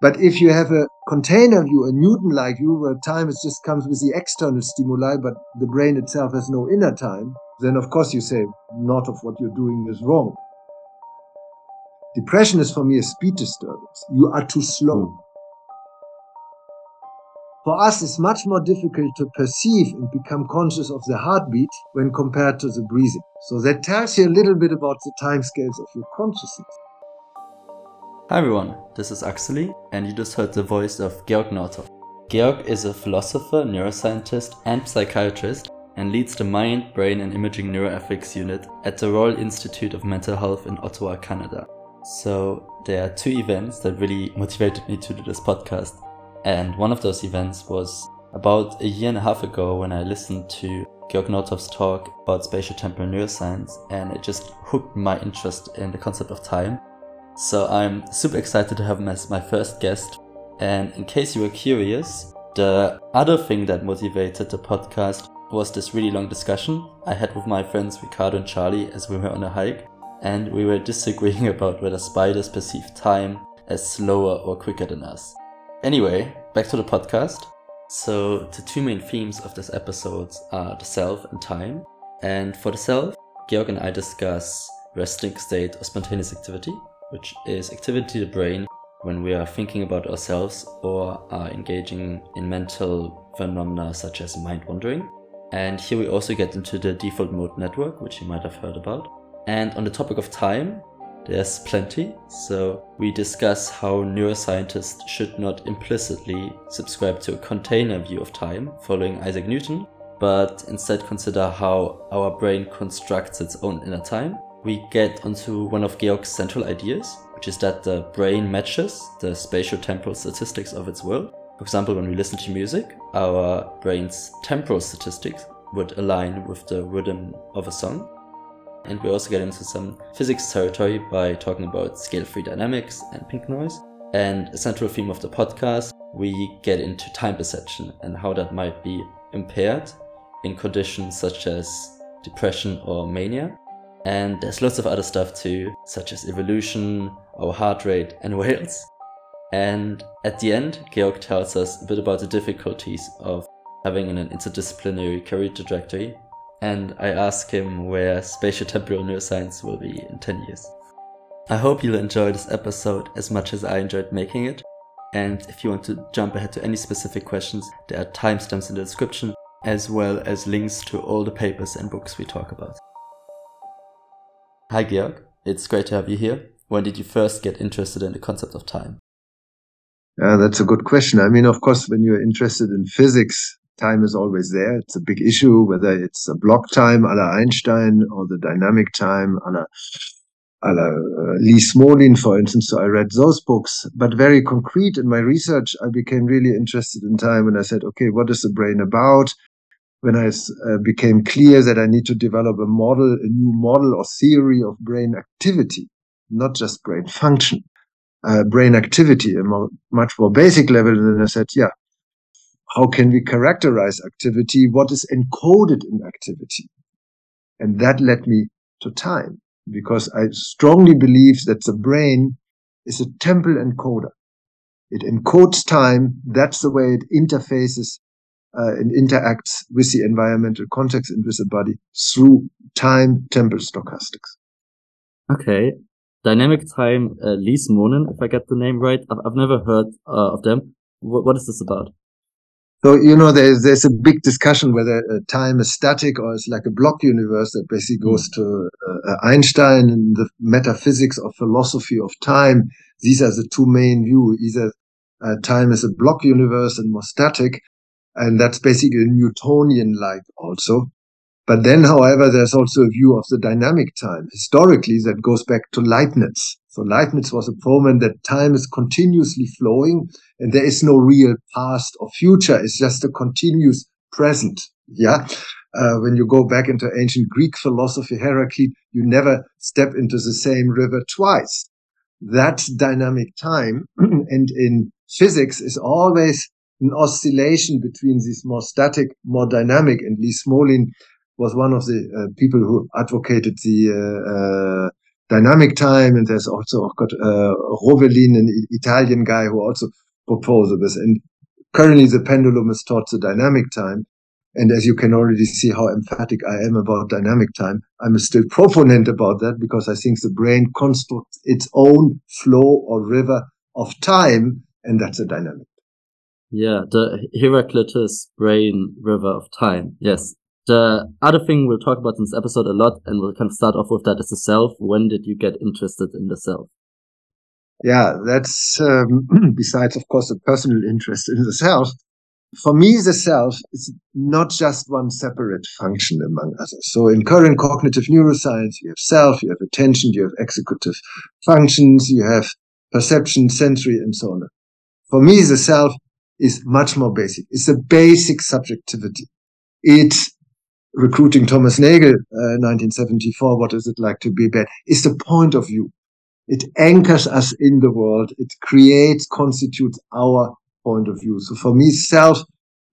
But if you have a container view, a Newton-like view where time is just comes with the external stimuli, but the brain itself has no inner time, then of course you say, not of what you're doing is wrong. Depression is for me a speed disturbance. You are too slow. For us, it's much more difficult to perceive and become conscious of the heartbeat when compared to the breathing. So that tells you a little bit about the timescales of your consciousness. Hi everyone, this is Axeli, and you just heard the voice of Georg Northoff. Georg is a philosopher, neuroscientist, and psychiatrist, and leads the Mind, Brain, and Imaging Neuroethics unit at the Royal Institute of Mental Health in Ottawa, Canada. So, there are two events that really motivated me to do this podcast. And one of those events was about a year and a half ago when I listened to Georg Northoff's talk about spatial temporal neuroscience, and it just hooked my interest in the concept of time so I'm super excited to have him as my first guest. And in case you were curious, the other thing that motivated the podcast was this really long discussion I had with my friends Ricardo and Charlie as we were on a hike. And we were disagreeing about whether spiders perceive time as slower or quicker than us. Anyway, back to the podcast. So, the two main themes of this episode are the self and time. And for the self, Georg and I discuss resting state or spontaneous activity which is activity of the brain when we are thinking about ourselves or are engaging in mental phenomena such as mind wandering. And here we also get into the default mode network, which you might have heard about. And on the topic of time, there's plenty. So we discuss how neuroscientists should not implicitly subscribe to a container view of time following Isaac Newton, but instead consider how our brain constructs its own inner time we get onto one of Georg's central ideas, which is that the brain matches the spatial temporal statistics of its world. For example, when we listen to music, our brain's temporal statistics would align with the rhythm of a song. And we also get into some physics territory by talking about scale free dynamics and pink noise. And a central theme of the podcast, we get into time perception and how that might be impaired in conditions such as depression or mania. And there's lots of other stuff too, such as evolution, our heart rate, and whales. And at the end, Georg tells us a bit about the difficulties of having an interdisciplinary career trajectory. And I ask him where spatial temporal neuroscience will be in 10 years. I hope you'll enjoy this episode as much as I enjoyed making it. And if you want to jump ahead to any specific questions, there are timestamps in the description, as well as links to all the papers and books we talk about. Hi, Georg. It's great to have you here. When did you first get interested in the concept of time? Uh, that's a good question. I mean, of course, when you're interested in physics, time is always there. It's a big issue, whether it's a block time a la Einstein or the dynamic time a la, a la uh, Lee Smolin, for instance. So I read those books, but very concrete in my research, I became really interested in time and I said, okay, what is the brain about? When I uh, became clear that I need to develop a model, a new model or theory of brain activity, not just brain function, uh, brain activity, a much more basic level. And then I said, yeah, how can we characterize activity? What is encoded in activity? And that led me to time because I strongly believe that the brain is a temporal encoder. It encodes time. That's the way it interfaces uh, and interacts with the environmental context and with the body through time temporal stochastics. Okay. Dynamic time, uh, Smolin, if I get the name right. I've, I've never heard uh, of them. W- what is this about? So, you know, there's, there's a big discussion whether uh, time is static or it's like a block universe that basically goes to uh, Einstein and the metaphysics of philosophy of time. These are the two main views. Either uh, time is a block universe and more static, and that's basically a Newtonian like also. But then, however, there's also a view of the dynamic time. Historically, that goes back to Leibniz. So Leibniz was a proponent that time is continuously flowing and there is no real past or future. It's just a continuous present. Yeah. Uh, when you go back into ancient Greek philosophy, Heraclit, you never step into the same river twice. That's dynamic time. and in physics is always an oscillation between these more static, more dynamic. And Lee Smolin was one of the uh, people who advocated the uh, uh, dynamic time. And there's also got uh, Rovelli, an Italian guy who also proposed this. And currently the pendulum is towards the dynamic time. And as you can already see how emphatic I am about dynamic time, I'm still proponent about that because I think the brain constructs its own flow or river of time, and that's a dynamic. Yeah, the Heraclitus brain river of time. Yes. The other thing we'll talk about in this episode a lot, and we'll kind of start off with that is the self. When did you get interested in the self? Yeah, that's um, besides, of course, a personal interest in the self for me, the self is not just one separate function among others. So in current cognitive neuroscience, you have self, you have attention, you have executive functions, you have perception, sensory, and so on. For me, the self is much more basic. It's a basic subjectivity. It's recruiting Thomas Nagel, uh, 1974. What is it like to be bat? It's the point of view. It anchors us in the world. It creates, constitutes our point of view. So for me, self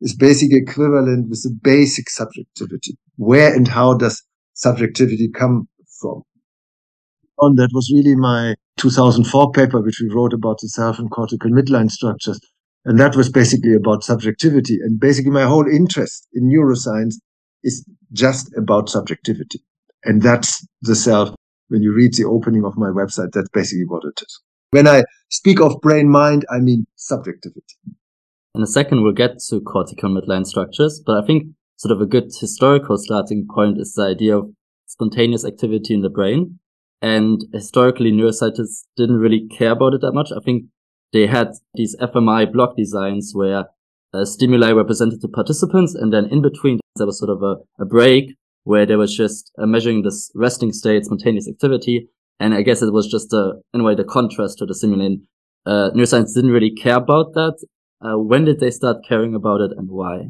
is basically equivalent with the basic subjectivity. Where and how does subjectivity come from? That was really my 2004 paper, which we wrote about the self and cortical midline structures. And that was basically about subjectivity. And basically my whole interest in neuroscience is just about subjectivity. And that's the self. When you read the opening of my website, that's basically what it is. When I speak of brain mind, I mean subjectivity. In a second, we'll get to cortical midline structures, but I think sort of a good historical starting point is the idea of spontaneous activity in the brain. And historically, neuroscientists didn't really care about it that much. I think they had these fMRI block designs where uh, stimuli were presented to participants, and then in between there was sort of a, a break where they was just uh, measuring this resting state, spontaneous activity, and I guess it was just a, in a way, the contrast to the simulating. Uh, neuroscience didn't really care about that. Uh, when did they start caring about it and why?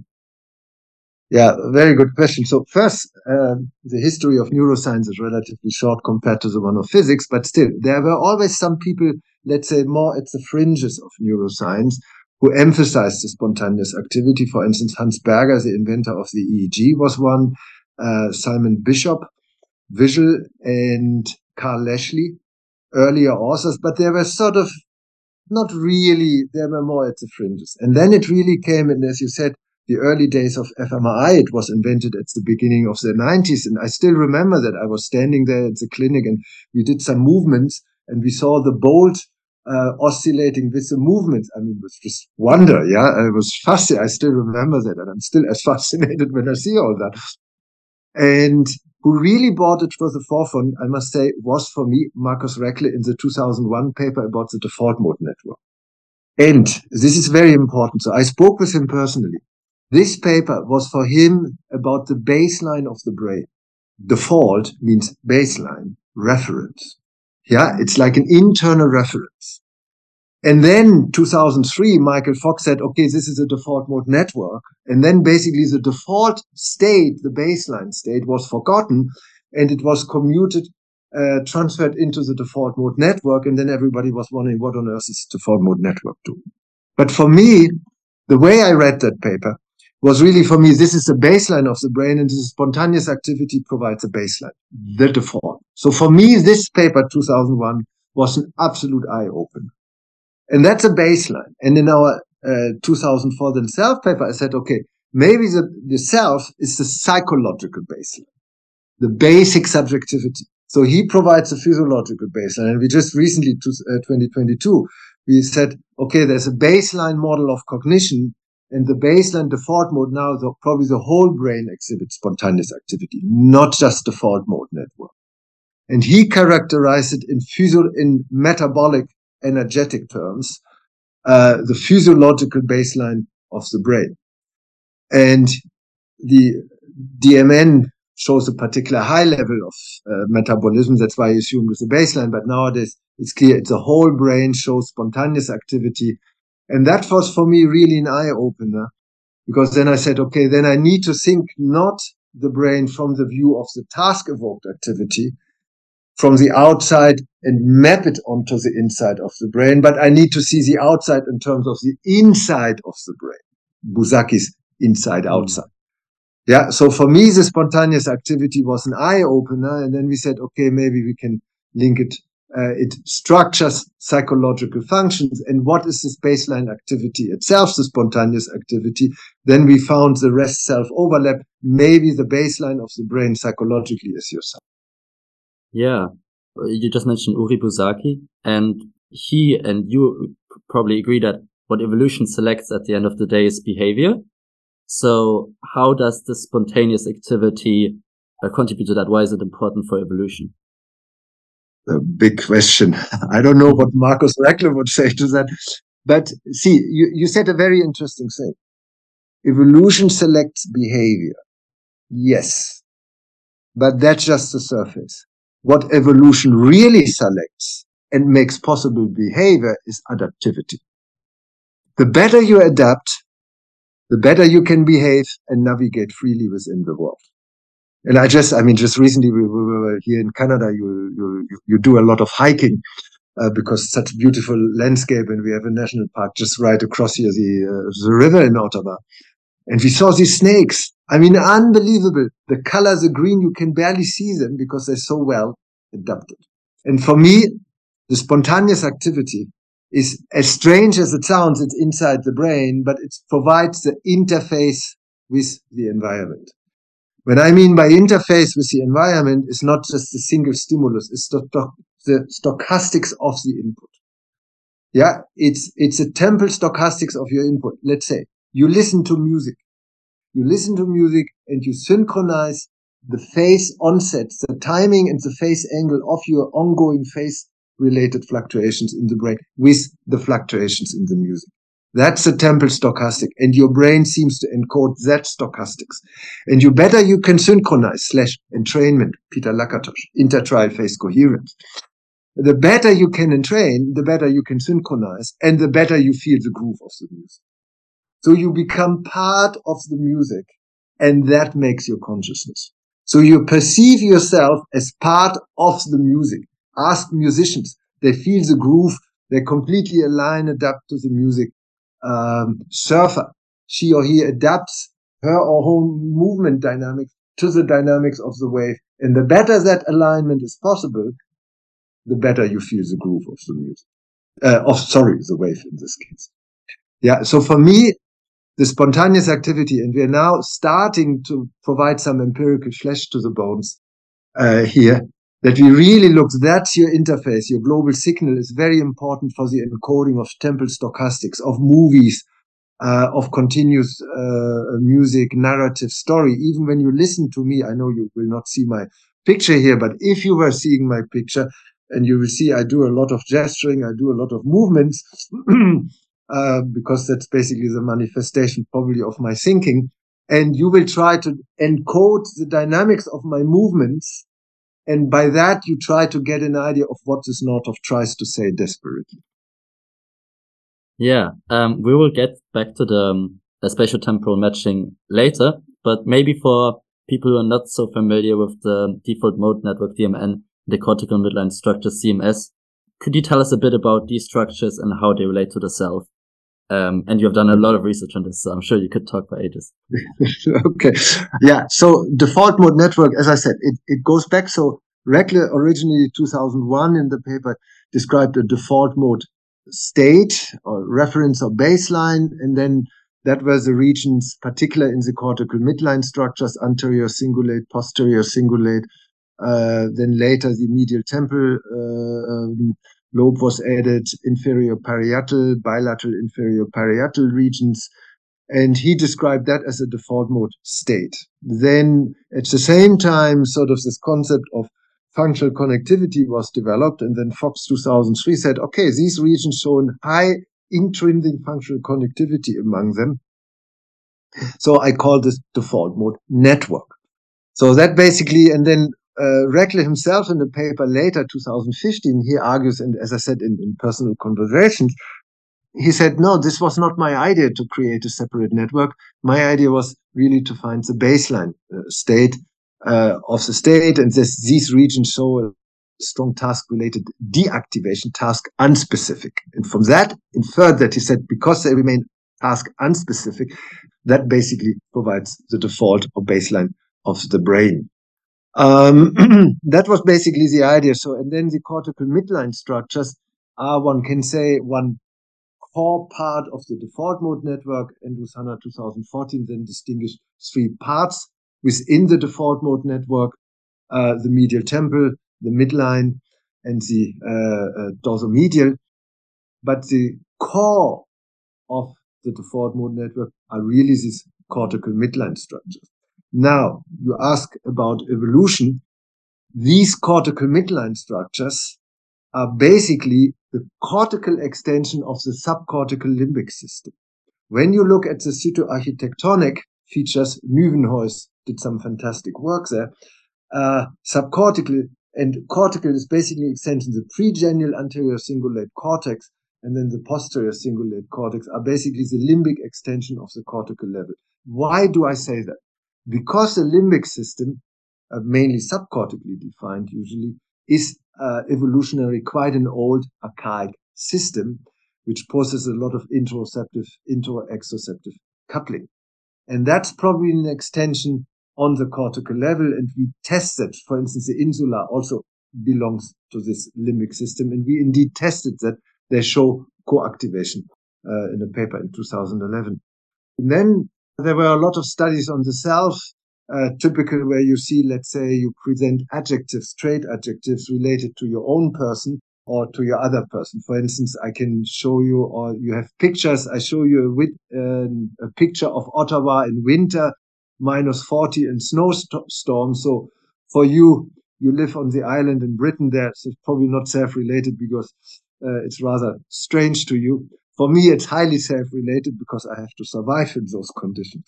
Yeah, very good question. So first, uh, the history of neuroscience is relatively short compared to the one of physics, but still, there were always some people, let's say more at the fringes of neuroscience, who emphasized the spontaneous activity. For instance, Hans Berger, the inventor of the EEG, was one. Uh, Simon Bishop, visual, and Karl Lashley, earlier authors, but they were sort of not really, they were more at the fringes. And then it really came, and as you said, the early days of fMRI, it was invented at the beginning of the 90s. And I still remember that I was standing there at the clinic and we did some movements and we saw the BOLD uh, oscillating with the movements. I mean, it was just wonder. Yeah. it was fascinated. I still remember that. And I'm still as fascinated when I see all that. And who really brought it to the forefront, I must say, was for me Marcus Raichle in the 2001 paper about the default mode network. And this is very important. So I spoke with him personally. This paper was for him about the baseline of the brain. Default means baseline, reference. Yeah, it's like an internal reference. And then 2003, Michael Fox said, okay, this is a default mode network. And then basically the default state, the baseline state was forgotten and it was commuted, uh, transferred into the default mode network. And then everybody was wondering what on earth is default mode network doing? But for me, the way I read that paper was really for me, this is the baseline of the brain and this spontaneous activity provides a baseline, the default. So for me, this paper, 2001, was an absolute eye opener. And that's a baseline. And in our uh, 2004 then self paper, I said, okay, maybe the, the self is the psychological baseline, the basic subjectivity. So he provides a physiological baseline. And we just recently, to, uh, 2022, we said, okay, there's a baseline model of cognition and the baseline default mode now, the, probably the whole brain exhibits spontaneous activity, not just default mode network. And he characterized it in physio, in metabolic energetic terms, uh, the physiological baseline of the brain. And the DMN shows a particular high level of uh, metabolism. That's why I assumed it's a baseline. But nowadays it's clear it's a whole brain shows spontaneous activity. And that was for me really an eye opener because then I said, okay, then I need to think not the brain from the view of the task evoked activity, from the outside and map it onto the inside of the brain, but I need to see the outside in terms of the inside of the brain. Buzsáki's inside mm. outside. Yeah. So for me, the spontaneous activity was an eye opener. And then we said, okay, maybe we can link it uh, it structures psychological functions and what is this baseline activity itself, the spontaneous activity. Then we found the rest self overlap. Maybe the baseline of the brain psychologically is yourself. Yeah. You just mentioned Uri Buzsáki and he and you probably agree that what evolution selects at the end of the day is behavior. So how does the spontaneous activity uh, contribute to that? Why is it important for evolution? a big question. I don't know what Marcus Raichle would say to that. But see, you, you said a very interesting thing. Evolution selects behavior. Yes. But that's just the surface. What evolution really selects and makes possible behavior is adaptivity. The better you adapt, the better you can behave and navigate freely within the world and I just, I mean, just recently we, we were here in Canada. You you you do a lot of hiking uh, because such beautiful landscape, and we have a national park just right across here, the uh, the river in Ottawa, and we saw these snakes. I mean, unbelievable. The colors are green; you can barely see them because they're so well adapted. And for me, the spontaneous activity is as strange as it sounds. It's inside the brain, but it provides the interface with the environment. What I mean by interface with the environment is not just a single stimulus, it's the, the stochastics of the input. Yeah, it's, it's a temporal stochastics of your input. Let's say you listen to music. You listen to music and you synchronize the phase onsets, the timing and the phase angle of your ongoing phase related fluctuations in the brain with the fluctuations in the music. That's a temporal stochastic. And your brain seems to encode that stochastics. And you better you can synchronize slash entrainment, Peter Lakatos, intertrial phase coherence. The better you can entrain, the better you can synchronize, and the better you feel the groove of the music. So you become part of the music, and that makes your consciousness. So you perceive yourself as part of the music. Ask musicians. They feel the groove. They completely align, adapt to the music um, surfer. She or he adapts her or her movement dynamics to the dynamics of the wave. And the better that alignment is possible, the better you feel the groove of the music. Uh, of, sorry, the wave in this case. Yeah. So for me, the spontaneous activity, and we're now starting to provide some empirical flesh to the bones, uh, here, that we really look, that's your interface, your global signal is very important for the encoding of temporal stochastics, of movies, uh, of continuous uh, music, narrative, story. Even when you listen to me, I know you will not see my picture here, but if you were seeing my picture, and you will see I do a lot of gesturing, I do a lot of movements, uh, because that's basically the manifestation probably of my thinking. And you will try to encode the dynamics of my movements and by that, you try to get an idea of what this Northoff tries to say desperately. Yeah, um, we will get back to the, um, spatial temporal matching later, but maybe for people who are not so familiar with the default mode network DMN, the cortical midline structure CMS, could you tell us a bit about these structures and how they relate to the self? Um, and you have done a lot of research on this, so I'm sure you could talk for ages. okay. Yeah. So default mode network, as I said, it, it goes back. So Raichle originally 2001 in the paper described a default mode state or reference or baseline. And then that was the regions, particular in the cortical midline structures, anterior cingulate, posterior cingulate. Uh, then later the medial temporal uh, um, lobe was added, inferior parietal, bilateral inferior parietal regions. And he described that as a default mode state. Then at the same time, sort of this concept of functional connectivity was developed. And then Fox 2003 said, okay, these regions show high intrinsic functional connectivity among them. So I call this default mode network. So that basically, and then uh, Raichle himself in the paper later, 2015, he argues, and as I said in, in personal conversations, he said, no, this was not my idea to create a separate network. My idea was really to find the baseline uh, state uh, of the state, and this, these regions show a strong task related deactivation, task unspecific. And from that, inferred that he said because they remain task unspecific, that basically provides the default or baseline of the brain. Um, that was basically the idea. So, and then the cortical midline structures are, one can say, one core part of the default mode network. Andrews Hanna 2014 then distinguished three parts within the default mode network, uh, the medial temporal, the midline, and the uh, uh, dorsomedial. But the core of the default mode network are really these cortical midline structures. Now, you ask about evolution. These cortical midline structures are basically the cortical extension of the subcortical limbic system. When you look at the cytoarchitectonic features, Nieuwenhuys did some fantastic work there. Uh, subcortical and cortical is basically extension. The pregenual anterior cingulate cortex and then the posterior cingulate cortex are basically the limbic extension of the cortical level. Why do I say that? Because the limbic system, uh, mainly subcortically defined usually, is uh, evolutionary quite an old archaic system, which possesses a lot of interoceptive, interoexoceptive coupling. And that's probably an extension on the cortical level. And we tested, for instance, the insula also belongs to this limbic system. And we indeed tested that they show co-activation uh, in a paper in 2011. And then there were a lot of studies on the self, uh, typical where you see, let's say, you present adjectives, trait adjectives related to your own person or to your other person. For instance, I can show you, or you have pictures. I show you a, uh, a picture of Ottawa in winter, minus 40 and snowstorm. So for you, you live on the island in Britain there, so it's probably not self-related because uh, it's rather strange to you. For me, it's highly self-related because I have to survive in those conditions.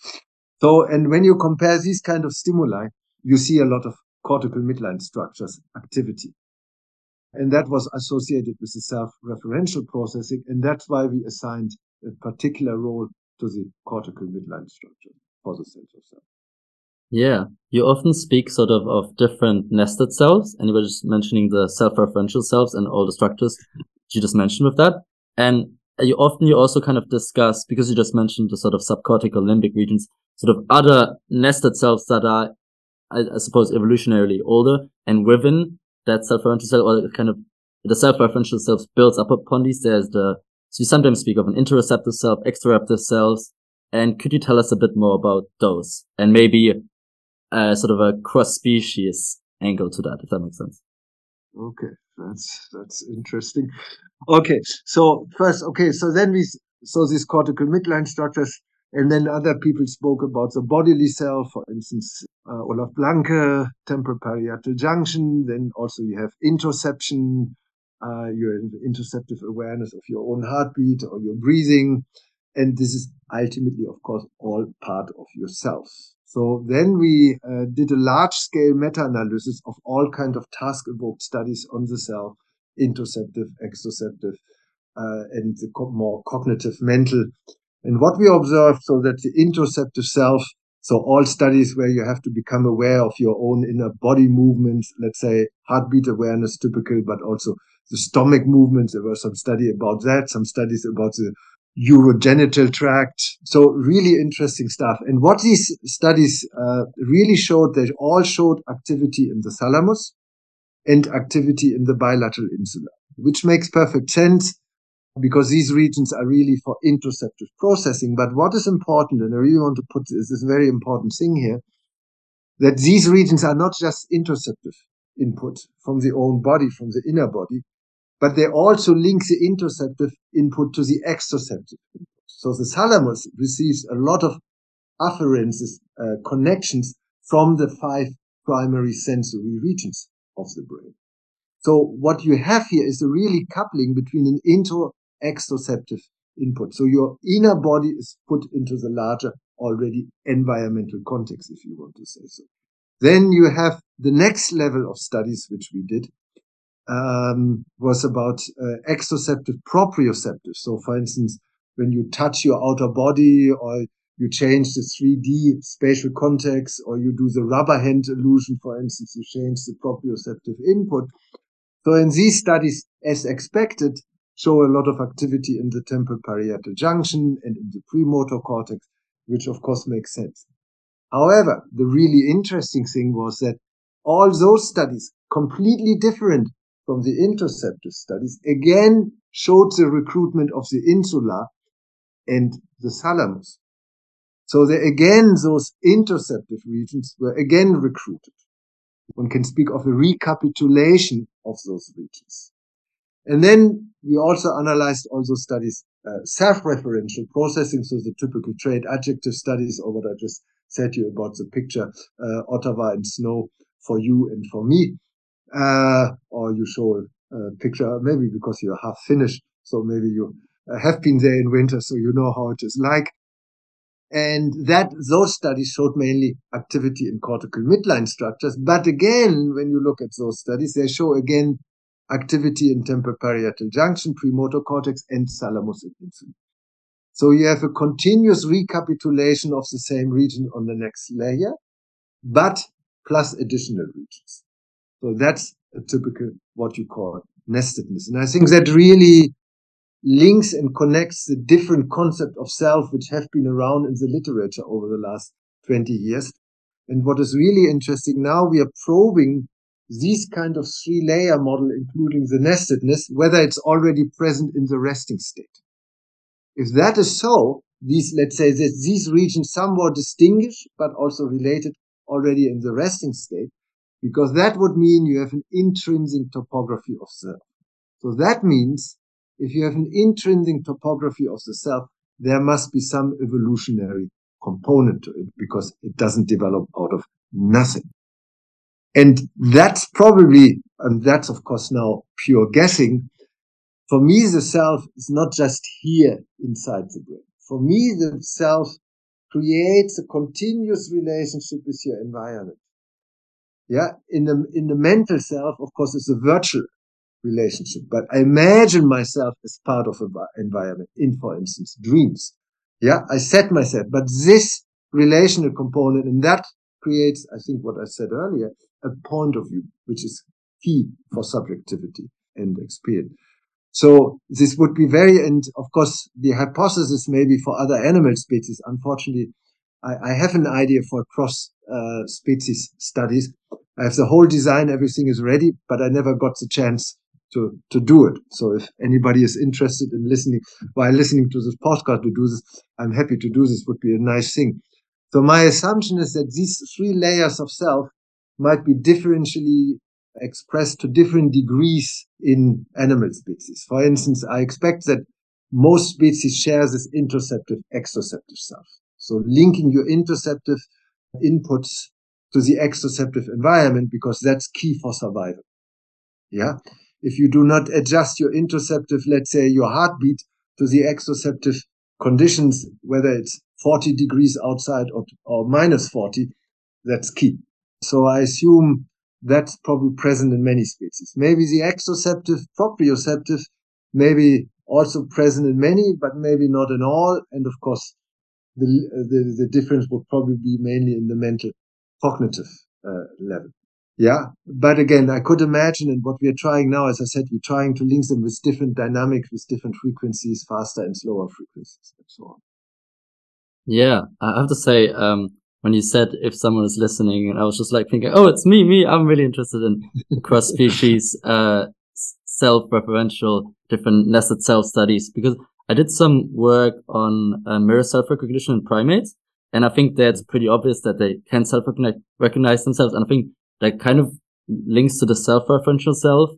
So, and when you compare these kind of stimuli, you see a lot of cortical midline structures activity. And that was associated with the self-referential processing. And that's why we assigned a particular role to the cortical midline structure for the sense of self. Yeah, you often speak sort of of different nested selves, and you were just mentioning the self-referential selves and all the structures you just mentioned with that. And you often you also kind of discuss because you just mentioned the sort of subcortical limbic regions, sort of other nested cells that are, I, I suppose, evolutionarily older, and within that self-referential cell or kind of the self-referential self builds up upon these. There's the so you sometimes speak of an interoceptive self, extraceptive cells, and could you tell us a bit more about those and maybe sort of a cross-species angle to that, if that makes sense? Okay, that's that's interesting. Okay, so first, okay, so then we saw these cortical midline structures, and then other people spoke about the bodily self, for instance, uh, Olaf Blanke, temporal parietal junction. Then also you have interoception, uh, your interoceptive awareness of your own heartbeat or your breathing, and this is ultimately, of course, all part of yourself. So then we uh, did a large scale meta-analysis of all kind of task evoked studies on the cell, interoceptive, exoceptive, uh, and the co more cognitive mental. And what we observed, so that the interoceptive self, so all studies where you have to become aware of your own inner body movements, let's say heartbeat awareness, typical, but also the stomach movements. There were some study about that, some studies about the urogenital tract. So really interesting stuff. And what these studies uh, really showed, they all showed activity in the thalamus and activity in the bilateral insula, which makes perfect sense because these regions are really for interoceptive processing. But what is important, and I really want to put this, this very important thing here, that these regions are not just interoceptive input from the own body, from the inner body, but they also link the interceptive input to the exoceptive input. So the thalamus receives a lot of afferences, uh, connections from the five primary sensory regions of the brain. So what you have here is a really coupling between an intro exoceptive input. So your inner body is put into the larger already environmental context, if you want to say so. Then you have the next level of studies, which we did, um, was about uh, exoceptive proprioceptive. So, for instance, when you touch your outer body or you change the 3D spatial context or you do the rubber hand illusion, for instance, you change the proprioceptive input. So in these studies, as expected, show a lot of activity in the temporal parietal junction and in the premotor cortex, which of course makes sense. However, the really interesting thing was that all those studies, completely different from the interoceptive studies, again showed the recruitment of the insula and the thalamus. So there again, those interceptive regions were again recruited. One can speak of a recapitulation of those regions. And then we also analyzed all those studies, uh, self-referential processing, so the typical trait adjective studies, or what I just said to you about the picture, uh, Ottawa and snow for you and for me. Uh, or you show a, a, picture, maybe because you're half Finnish, so maybe you have been there in winter, so you know how it is like. And that those studies showed mainly activity in cortical midline structures. But again, when you look at those studies, they show again activity in temporoparietal junction, premotor cortex, and thalamus insula. So you have a continuous recapitulation of the same region on the next layer, but plus additional regions. So that's a typical what you call nestedness. And I think that really links and connects the different concept of self which have been around in the literature over the last 20 years. And what is really interesting now, we are probing these kind of three layer model, including the nestedness, whether it's already present in the resting state. If that is so, these, let's say that these regions somewhat distinguish, but also related already in the resting state, because that would mean you have an intrinsic topography of self. So that means if you have an intrinsic topography of the self, there must be some evolutionary component to it because it doesn't develop out of nothing. And that's probably, and that's of course now pure guessing. For me, the self is not just here inside the brain. For me, the self creates a continuous relationship with your environment. Yeah. In the, in the mental self, of course, it's a virtual relationship. But I imagine myself as part of an environment in, for instance, dreams. Yeah, I set myself, but this relational component and that creates, I think what I said earlier, a point of view, which is key for subjectivity and experience. So this would be very, and of course, the hypothesis maybe for other animal species. Unfortunately, I, I have an idea for cross uh, species studies. I have the whole design, everything is ready, but I never got the chance to to do it. So if anybody is interested in listening while listening to this podcast to do this, I'm happy to do this. Would be a nice thing. So my assumption is that these three layers of self might be differentially expressed to different degrees in animal species. For instance, I expect that most species share this interoceptive exoceptive self. So linking your interoceptive inputs to the exoceptive environment because that's key for survival. Yeah if you do not adjust your interoceptive, let's say your heartbeat to the exoceptive conditions, whether it's 40 degrees outside or, or minus 40, that's key. So I assume that's probably present in many species. Maybe the exoceptive, proprioceptive, maybe also present in many, but maybe not in all. And of course, the, the, the difference would probably be mainly in the mental cognitive uh, level. Yeah. But again, I could imagine, and what we are trying now, as I said, we're trying to link them with different dynamics, with different frequencies, faster and slower frequencies, and so on. Yeah. I have to say, um, when you said if someone is listening, and I was just like thinking, oh, it's me, me. I'm really interested in cross species, uh, self-referential, different nested self studies because I did some work on uh, mirror self-recognition in primates. And I think that's pretty obvious that they can self-recognize themselves. And I think that kind of links to the self-referential self.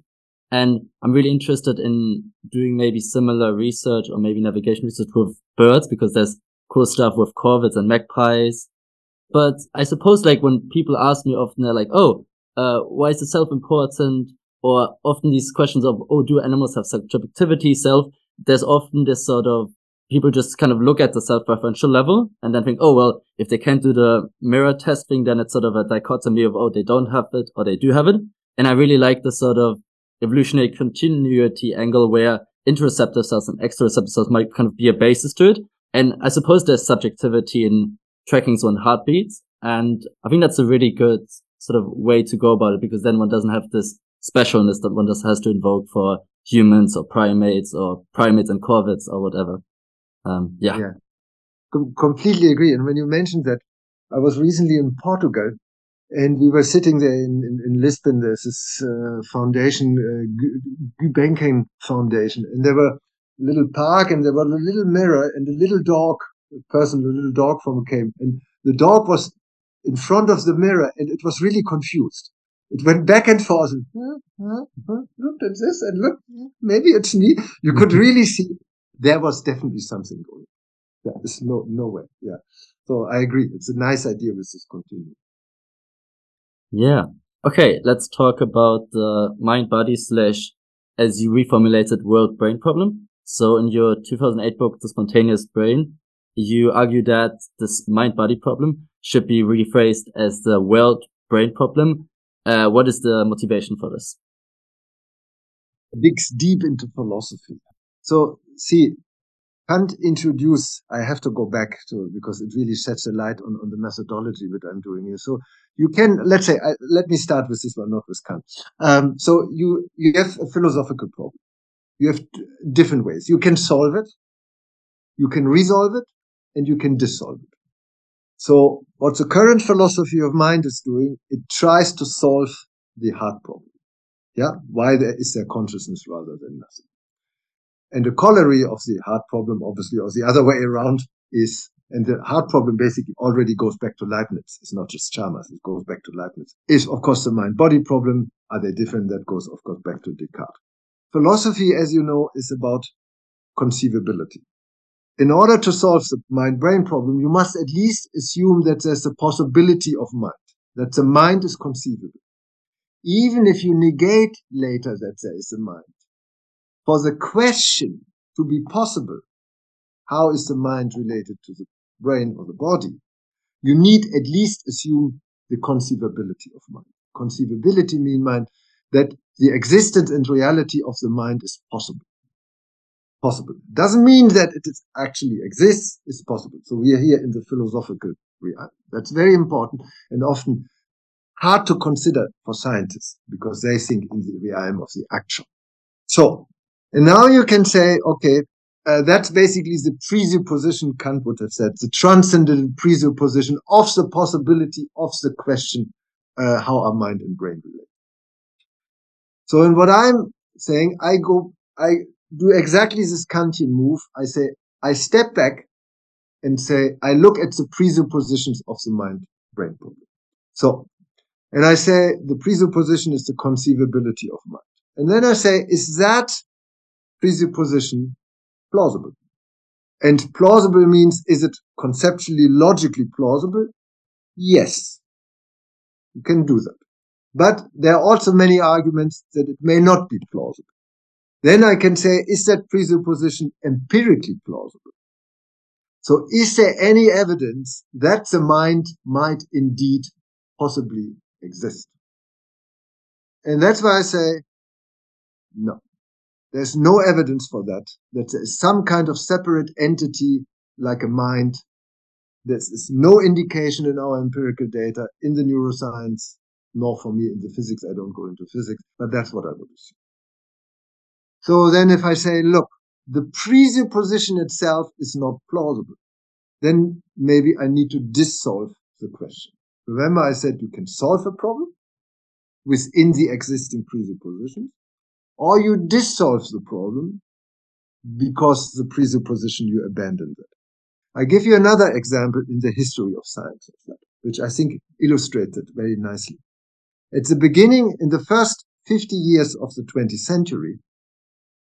And I'm really interested in doing maybe similar research or maybe navigation research with birds because there's cool stuff with corvids and magpies. But I suppose like when people ask me often, they're like, Oh, uh, why is the self important? Or often these questions of, Oh, do animals have subjectivity, self? There's often this sort of people just kind of look at the self-referential level and then think, oh, well, if they can't do the mirror testing, then it's sort of a dichotomy of, oh, they don't have it or they do have it. And I really like the sort of evolutionary continuity angle where interoceptive cells and exteroceptive cells might kind of be a basis to it. And I suppose there's subjectivity in tracking one heartbeats. And I think that's a really good sort of way to go about it because then one doesn't have this specialness that one just has to invoke for humans or primates or primates and corvids or whatever. Um, yeah. Yeah. Com- completely agree. And when you mentioned that, I was recently in Portugal and we were sitting there in, in, in Lisbon. There's this uh, foundation, uh, Foundation, and there were a little park, and there was a little mirror, and a little dog, a person, a little dog from came, and the dog was in front of the mirror, and it was really confused. It went back and forth, and looked at this, and look, maybe it's me. You could mm-hmm. really see there was definitely something going. On. Yeah, it's no no way. Yeah, so I agree. It's a nice idea with this continuum. Yeah. Okay, let's talk about the mind body slash, as you reformulated, world brain problem. So in your 2008 book, The Spontaneous Brain, you argue that this mind body problem should be rephrased as the world brain problem. Uh, what is the motivation for this? Digs deep into philosophy. So see, Kant introduced, I have to go back to because it really sheds a light on, on the methodology that I'm doing here. So you can, let's say, I, let me start with this one, not with Kant. Um, so you, you have a philosophical problem. You have different ways. You can solve it, you can resolve it, and you can dissolve it. So what the current philosophy of mind is doing, it tries to solve the hard problem. Yeah. Why there is there consciousness rather than nothing? And the corollary of the hard problem, obviously, or the other way around is, and the hard problem basically already goes back to Leibniz. It's not just Chalmers. It goes back to Leibniz. Is, of course, the mind body problem. Are they different? That goes, of course, back to Descartes. Philosophy, as you know, is about conceivability. In order to solve the mind brain problem, you must at least assume that there's a possibility of mind, that the mind is conceivable. Even if you negate later that there is a mind, for the question to be possible, how is the mind related to the brain or the body? You need at least assume the conceivability of mind. Conceivability mean mind that the existence and reality of the mind is possible. Possible. Doesn't mean that it actually exists, it's possible. So we are here in the philosophical realm. That's very important and often hard to consider for scientists because they think in the realm of the actual. So and now you can say, okay, uh, that's basically the presupposition Kant would have said, the transcendent presupposition of the possibility of the question, uh, how are mind and brain relate. So in what I'm saying, I go, I do exactly this Kantian move. I say, I step back and say, I look at the presuppositions of the mind brain problem. So, and I say the presupposition is the conceivability of mind. And then I say, is that presupposition plausible. And plausible means, is it conceptually, logically plausible? Yes. You can do that. But there are also many arguments that it may not be plausible. Then I can say, is that presupposition empirically plausible? So is there any evidence that the mind might indeed possibly exist? And that's why I say, no. There's no evidence for that, that there is some kind of separate entity like a mind. There is no indication in our empirical data, in the neuroscience, nor for me in the physics. I don't go into physics, but that's what I would assume. So then if I say, look, the presupposition itself is not plausible, then maybe I need to dissolve the question. Remember I said you can solve a problem within the existing presuppositions, or you dissolve the problem because the presupposition you abandoned it. I give you another example in the history of science, which I think illustrated very nicely. At the beginning, in the first 50 years of the 20th century,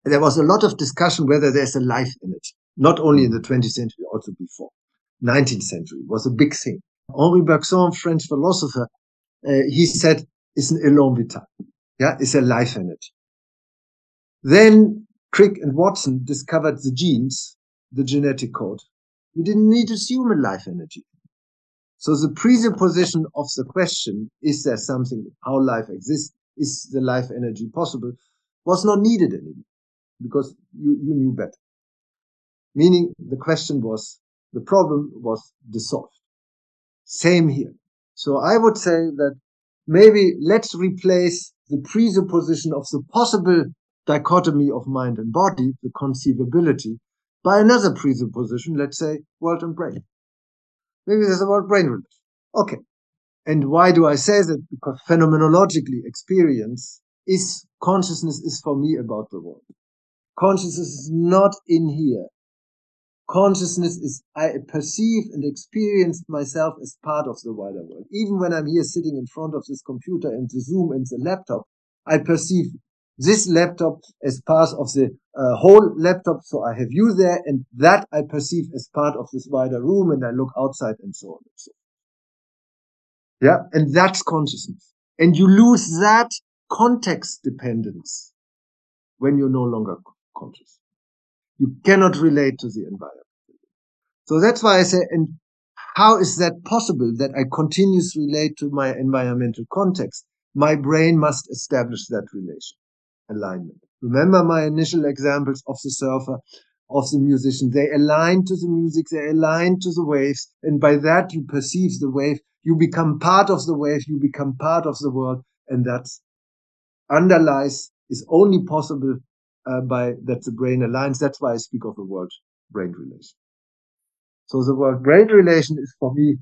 there was a lot of discussion whether there's a life in it. Not only in the 20th century, also before. 19th century was a big thing. Henri Bergson, French philosopher, uh, he said, it's an élan vital. Yeah, it's a life in it. Then Crick and Watson discovered the genes, the genetic code. We didn't need to assume a life energy. So the presupposition of the question, is there something, how life exists, is the life energy possible, was not needed anymore because you, you knew better. Meaning the question was, the problem was dissolved. Same here. So I would say that maybe let's replace the presupposition of the possible dichotomy of mind and body, the conceivability, by another presupposition, let's say world and brain. Maybe there's a word brain relation. Okay. And why do I say that? Because phenomenologically, experience is consciousness is for me about the world. Consciousness is not in here. Consciousness is, I perceive and experience myself as part of the wider world. Even when I'm here sitting in front of this computer and the Zoom and the laptop, I perceive this laptop as part of the uh, whole laptop. So I have you there and that I perceive as part of this wider room and I look outside and so on and so on. Yeah. And that's consciousness. And you lose that context dependence when you're no longer conscious. You cannot relate to the environment. So that's why I say, and how is that possible that I continuously relate to my environmental context? My brain must establish that relation, alignment. Remember my initial examples of the surfer, of the musician. They align to the music, they align to the waves, and by that you perceive the wave. You become part of the wave, you become part of the world, and that underlies is only possible uh, by that the brain aligns. That's why I speak of the world brain relation. So the world brain relation is for me.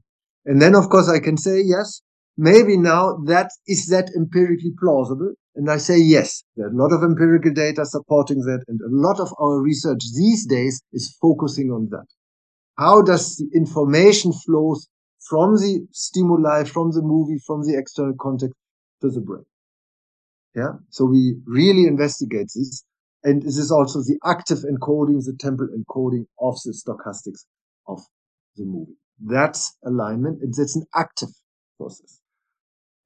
And then of course I can say, yes, maybe now that is that empirically plausible. And I say, yes, there are a lot of empirical data supporting that. And a lot of our research these days is focusing on that. How does the information flows from the stimuli, from the movie, from the external context to the brain? Yeah. So we really investigate this. And this is also the active encoding, the temporal encoding of the stochastics of the movie. That's alignment. And that's an active process.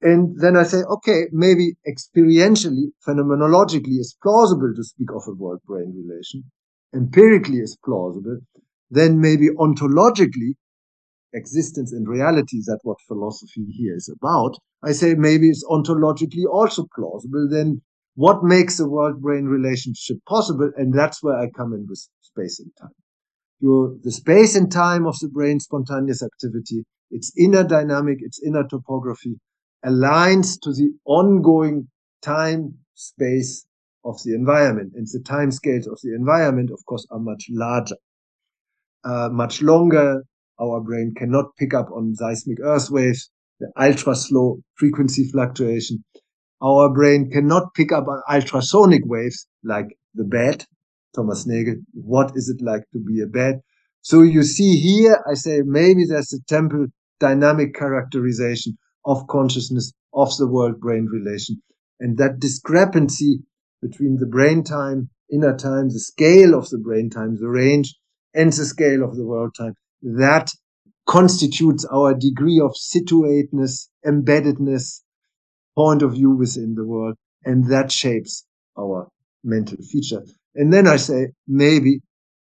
And then I say, okay, maybe experientially, phenomenologically is plausible to speak of a world brain relation. Empirically is plausible. Then maybe ontologically, existence and reality, that's what philosophy here is about. I say maybe it's ontologically also plausible. Then what makes the world brain relationship possible? And that's where I come in with space and time. The space and time of the brain spontaneous activity, its inner dynamic, its inner topography aligns to the ongoing time space of the environment. And the time scales of the environment, of course, are much larger, uh, much longer. Our brain cannot pick up on seismic earth waves, the ultra slow frequency fluctuation our brain cannot pick up ultrasonic waves like the bat. Thomas Nagel, what is it like to be a bat? So you see here, I say maybe there's a temporal dynamic characterization of consciousness of the world brain relation. And that discrepancy between the brain time, inner time, the scale of the brain time, the range, and the scale of the world time, that constitutes our degree of situateness, embeddedness, point of view within the world. And that shapes our mental feature. And then I say, maybe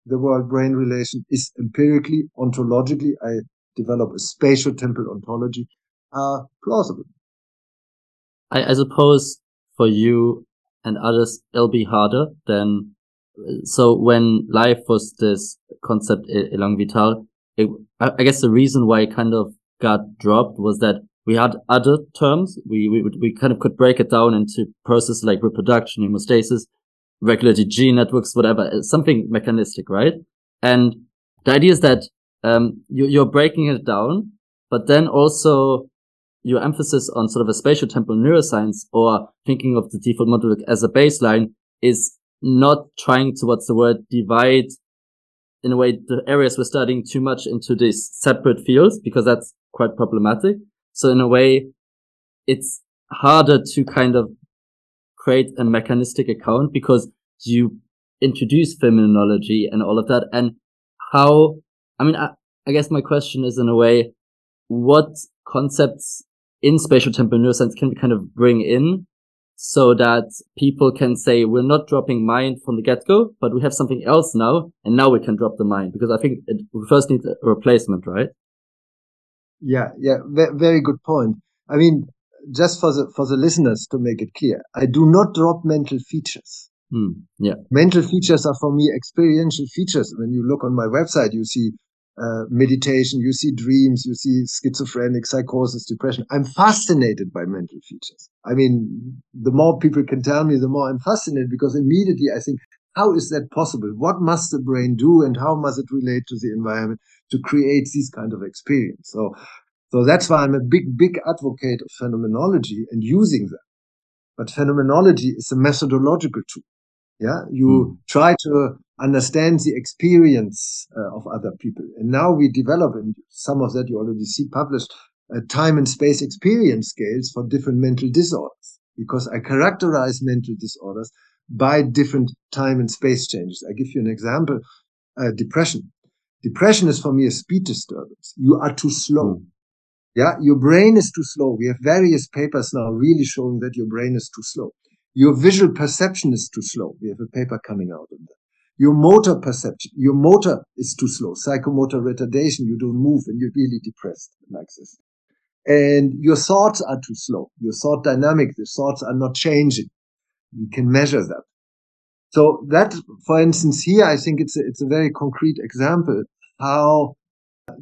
the world brain relation is empirically, ontologically, I develop a spatial temporal ontology, uh, plausible. I, I suppose for you and others, it'll be harder than, so when life was this concept élan vital, it, I guess the reason why it kind of got dropped was that we had other terms. We, we, we kind of could break it down into processes like reproduction, homeostasis, regulated gene networks, whatever, uh, something mechanistic, right? And the idea is that, um, you, you're breaking it down, but then also your emphasis on sort of a spatial temporal neuroscience or thinking of the default mode as a baseline is not trying to, what's the word, divide in a way the areas we're studying too much into these separate fields because that's quite problematic. So in a way, it's harder to kind of create a mechanistic account because you introduce phenomenology and all of that. And how, I mean, I, I guess my question is in a way, what concepts in spatial temporal neuroscience can we kind of bring in so that people can say we're not dropping mind from the get-go, but we have something else now, and now we can drop the mind because I think it, first need a replacement, right? Yeah, yeah, very good point. I mean, just for the for the listeners to make it clear, I do not drop mental features. Hmm, yeah, mental features are for me experiential features. When you look on my website, you see uh, meditation, you see dreams, you see schizophrenic, psychosis, depression. I'm fascinated by mental features. I mean, the more people can tell me, the more I'm fascinated because immediately I think, how is that possible? What must the brain do and how must it relate to the environment? to create this kind of experience. So So that's why I'm a big, big advocate of phenomenology and using that. But phenomenology is a methodological tool. Yeah. You mm. try to understand the experience uh, of other people. And now we develop, and some of that you already see published, uh, time and space experience scales for different mental disorders because I characterize mental disorders by different time and space changes. I give you an example. Uh, depression. Depression is for me a speed disturbance. You are too slow. Mm. Yeah, your brain is too slow. We have various papers now really showing that your brain is too slow. Your visual perception is too slow. We have a paper coming out on that. Your motor perception, your motor is too slow. Psychomotor retardation, you don't move and you're really depressed like this. And your thoughts are too slow. Your thought dynamic, the thoughts are not changing. We can measure that. So that, for instance, here, I think it's a, it's a very concrete example how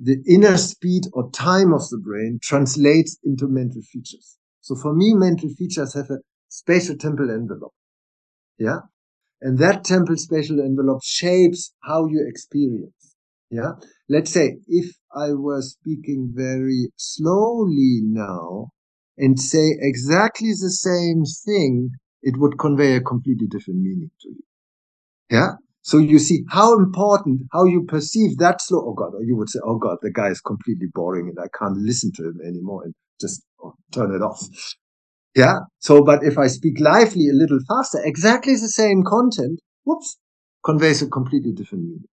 the inner speed or time of the brain translates into mental features. So for me, mental features have a spatial temporal envelope. Yeah. And that temporal spatial envelope shapes how you experience. Yeah. Let's say if I was speaking very slowly now and say exactly the same thing, it would convey a completely different meaning to you. Yeah. So you see how important, how you perceive that slow. Oh God, or you would say, oh God, the guy is completely boring and I can't listen to him anymore and just oh, turn it off. Yeah. So, but if I speak lively a little faster, exactly the same content, whoops, conveys a completely different meaning.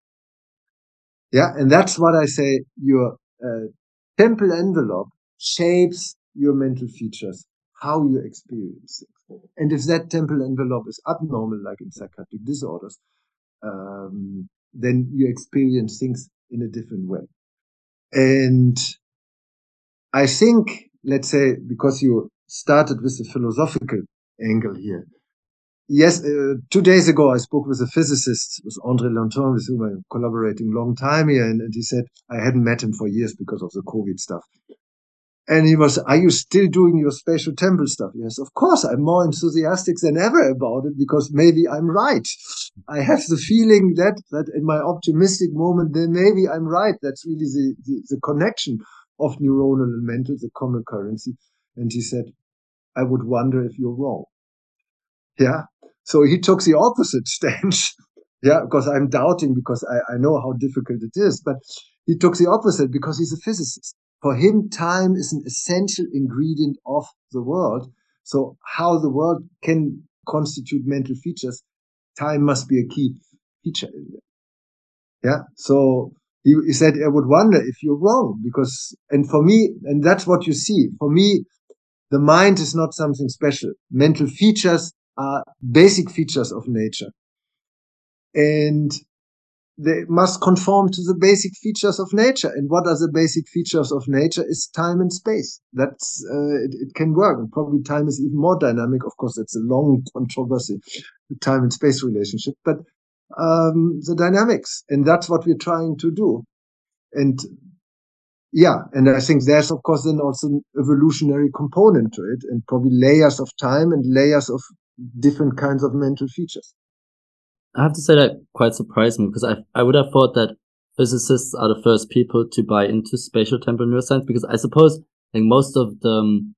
Yeah. And that's what I say. Your uh, temporal envelope shapes your mental features, how you experience things. And if that temporal envelope is abnormal, like in psychiatric disorders, um, then you experience things in a different way. And I think, let's say, because you started with a philosophical angle here. Yes, uh, two days ago I spoke with a physicist, with André Longtin, with whom I'm collaborating long time here, and, and he said I hadn't met him for years because of the COVID stuff. And he was, are you still doing your spatial temporal stuff? Yes, of course. I'm more enthusiastic than ever about it because maybe I'm right. I have the feeling that, that in my optimistic moment, then maybe I'm right. That's really the, the, the connection of neuronal and mental, the common currency. And he said, I would wonder if you're wrong. Yeah. So he took the opposite stance. yeah. Because I'm doubting because I, I know how difficult it is, but he took the opposite because he's a physicist for him, time is an essential ingredient of the world. So how the world can constitute mental features, time must be a key feature in there. Yeah. So he, he said, I would wonder if you're wrong because, and for me, and that's what you see. For me, the mind is not something special. Mental features are basic features of nature. And they must conform to the basic features of nature. And what are the basic features of nature is time and space. That's, uh, it, it, can work. And probably time is even more dynamic. Of course, that's a long controversy, the time and space relationship, but, um, the dynamics. And that's what we're trying to do. And yeah, and I think there's, of course, then also an evolutionary component to it and probably layers of time and layers of different kinds of mental features. I have to say that quite surprised me because I I would have thought that physicists are the first people to buy into spatial temporal neuroscience because I suppose like most of the um,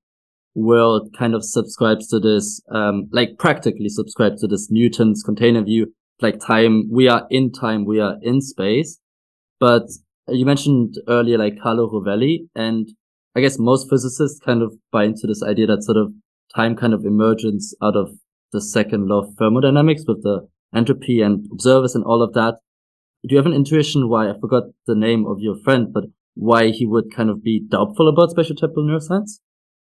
world kind of subscribes to this um like practically subscribes to this Newton's container view like time we are in time we are in space. But you mentioned earlier like Carlo Rovelli and I guess most physicists kind of buy into this idea that sort of time kind of emerges out of the second law of thermodynamics with the entropy and observers and all of that. Do you have an intuition why I forgot the name of your friend, but why he would kind of be doubtful about spatial temporal neuroscience?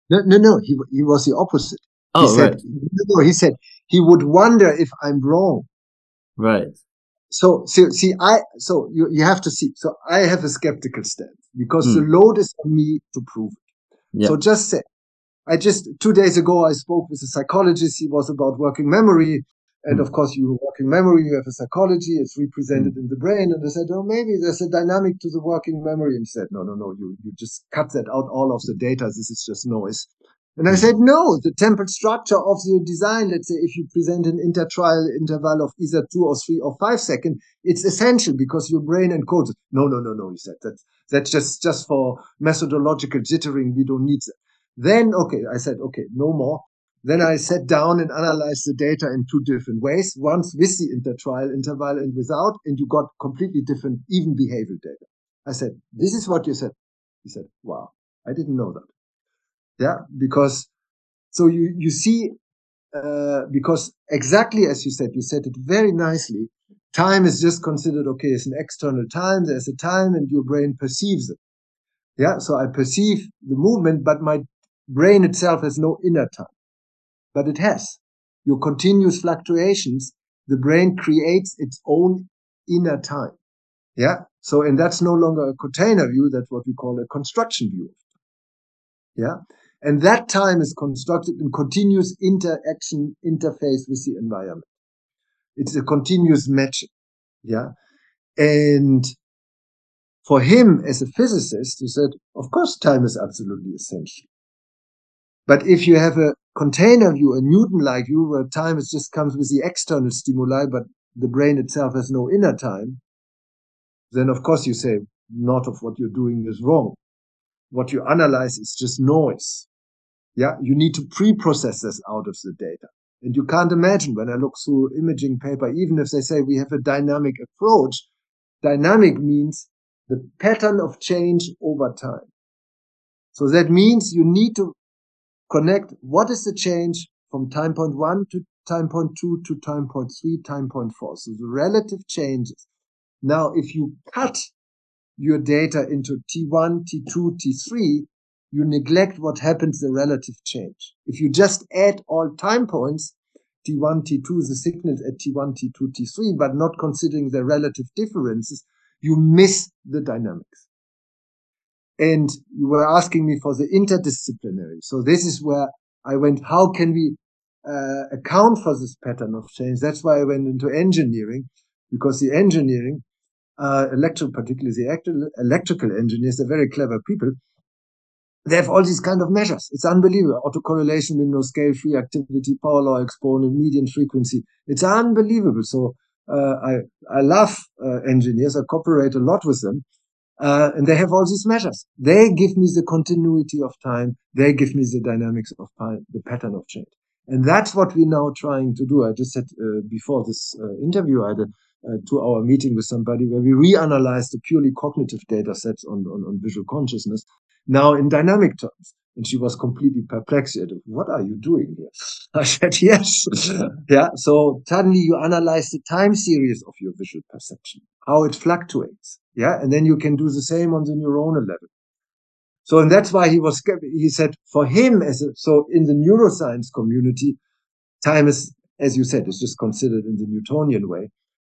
No, no, no. He he was the opposite. Oh, he said, right. No, he said he would wonder if I'm wrong. Right. So, see, see, I so you you have to see. So I have a skeptical stance because the Hmm. load is on me to prove it. Yeah. So just say, I just two days ago I spoke with a psychologist. He was about working memory, and Mm. of course, you working memory, you have a psychology. It's represented in the brain. And I said, oh, maybe there's a dynamic to the working memory. And he said, no, no, no. You you just cut that out. All of the data. This is just noise. And I said, no, the temporal structure of the design, let's say if you present an intertrial interval of either two or three or five seconds, it's essential because your brain encodes it. No, no, no, no, he said. That's, that's just, just for methodological jittering. We don't need that. Then, okay, I said, okay, no more. Then I sat down and analyzed the data in two different ways. Once with the intertrial interval and without, and you got completely different, even behavioral data. I said, this is what you said. He said, wow, I didn't know that. Yeah, because so you you see, uh, because exactly as you said, you said it very nicely. Time is just considered okay. It's an external time. There's a time, and your brain perceives it. Yeah, so I perceive the movement, but my brain itself has no inner time, but it has your continuous fluctuations. The brain creates its own inner time. Yeah. So, and that's no longer a container view. That's what we call a construction view. Yeah. And that time is constructed in continuous interaction interface with the environment. It's a continuous matching. Yeah. And for him as a physicist, he said, of course, time is absolutely essential. But if you have a container view, a Newton-like view where time is just comes with the external stimuli, but the brain itself has no inner time, then of course you say, not of what you're doing is wrong. What you analyze is just noise. Yeah, you need to pre-process this out of the data. And you can't imagine when I look through imaging paper, even if they say we have a dynamic approach, dynamic means the pattern of change over time. So that means you need to connect what is the change from time point one to time point two to time point three, time point four. So the relative changes. Now, if you cut your data into T1, T2, T3, you neglect what happens the relative change. If you just add all time points, T1, T2, the signals at T1, T2, T3, but not considering the relative differences, you miss the dynamics. And you were asking me for the interdisciplinary. So this is where I went, how can we uh, account for this pattern of change? That's why I went into engineering, because the engineering, uh, electrical, particularly the electrical engineers, they're very clever people they have all these kind of measures. It's unbelievable. Autocorrelation window, scale free activity, power law exponent, median frequency. It's unbelievable. So uh, I I love uh, engineers. I cooperate a lot with them, uh, and they have all these measures. They give me the continuity of time. They give me the dynamics of time, the pattern of change, and that's what we're now trying to do. I just said uh, before this uh, interview, I had a uh, two-hour meeting with somebody where we reanalyzed the purely cognitive data sets on, on, on visual consciousness now in dynamic terms. And she was completely perplexed. What are you doing here? I said, yes. yeah. So suddenly you analyze the time series of your visual perception, how it fluctuates. Yeah. And then you can do the same on the neuronal level. So, and that's why he was, he said for him as a, so in the neuroscience community, time is, as you said, is just considered in the Newtonian way.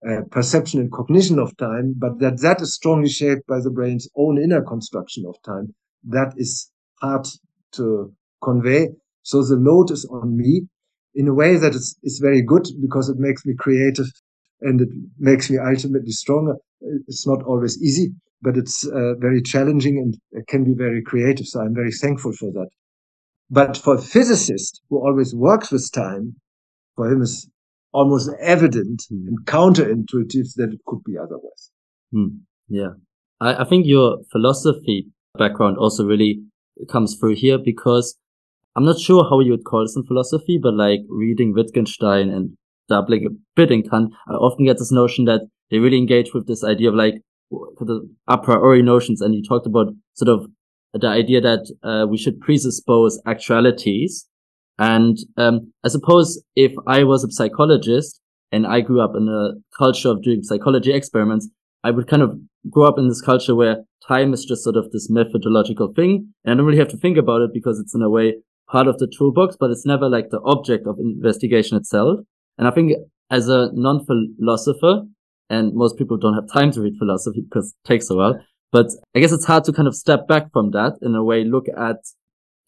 Uh, perception and cognition of time, but that that is strongly shaped by the brain's own inner construction of time that is hard to convey. So the load is on me in a way that is, is very good because it makes me creative and it makes me ultimately stronger. It's not always easy, but it's uh, very challenging and it can be very creative. So I'm very thankful for that. But for a physicist who always works with time, for him is almost evident mm. and counterintuitive that it could be otherwise. Mm. Yeah. I, I think your philosophy background also really comes through here because I'm not sure how you would call this in philosophy, but like reading Wittgenstein and dabbling a bit in Kant, I often get this notion that they really engage with this idea of like the a priori notions. And you talked about sort of the idea that uh, we should presuppose actualities. And um, I suppose if I was a psychologist and I grew up in a culture of doing psychology experiments, I would kind of grow up in this culture where time is just sort of this methodological thing. And I don't really have to think about it because it's in a way part of the toolbox, but it's never like the object of investigation itself. And I think as a non-philosopher, and most people don't have time to read philosophy because it takes a while, but I guess it's hard to kind of step back from that in a way, look at,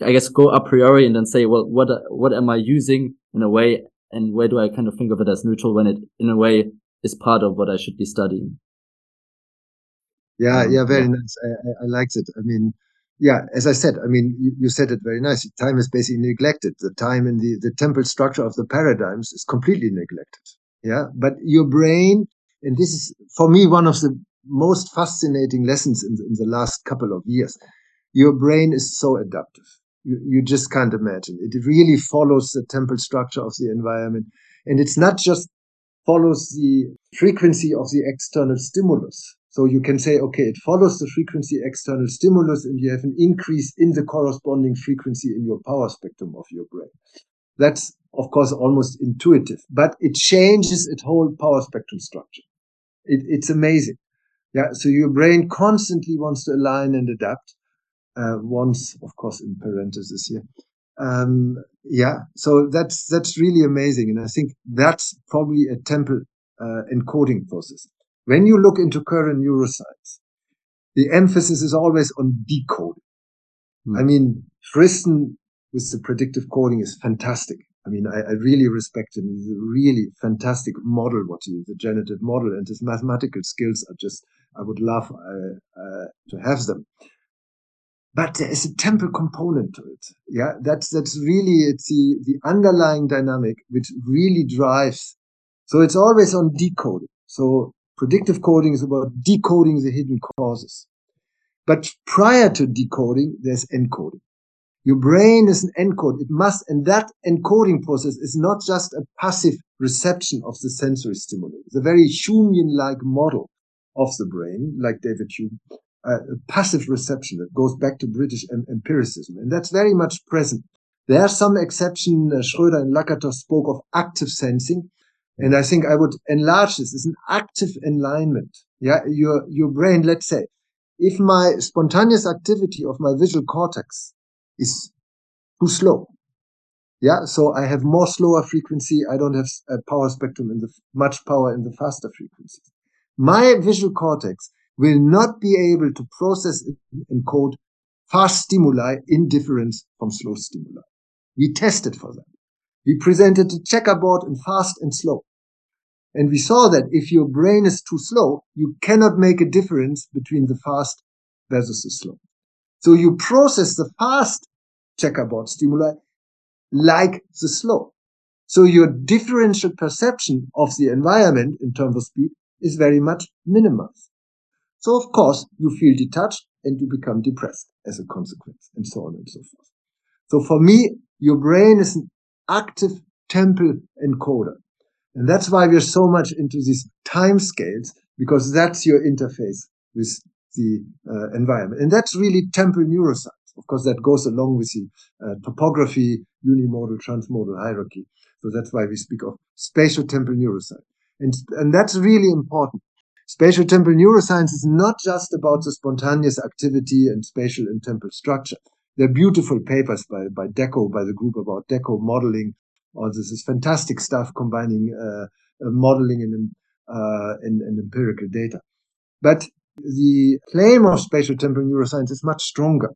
I guess, go a priori and then say, well, what, what am I using in a way? And where do I kind of think of it as neutral when it, in a way, is part of what I should be studying? Yeah, um, yeah, very nice. I, I, I liked it. I mean, yeah, as I said, I mean, you, you, said it very nicely. Time is basically neglected. The time in the, the temporal structure of the paradigms is completely neglected. Yeah. But your brain, and this is for me one of the most fascinating lessons in, in the last couple of years. Your brain is so adaptive. You, you just can't imagine. It really follows the temporal structure of the environment. And it's not just follows the frequency of the external stimulus. So you can say, okay, it follows the frequency external stimulus and you have an increase in the corresponding frequency in your power spectrum of your brain. That's, of course, almost intuitive, but it changes its whole power spectrum structure. It, it's amazing. Yeah. So your brain constantly wants to align and adapt. Uh, once, of course, in parentheses here. Um, yeah. So that's, that's really amazing. And I think that's probably a temporal uh, encoding process. When you look into current neuroscience, the emphasis is always on decoding. Mm. I mean, Friston with the predictive coding is fantastic. I mean, I, I, really respect him. He's a really fantastic model, what he is, a generative model, and his mathematical skills are just, I would love uh, uh, to have them. But there is a temporal component to it. Yeah, that's, that's really, it's the, the underlying dynamic which really drives. So it's always on decoding. So Predictive coding is about decoding the hidden causes. But prior to decoding, there's encoding. Your brain is an encode. It must, and that encoding process is not just a passive reception of the sensory stimuli. It's a very Humean-like model of the brain, like David Hume, uh, a passive reception that goes back to British em- empiricism. And that's very much present. There are some exceptions. Uh, Schroeder and Lakatos spoke of active sensing, and I think I would enlarge this. It's an active alignment. Yeah. Your, your brain, let's say, if my spontaneous activity of my visual cortex is too slow. Yeah. So I have more slower frequency. I don't have a power spectrum in the much power in the faster frequencies. My visual cortex will not be able to process and encode fast stimuli in difference from slow stimuli. We tested for that. We presented a checkerboard in fast and slow. And we saw that if your brain is too slow, you cannot make a difference between the fast versus the slow. So you process the fast checkerboard stimuli like the slow. So your differential perception of the environment in terms of speed is very much minimized. So of course you feel detached and you become depressed as a consequence and so on and so forth. So for me, your brain is an active temporal encoder. And that's why we're so much into these time scales, because that's your interface with the uh, environment. And that's really temporal neuroscience. Of course, that goes along with the uh, topography, unimodal, transmodal hierarchy. So that's why we speak of spatial temporal neuroscience. And, and that's really important. Spatial temporal neuroscience is not just about the spontaneous activity and spatial and temporal structure. There are beautiful papers by, by Deco, by the group about Deco modeling or this is fantastic stuff combining uh, uh, modeling and, uh, and, and empirical data. But the claim of spatial temporal neuroscience is much stronger.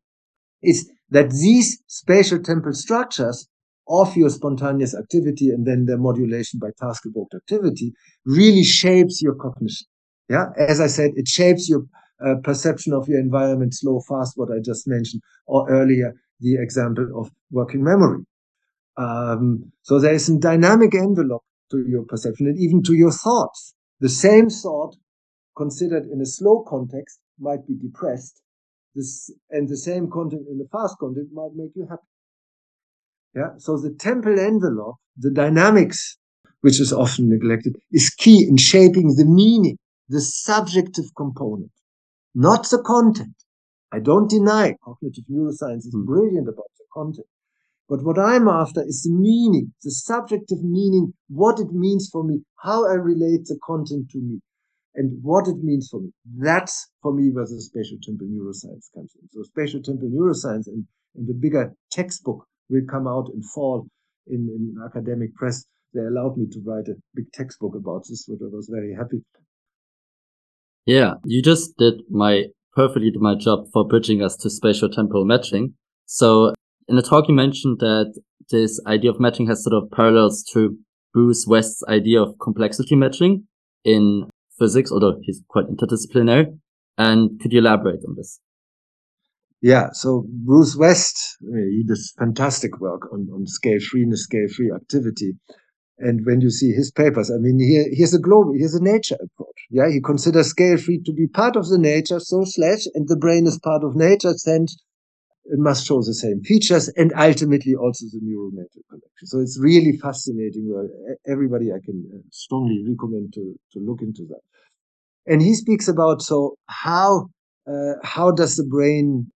Is that these spatial temporal structures of your spontaneous activity and then their modulation by task evoked activity really shapes your cognition. Yeah. As I said, it shapes your uh, perception of your environment, slow, fast, what I just mentioned, or earlier, the example of working memory. Um, so there is a dynamic envelope to your perception and even to your thoughts. The same thought considered in a slow context might be depressed. This, and the same content in a fast context might make you happy. Yeah. So the temporal envelope, the dynamics, which is often neglected, is key in shaping the meaning, the subjective component, not the content. I don't deny cognitive neuroscience is hmm. brilliant about the content, but what I'm after is the meaning, the subjective meaning, what it means for me, how I relate the content to me, and what it means for me. That's for me where the spatial temporal neuroscience comes in. So spatial temporal neuroscience and, and the bigger textbook will come out in fall in, in academic press. They allowed me to write a big textbook about this, which I was very happy. Yeah, you just did my perfectly did my job for bridging us to spatial temporal matching. So in the talk, you mentioned that this idea of matching has sort of parallels to Bruce West's idea of complexity matching in physics, although he's quite interdisciplinary. And could you elaborate on this? Yeah, so Bruce West, he does fantastic work on, on scale freeness, scale free activity. And when you see his papers, I mean, he, he has a global, he has a nature approach. Yeah, he considers scale free to be part of the nature, so slash, and the brain is part of nature, and it must show the same features and ultimately also the neural network connection. So it's really fascinating work. Everybody I can uh, strongly recommend to, to look into that. And he speaks about so how uh, how does the brain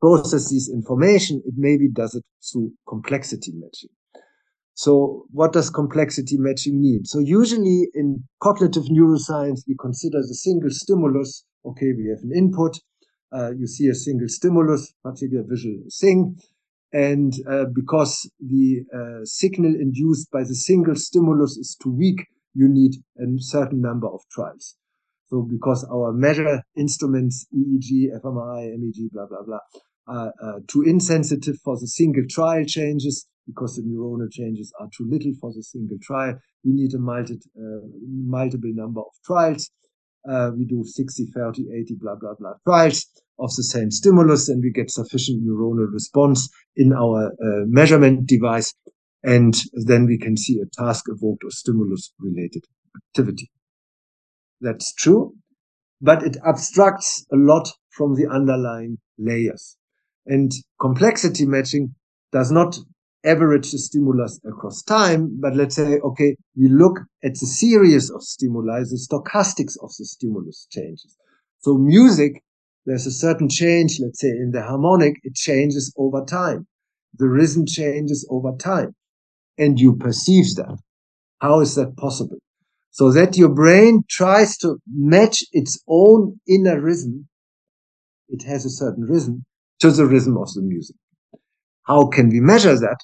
process this information? It maybe does it through complexity matching. So what does complexity matching mean? So usually in cognitive neuroscience, we consider the single stimulus. Okay, we have an input uh, you see a single stimulus, particular visual thing. And uh, because the uh, signal induced by the single stimulus is too weak, you need a certain number of trials. So because our measure instruments, EEG, fMRI, MEG, blah, blah, blah, are uh, too insensitive for the single trial changes, because the neuronal changes are too little for the single trial, we need a multi, uh, multiple number of trials. Uh, we do 60, 30, 80, blah, blah, blah trials of the same stimulus and we get sufficient neuronal response in our uh, measurement device. And then we can see a task evoked or stimulus related activity. That's true, but it abstracts a lot from the underlying layers. And complexity matching does not average the stimulus across time, but let's say, okay, we look at the series of stimuli, the stochastics of the stimulus changes. So music, there's a certain change, let's say in the harmonic, it changes over time. The rhythm changes over time and you perceive that. How is that possible? So that your brain tries to match its own inner rhythm. It has a certain rhythm to the rhythm of the music. How can we measure that?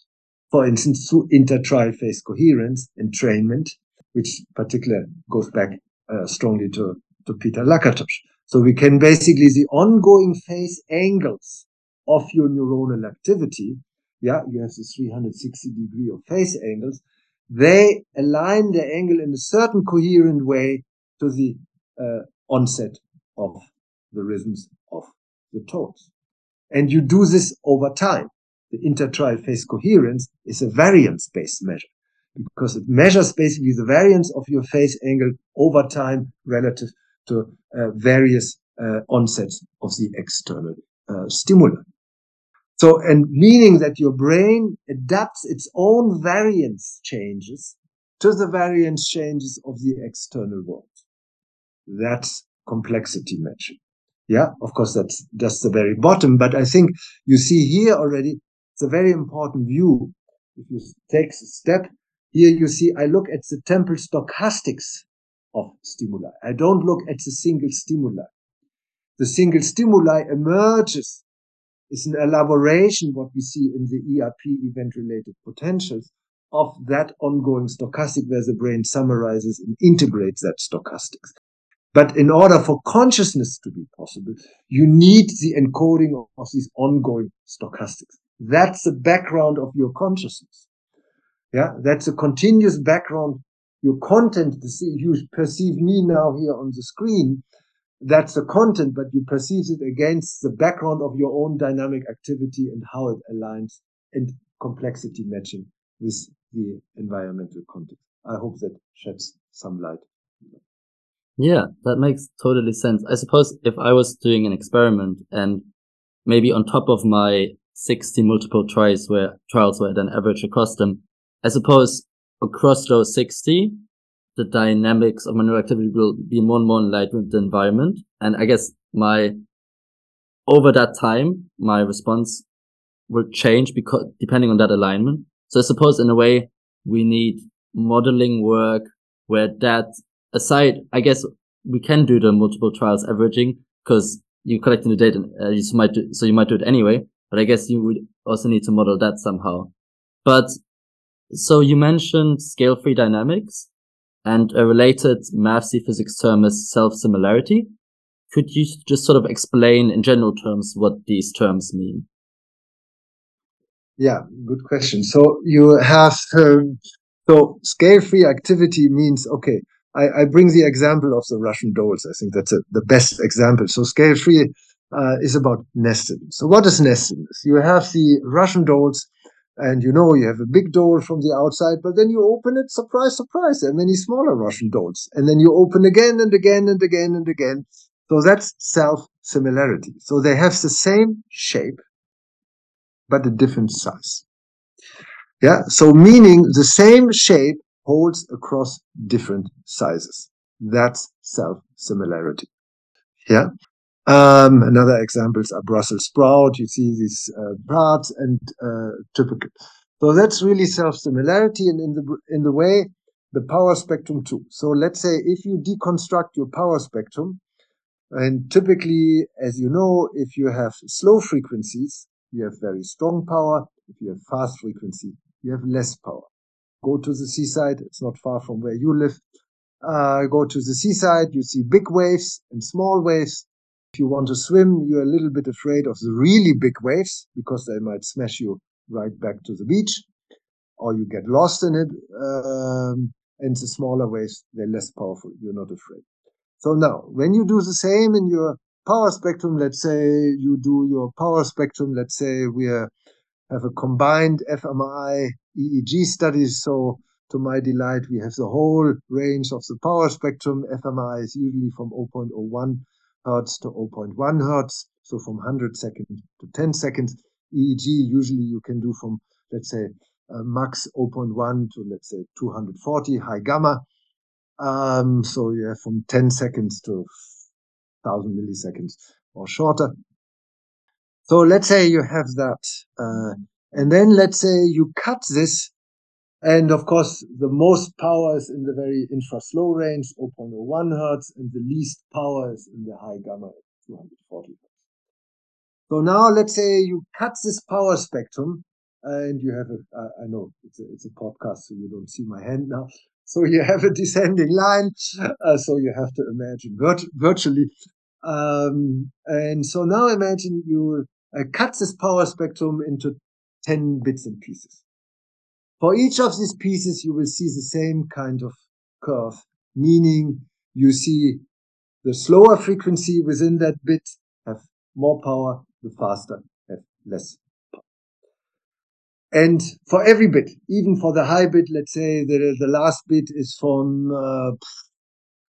For instance, through intertrial phase coherence entrainment, which particularly goes back uh, strongly to, to Peter Lakatos. So we can basically the ongoing phase angles of your neuronal activity. Yeah, you have the 360 degree of phase angles. They align the angle in a certain coherent way to the uh, onset of the rhythms of the tones. And you do this over time. The intertrial phase coherence is a variance-based measure because it measures basically the variance of your phase angle over time relative to uh, various uh, onsets of the external uh, stimuli. So, and meaning that your brain adapts its own variance changes to the variance changes of the external world. That's complexity matching. Yeah, of course, that's just the very bottom. But I think you see here already, it's a very important view. If you take a step here, you see, I look at the temporal stochastics of stimuli. I don't look at the single stimuli. The single stimuli emerges is an elaboration, what we see in the ERP event related potentials of that ongoing stochastic where the brain summarizes and integrates that stochastics. But in order for consciousness to be possible, you need the encoding of, of these ongoing stochastics. That's the background of your consciousness. Yeah, that's a continuous background. Your content, you perceive me now here on the screen. That's the content, but you perceive it against the background of your own dynamic activity and how it aligns and complexity matching with the environmental context. I hope that sheds some light. Yeah, that makes totally sense. I suppose if I was doing an experiment and maybe on top of my 60 multiple trials where trials where I then average across them, I suppose across those 60, the dynamics of my neural activity will be more and more in line with the environment. And I guess my, over that time, my response will change because depending on that alignment. So I suppose in a way we need modeling work where that aside, I guess we can do the multiple trials averaging because you're collecting the data, uh, you might do, so you might do it anyway. But I guess you would also need to model that somehow. But so you mentioned scale-free dynamics and a related mathsy physics term is self-similarity. Could you just sort of explain in general terms what these terms mean? Yeah, good question. So you have, um, so scale-free activity means, okay, I, I, bring the example of the Russian dolls. I think that's a, the best example. So scale free uh, is about nestedness. So what is nestedness? You have the Russian dolls and you know you have a big doll from the outside, but then you open it, surprise, surprise, there are many smaller Russian dolls. And then you open again and again and again and again. So that's self-similarity. So they have the same shape, but a different size. Yeah, so meaning the same shape holds across different sizes. That's self-similarity. Yeah. Um, another examples are Brussels sprout. You see these uh, parts and uh, typical. So that's really self-similarity, and in the in the way the power spectrum too. So let's say if you deconstruct your power spectrum, and typically, as you know, if you have slow frequencies, you have very strong power. If you have fast frequency, you have less power. Go to the seaside; it's not far from where you live. Uh, go to the seaside, you see big waves and small waves if you want to swim, you're a little bit afraid of the really big waves because they might smash you right back to the beach or you get lost in it. Um, and the smaller waves, they're less powerful. You're not afraid. So now, when you do the same in your power spectrum, let's say you do your power spectrum, let's say we have a combined fMRI EEG study. So to my delight, we have the whole range of the power spectrum. fMRI is usually from 0.01 hertz to 0.1 hertz, so from 100 seconds to 10 seconds. EEG usually you can do from let's say uh, max 0.1 to let's say 240 high gamma. Um, so you have from 10 seconds to 1000 milliseconds or shorter. So let's say you have that, uh, and then let's say you cut this and of course, the most power is in the very infra slow range, 0.01 hertz, and the least power is in the high gamma, 240 hertz. So now let's say you cut this power spectrum and you have a, uh, I know it's a, it's a podcast, so you don't see my hand now. So you have a descending line. Uh, so you have to imagine virt- virtually. Um, and so now imagine you uh, cut this power spectrum into 10 bits and pieces. For each of these pieces, you will see the same kind of curve, meaning you see the slower frequency within that bit have more power, the faster have less power. And for every bit, even for the high bit, let's say the, the last bit is from uh,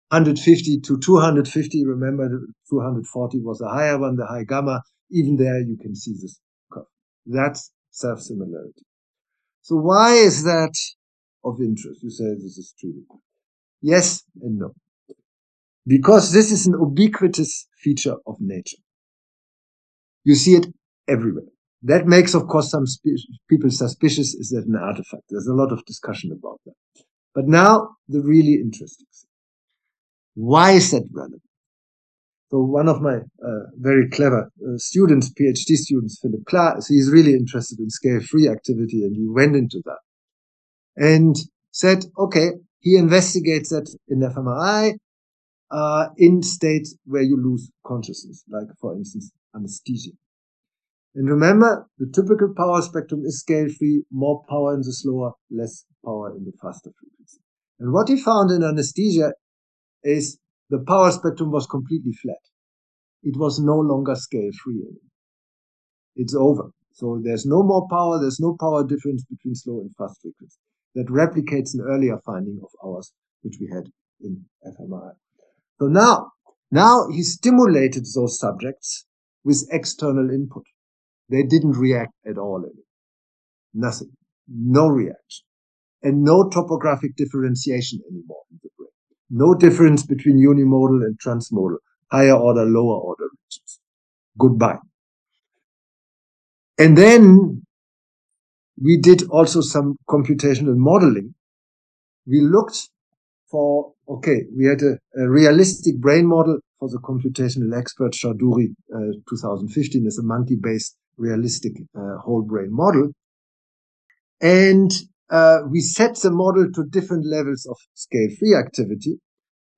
150 to 250. Remember, 240 was a higher one, the high gamma. Even there, you can see this curve. That's self-similarity. So why is that of interest? You say this is trivial. Yes and no. Because this is an ubiquitous feature of nature. You see it everywhere. That makes, of course, some people suspicious. Is that an artifact? There's a lot of discussion about that. But now the really interesting thing. Why is that relevant? So one of my uh, very clever uh, students, PhD students, Philip Klar, he's really interested in scale-free activity, and he went into that and said, okay, he investigates that in fMRI uh, in states where you lose consciousness, like for instance anesthesia. And remember, the typical power spectrum is scale-free, more power in the slower, less power in the faster frequency. And what he found in anesthesia is the power spectrum was completely flat. It was no longer scale free. It's over. So there's no more power. There's no power difference between slow and fast frequency. That replicates an earlier finding of ours, which we had in fMRI. So now, now he stimulated those subjects with external input. They didn't react at all. Nothing. No reaction. And no topographic differentiation anymore in the. No difference between unimodal and transmodal, higher order, lower order regions. Goodbye. And then we did also some computational modeling. We looked for, okay, we had a, a realistic brain model for the computational expert Chaudhuri, uh, 2015 is a monkey-based realistic uh, whole brain model. And uh, we set the model to different levels of scale-free activity.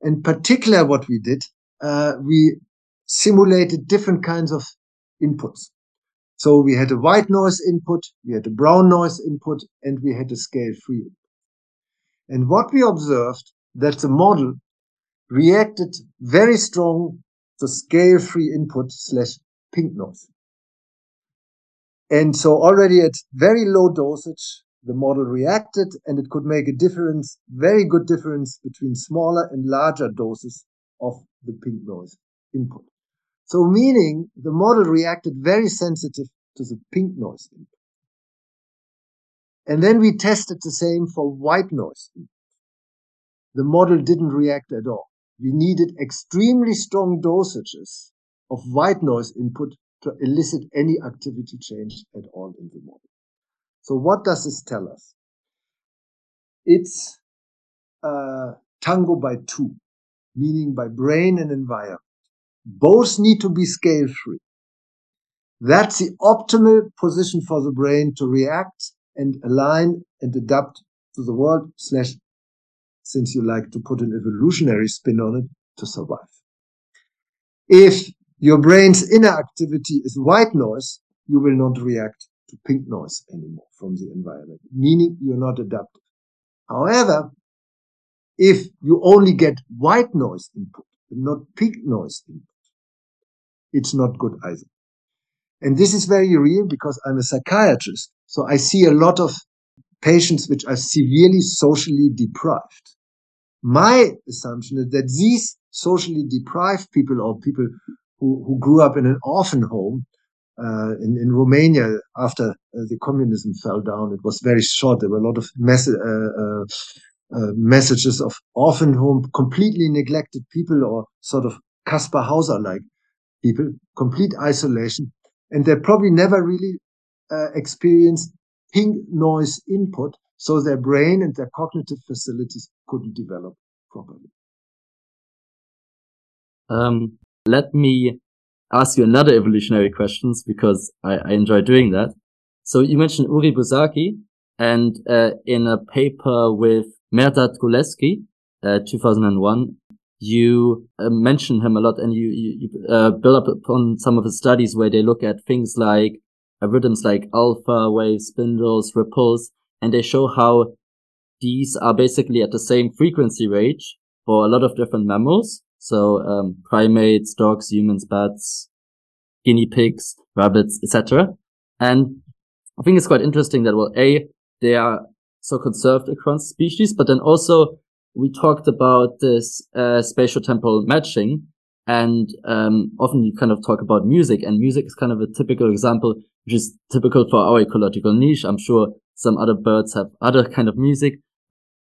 In particular, what we did, uh, we simulated different kinds of inputs. So we had a white noise input, we had a brown noise input, and we had a scale-free input. And what we observed that the model reacted very strong to scale-free input slash pink noise. And so already at very low dosage, the model reacted and it could make a difference, very good difference between smaller and larger doses of the pink noise input. So meaning the model reacted very sensitive to the pink noise input. And then we tested the same for white noise. The model didn't react at all. We needed extremely strong dosages of white noise input to elicit any activity change at all in the model. So what does this tell us? It's uh, tango by two, meaning by brain and environment. Both need to be scale free. That's the optimal position for the brain to react and align and adapt to the world slash, since you like to put an evolutionary spin on it, to survive. If your brain's inner activity is white noise, you will not react to pink noise anymore from the environment, meaning you're not adaptive. However, if you only get white noise input, and not pink noise input, it's not good either. And this is very real because I'm a psychiatrist. So I see a lot of patients which are severely socially deprived. My assumption is that these socially deprived people or people who, who grew up in an orphan home uh, in, in Romania after uh, the communism fell down. It was very short. There were a lot of mess- uh, uh, messages of orphan home, completely neglected people or sort of Kaspar Hauser like people, complete isolation. And they probably never really experienced pink noise input. So their brain and their cognitive facilities couldn't develop properly. Um, let me ask you another evolutionary questions because I, I enjoy doing that. So you mentioned Uri Buzsáki and uh, in a paper with Mehrdad Golesorkhi, uh, 2001, you uh, mention him a lot and you, you, you uh, build up upon some of his studies where they look at things like uh, rhythms like alpha waves, spindles, ripples, and they show how these are basically at the same frequency range for a lot of different mammals. So um, primates, dogs, humans, bats, guinea pigs, rabbits, etc. And I think it's quite interesting that well, a they are so conserved across species, but then also we talked about this uh, spatial temporal matching, and um, often you kind of talk about music, and music is kind of a typical example, which is typical for our ecological niche. I'm sure some other birds have other kind of music,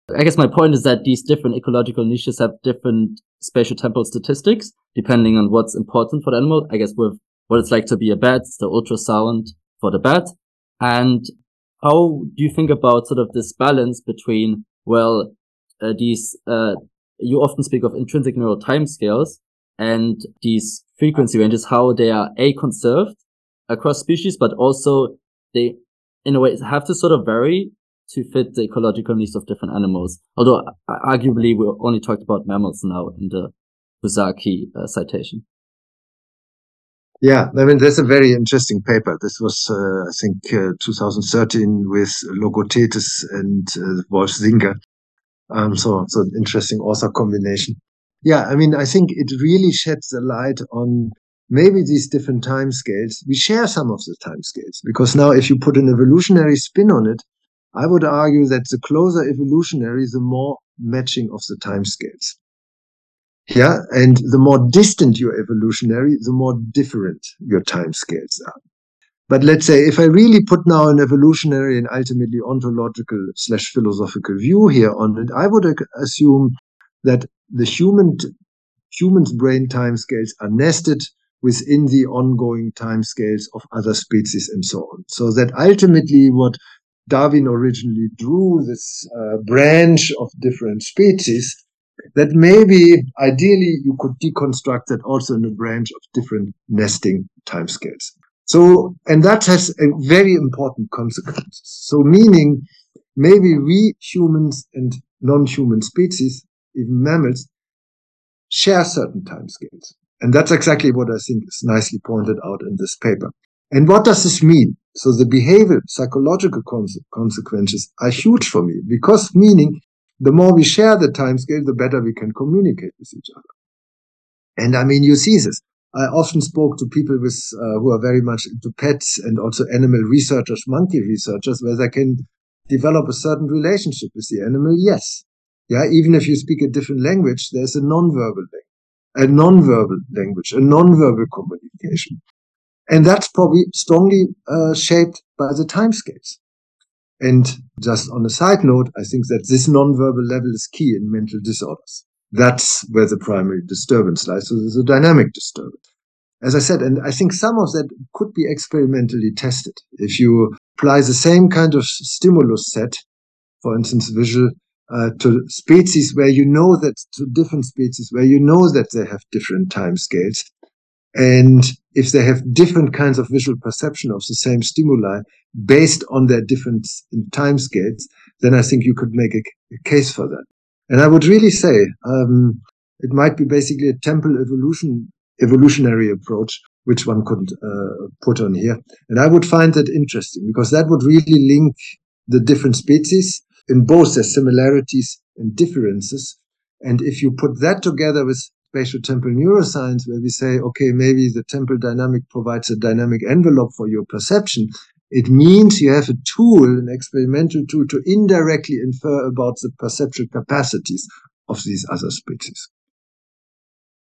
I guess my point is that these different ecological niches have different spatial temporal statistics depending on what's important for the animal. I guess with what it's like to be a bat, the ultrasound for the bat. And how do you think about sort of this balance between, well, uh, these, uh, you often speak of intrinsic neural timescales and these frequency ranges, how they are a conserved across species, but also they, in a way, have to sort of vary to fit the ecological needs of different animals. Although arguably we only talked about mammals now in the Buzsáki uh, citation. Yeah, I mean, that's a very interesting paper. This was, uh, I think, uh, 2013 with Logothetis and uh, Wolf Singer. Um, so, so interesting author combination. Yeah, I mean, I think it really sheds a light on maybe these different time scales. We share some of the time scales because now if you put an evolutionary spin on it, I would argue that the closer evolutionary, the more matching of the timescales. Yeah. And the more distant your evolutionary, the more different your timescales are. But let's say if I really put now an evolutionary and ultimately ontological slash philosophical view here on it, I would assume that the human, human's brain timescales are nested within the ongoing timescales of other species and so on. So that ultimately what Darwin originally drew this uh, branch of different species, that maybe ideally you could deconstruct that also in a branch of different nesting timescales. So, and that has a very important consequence. So, meaning maybe we humans and non-human species, even mammals, share certain timescales. And that's exactly what I think is nicely pointed out in this paper. And what does this mean? So the behavior, psychological consequences are huge for me because meaning the more we share the time scale, the better we can communicate with each other. And I mean, you see this. I often spoke to people with uh, who are very much into pets and also animal researchers, monkey researchers, where they can develop a certain relationship with the animal. Yes, yeah. Even if you speak a different language, there's a non-verbal a non-verbal language, a non-verbal communication, and that's probably strongly uh, shaped by the timescales. And just on a side note, I think that this non-verbal level is key in mental disorders. That's where the primary disturbance lies. So there's a dynamic disturbance. As I said, and I think some of that could be experimentally tested. If you apply the same kind of stimulus set, for instance, visual, uh, to species where you know that to different species where you know that they have different time scales, and if they have different kinds of visual perception of the same stimuli based on their different time scales, then I think you could make a, a case for that. And I would really say um, it might be basically a temple evolution evolutionary approach which one could uh, put on here. And I would find that interesting because that would really link the different species in both their similarities and differences. And if you put that together with spatial temporal neuroscience, where we say, okay, maybe the temporal dynamic provides a dynamic envelope for your perception, it means you have a tool, an experimental tool to indirectly infer about the perceptual capacities of these other species.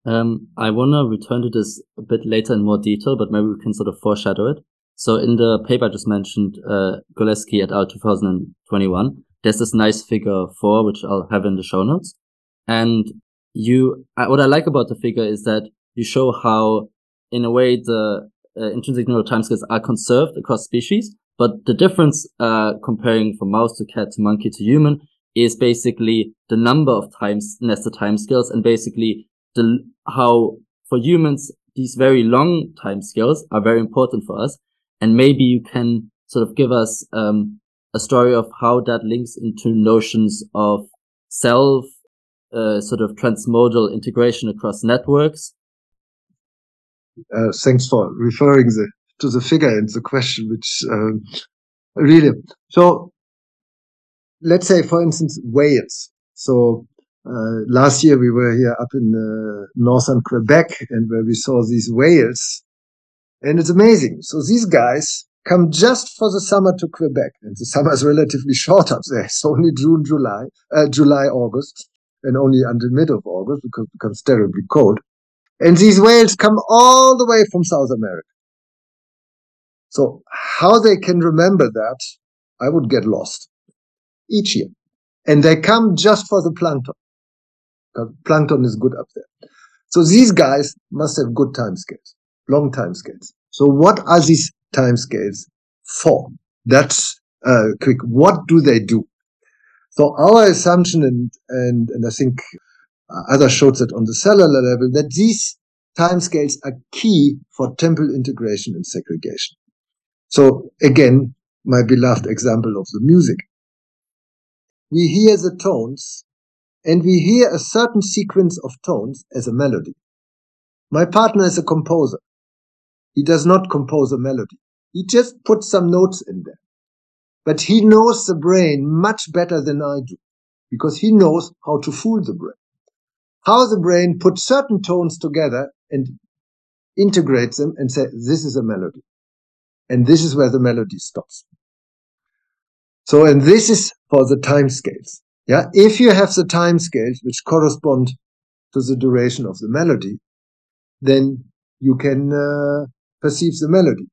Um, I want to return to this a bit later in more detail, but maybe we can sort of foreshadow it. So in the paper I just mentioned, uh, Golesorkhi et al. 2021, there's this nice figure four, which I'll have in the show notes. And you, what I like about the figure is that you show how, in a way, the uh, intrinsic neural timescales are conserved across species. But the difference, uh, comparing from mouse to cat to monkey to human is basically the number of times nested timescales and basically the, how for humans, these very long timescales are very important for us. And maybe you can sort of give us, um, a story of how that links into notions of self, uh, sort of transmodal integration across networks uh, thanks for referring the, to the figure and the question, which um, really. So let's say, for instance, whales. So uh, last year we were here up in uh, northern Quebec, and where we saw these whales, and it's amazing. So these guys come just for the summer to Quebec, and the summer is relatively short up there. It's only June, July, uh, July, August, and only until mid of August because it becomes terribly cold. And these whales come all the way from South America. So how they can remember that, I would get lost each year. And they come just for the plankton. Plankton is good up there. So these guys must have good time scales, long time scales. So what are these time scales for? That's uh, quick. What do they do? So our assumption, and, and, and I think uh, others showed that on the cellular level, that these timescales are key for temporal integration and segregation. So again, my beloved example of the music. We hear the tones and we hear a certain sequence of tones as a melody. My partner is a composer. He does not compose a melody. He just puts some notes in there. But he knows the brain much better than I do because he knows how to fool the brain how the brain puts certain tones together and integrates them and say, this is a melody. And this is where the melody stops. So, and this is for the time scales. Yeah. If you have the time scales which correspond to the duration of the melody, then you can uh, perceive the melody.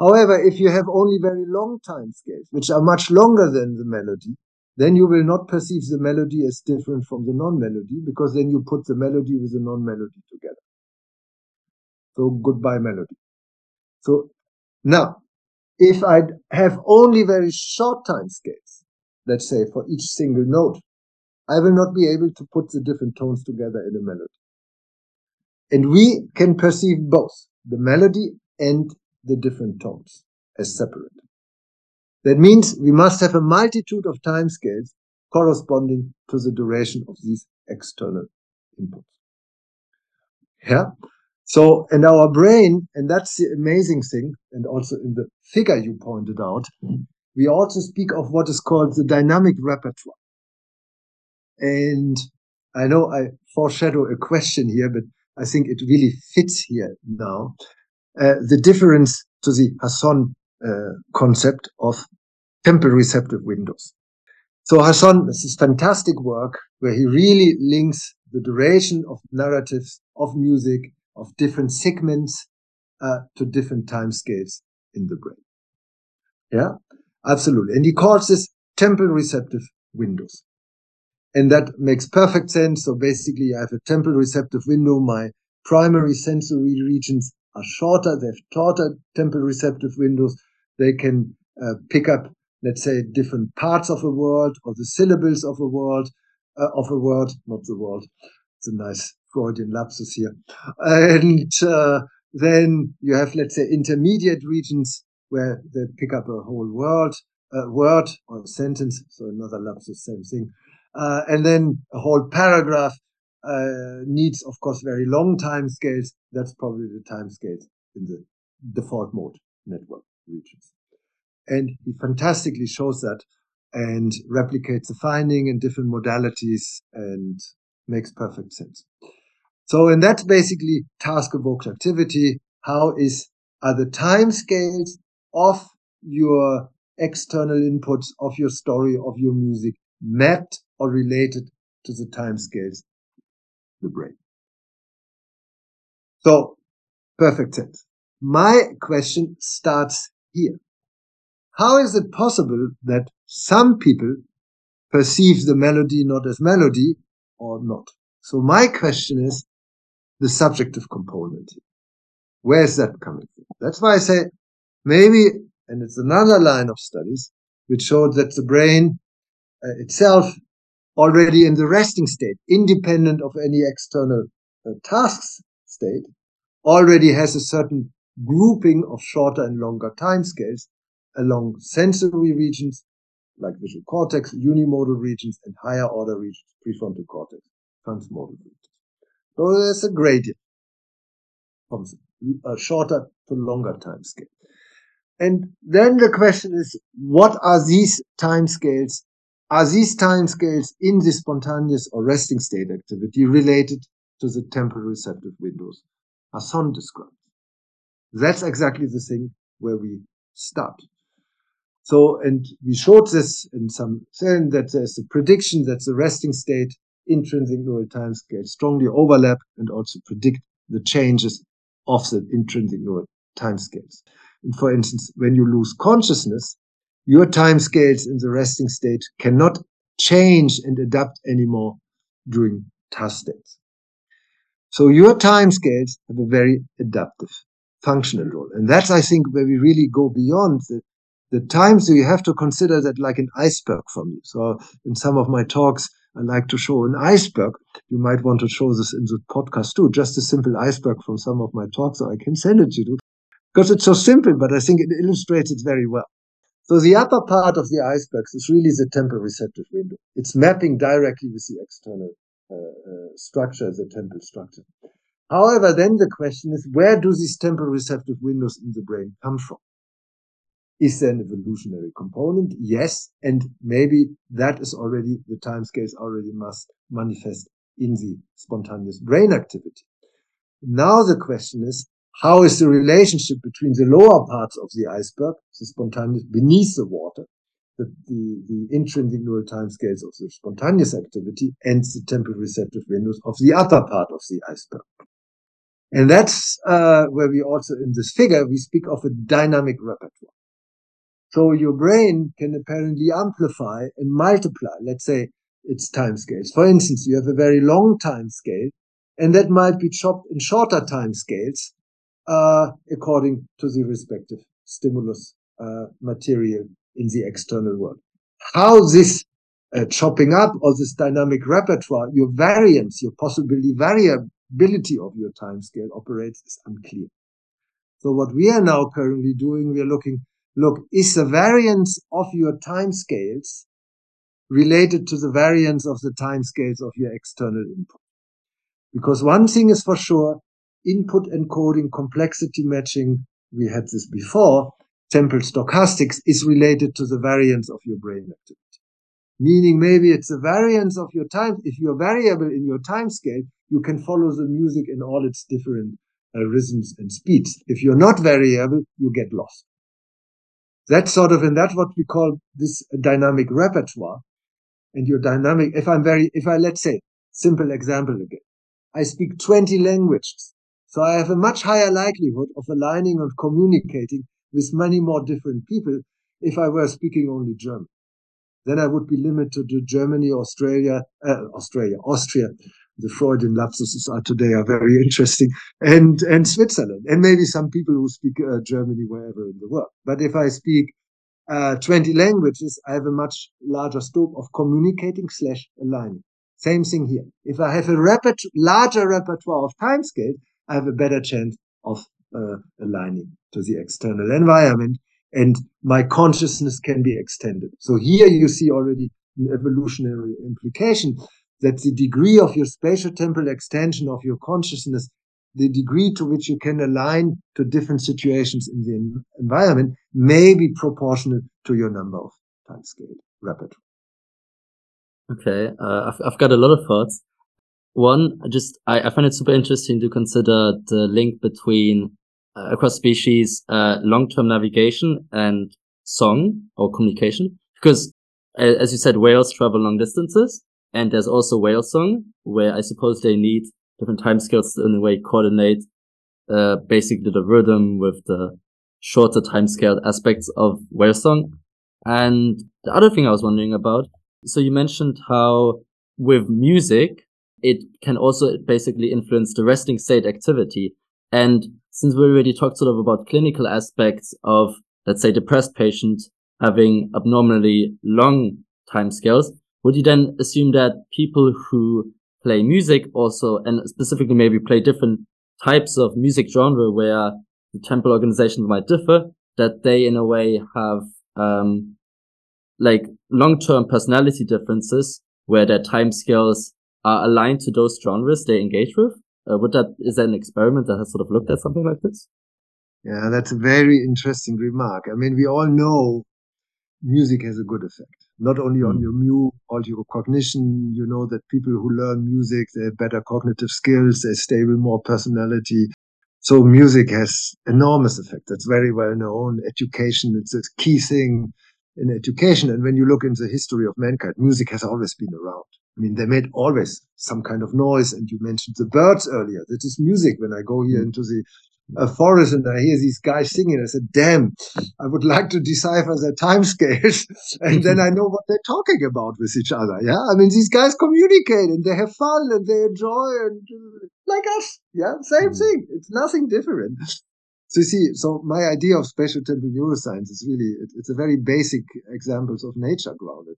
However, if you have only very long time scales, which are much longer than the melody, then you will not perceive the melody as different from the non-melody because then you put the melody with the non-melody together. So goodbye melody. So now, if I have only very short time scales, let's say for each single note, I will not be able to put the different tones together in a melody. And we can perceive both the melody and the different tones as separate. That means we must have a multitude of timescales corresponding to the duration of these external inputs. Yeah. So, and our brain, and that's the amazing thing, and also in the figure you pointed out, we also speak of what is called the dynamic repertoire. And I know I foreshadow a question here, but I think it really fits here now, the difference to the Hasson uh, concept of temporal receptive windows. So Hasson, this is fantastic work where he really links the duration of narratives of music of different segments uh, to different time scales in the brain. Yeah, absolutely. And he calls this temporal receptive windows. And that makes perfect sense. So basically I have a temporal receptive window. My primary sensory regions are shorter. They have shorter temporal receptive windows. They can uh, pick up, let's say, different parts of a word or the syllables of a word, uh, of a word, not the word. It's a nice Freudian lapsus here. And uh, then you have, let's say, intermediate regions where they pick up a whole word, a word or a sentence. So another lapsus, same thing. Uh, and then a whole paragraph uh, needs, of course, very long time scales. That's probably the time scales in the default mode network regions. And he fantastically shows that and replicates the finding in different modalities and makes perfect sense. So, and that's basically task evoked activity. How is, are the time scales of your external inputs of your story, of your music mapped or related to the time scales the brain. So, perfect sense. My question starts here. How is it possible that some people perceive the melody not as melody or not? So my question is the subjective component. Where is that coming from? That's why I say maybe, and it's another line of studies which showed that the brain uh, itself already in the resting state, independent of any external uh, tasks state, already has a certain grouping of shorter and longer time scales along sensory regions like visual cortex, unimodal regions, and higher order regions, prefrontal cortex, transmodal regions. So there's a gradient from a shorter to longer time scale. And then the question is, what are these time scales are these time scales in the spontaneous or resting state activity related to the temporal receptive windows as Hasson described? That's exactly the thing where we start. So, and we showed this in some saying that there's a prediction that the resting state intrinsic neural time scale strongly overlap and also predict the changes of the intrinsic neural time scales. And for instance, when you lose consciousness, your time scales in the resting state cannot change and adapt anymore during task states. So your time scales have a very adaptive functional role. And that's, I think, where we really go beyond the, the times so you have to consider that like an iceberg for me. So in some of my talks, I like to show an iceberg. You might want to show this in the podcast too, just a simple iceberg from some of my talks, so I can send it to you because it's so simple, but I think it illustrates it very well. So the upper part of the icebergs is really the temporal receptive window. It's mapping directly with the external uh, uh, structure, the temporal structure. However, then the question is, where do these temporal receptive windows in the brain come from? Is there an evolutionary component? Yes. And maybe that is already, the time scales already must manifest in the spontaneous brain activity. Now the question is, how is the relationship between the lower parts of the iceberg, the spontaneous beneath the water, the, the, the intrinsic neural timescales of the spontaneous activity and the temporal receptive windows of the upper part of the iceberg. And that's uh, where we also, in this figure, we speak of a dynamic repertoire. So your brain can apparently amplify and multiply, let's say, its timescales. For instance, you have a very long time scale, and that might be chopped in shorter time scales uh, according to the respective stimulus uh, material in the external world. How this uh, chopping up or this dynamic repertoire, your variance, your possibility variability of your time scale operates is unclear. So what we are now currently doing, we are looking, look, is the variance of your time scales related to the variance of the time scales of your external input? Because one thing is for sure, input encoding, complexity matching, we had this before, temporal stochastics is related to the variance of your brain activity. meaning maybe it's a variance of your time. If you're variable in your time scale, you can follow the music in all its different uh, rhythms and speeds. If you're not variable, you get lost. That's sort of, and that's what we call this dynamic repertoire. And your dynamic, if I'm very, if I, let's say, simple example again, I speak 20 languages. So I have a much higher likelihood of aligning and communicating with many more different people if I were speaking only German. Then I would be limited to Germany, Australia, uh, Australia, Austria. The Freudian lapses are today are very interesting, and and Switzerland, and maybe some people who speak uh, Germany wherever in the world. But if I speak uh, 20 languages, I have a much larger scope of communicating slash aligning. Same thing here. If I have a repert- larger repertoire of timescale, I have a better chance of uh, aligning to the external environment and my consciousness can be extended. So here you see already an evolutionary implication that the degree of your spatial temporal extension of your consciousness, the degree to which you can align to different situations in the environment may be proportional to your number of timescale repertoire. Okay, uh, I've, I've got a lot of thoughts. One, just I, I find it super interesting to consider the link between across species uh, long-term navigation and song or communication, because as you said, whales travel long distances, and there's also whale song where I suppose they need different time scales in a way coordinate uh, basically the rhythm with the shorter time scale aspects of whale song. And the other thing I was wondering about so you mentioned how with music, it can also basically influence the resting state activity. And since we already talked sort of about clinical aspects of, let's say, depressed patients having abnormally long time scales, would you then assume that people who play music also, and specifically maybe play different types of music genre where the temporal organizations might differ, that they in a way have um, like long-term personality differences where their time scales are aligned to those genres they engage with? Uh, would that is that an experiment that has sort of looked at something like this? Yeah, that's a very interesting remark. I mean, we all know music has a good effect, not only on your mood, on your cognition. You know that people who learn music, they have better cognitive skills, they stable more personality. So music has enormous effect. That's very well known. Education, it's a key thing in education. And when you look into the history of mankind, music has always been around. I mean, they made always some kind of noise. And you mentioned the birds earlier. That is music. When I go here mm. into the uh, forest and I hear these guys singing, I said, damn, I would like to decipher their time scales. and then I know what they're talking about with each other. Yeah. I mean, these guys communicate and they have fun and they enjoy and uh, like us. Yeah. Same mm. thing. It's nothing different. So you see, so my idea of spatial temporal neuroscience is really, it, it's a very basic examples of nature grounded.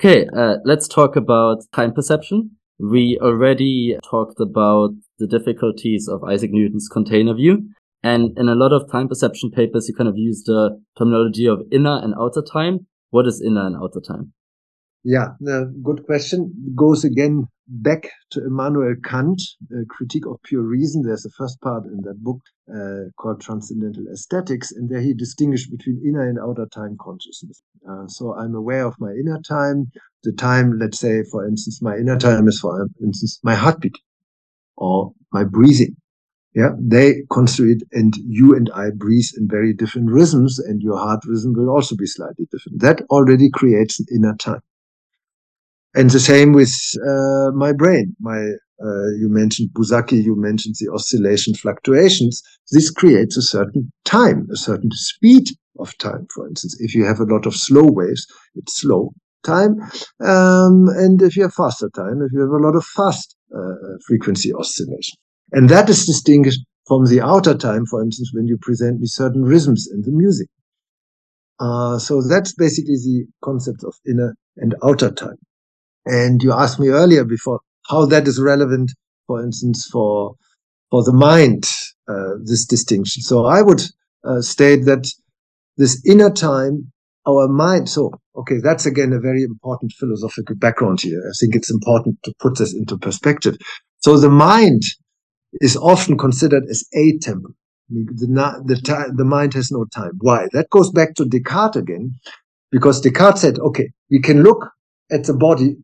Okay, uh, let's talk about time perception. We already talked about the difficulties of Isaac Newton's container view. And in a lot of time perception papers, you kind of use the terminology of inner and outer time. What is inner and outer time? Yeah, no, good question. Goes again back to Immanuel Kant, Critique of Pure Reason. There's the first part in that book uh, called Transcendental Aesthetics, and there he distinguished between inner and outer time consciousness. Uh, so I'm aware of my inner time. The time, let's say, for instance, my inner time is, for instance, my heartbeat or my breathing. Yeah, they construct and you and I breathe in very different rhythms, and your heart rhythm will also be slightly different. That already creates an inner time. And the same with uh, my brain. My uh, you mentioned Buzsáki, you mentioned the oscillation fluctuations. This creates a certain time, a certain speed of time. For instance, if you have a lot of slow waves, it's slow time, um, and if you have faster time, if you have a lot of fast uh, frequency oscillation, and that is distinguished from the outer time. For instance, when you present me certain rhythms in the music. Uh, so that's basically the concept of inner and outer time. And you asked me earlier before how that is relevant, for instance, for for the mind, uh, this distinction. So I would uh, state that this inner time, our mind. So okay, that's again a very important philosophical background here. I think it's important to put this into perspective. So the mind is often considered as atemporal. The, the, the mind has no time. Why? That goes back to Descartes again because Descartes said, okay, we can look at the body,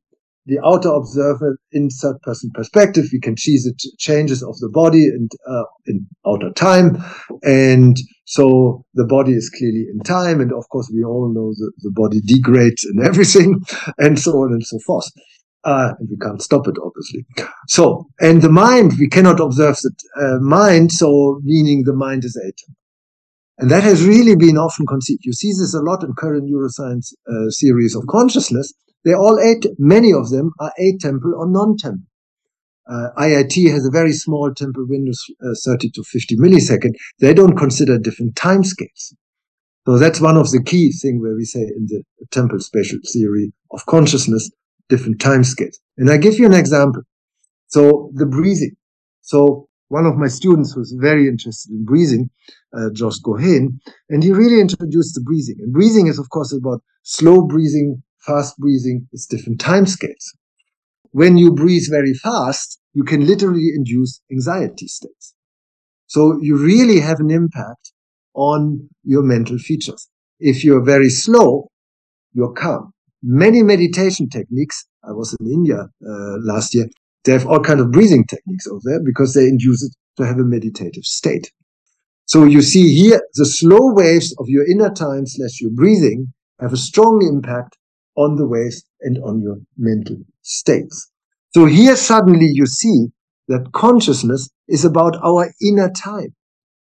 the outer observer in third person perspective. We can see the changes of the body and uh, in outer time. And so the body is clearly in time. And of course, we all know that the body degrades and everything and so on and so forth. Uh, and we can't stop it, obviously. So, and the mind, we cannot observe the uh, mind. So meaning the mind is atom. And that has really been often conceived. You see this a lot in current neuroscience uh, theories of consciousness. They're all eight, many of them are atemporal or non-temporal. Uh, IIT has a very small temporal window, uh, 30 to 50 millisecond. They don't consider different time scales. So that's one of the key things where we say in the temporal spatial theory of consciousness, different time scales. And I give you an example. So the breathing. So one of my students was very interested in breathing, uh, Josh Goheen, and he really introduced the breathing. And breathing is, of course, about slow breathing, fast breathing. is different time scales. When you breathe very fast, you can literally induce anxiety states. So you really have an impact on your mental features. If you're very slow, you're calm. Many meditation techniques, I was in India uh, last year, they have all kind of breathing techniques over there because they induce it to have a meditative state. So you see here, the slow waves of your inner time slash your breathing have a strong impact on the waves and on your mental states. So here suddenly you see that consciousness is about our inner time.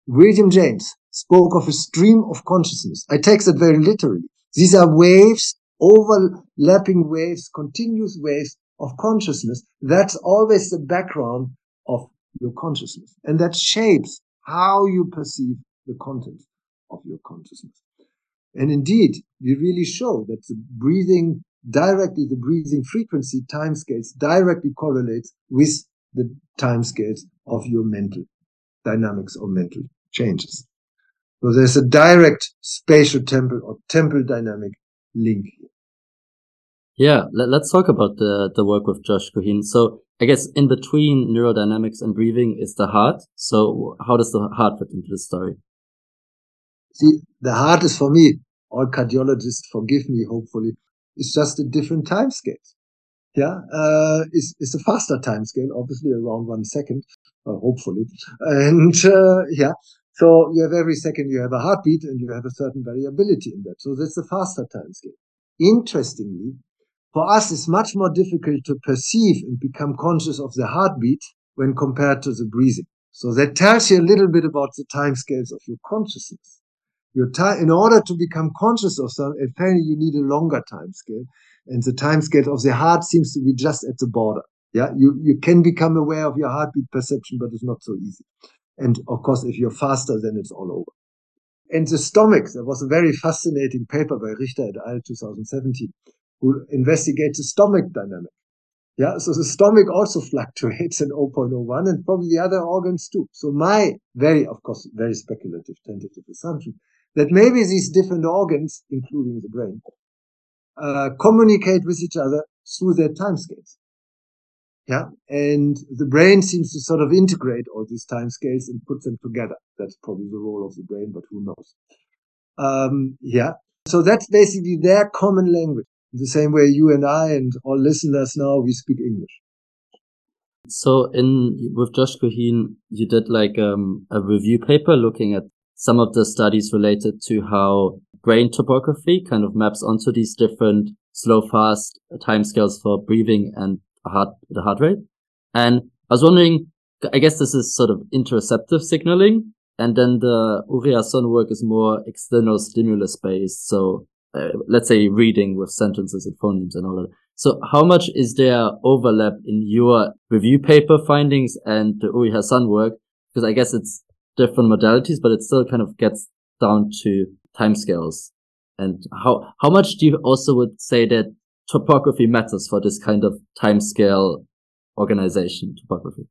William James spoke of a stream of consciousness. I take that very literally. These are waves, overlapping waves, continuous waves of consciousness, that's always the background of your consciousness. And that shapes how you perceive the content of your consciousness. And indeed, we really show that the breathing directly, the breathing frequency timescales directly correlates with the timescales of your mental dynamics or mental changes. So there's a direct spatial temporal or temporal dynamic link here. Yeah, let, us talk about the, the work with Josh Goheen. So I guess in between neurodynamics and breathing is the heart. So how does the heart fit into the story? See, the is for me, all cardiologists forgive me, hopefully, it's just a different time scale. Yeah, uh, it's, it's a faster time scale, obviously around one second, uh, hopefully. And, uh, yeah, so you have every second you have a heartbeat and you have a certain variability in that. So that's a faster time scale. Interestingly, for us, it's much more difficult to perceive and become conscious of the heartbeat when compared to the breathing. So that tells you a little bit about the time scales of your consciousness. Your time, in order to become conscious of something, apparently you need a longer time scale. And the time scale of the heart seems to be just at the border. Yeah, you, you can become aware of your heartbeat perception, but it's not so easy. And of course, if you're faster, then it's all over. And the stomach, there was a very fascinating paper by Richter et al. 2017 who investigates the stomach dynamic. Yeah, so the stomach also fluctuates in 0.01 and probably the other organs too. So my very, of course, very speculative, tentative assumption that maybe these different organs, including the brain, uh, communicate with each other through their timescales. Yeah, and the brain seems to sort of integrate all these timescales and put them together. That's probably the role of the brain, but who knows? Um, yeah, so that's basically their common language the same way you and I and all listeners now, we speak English. So in with Josh Goheen, you did like um, a review paper looking at some of the studies related to how brain topography kind of maps onto these different slow, fast timescales for breathing and heart, the heart rate. And I was wondering, I guess this is sort of interoceptive signaling. And then the Uri Hasson work is more external stimulus based. So uh, let's say reading with sentences and phonemes and all that. So how much is there overlap in your review paper findings and the Uri Hasson work? Because I guess it's different modalities, but it still kind of gets down to timescales. And how, how much do you also would say that topography matters for this kind of timescale organization, topography?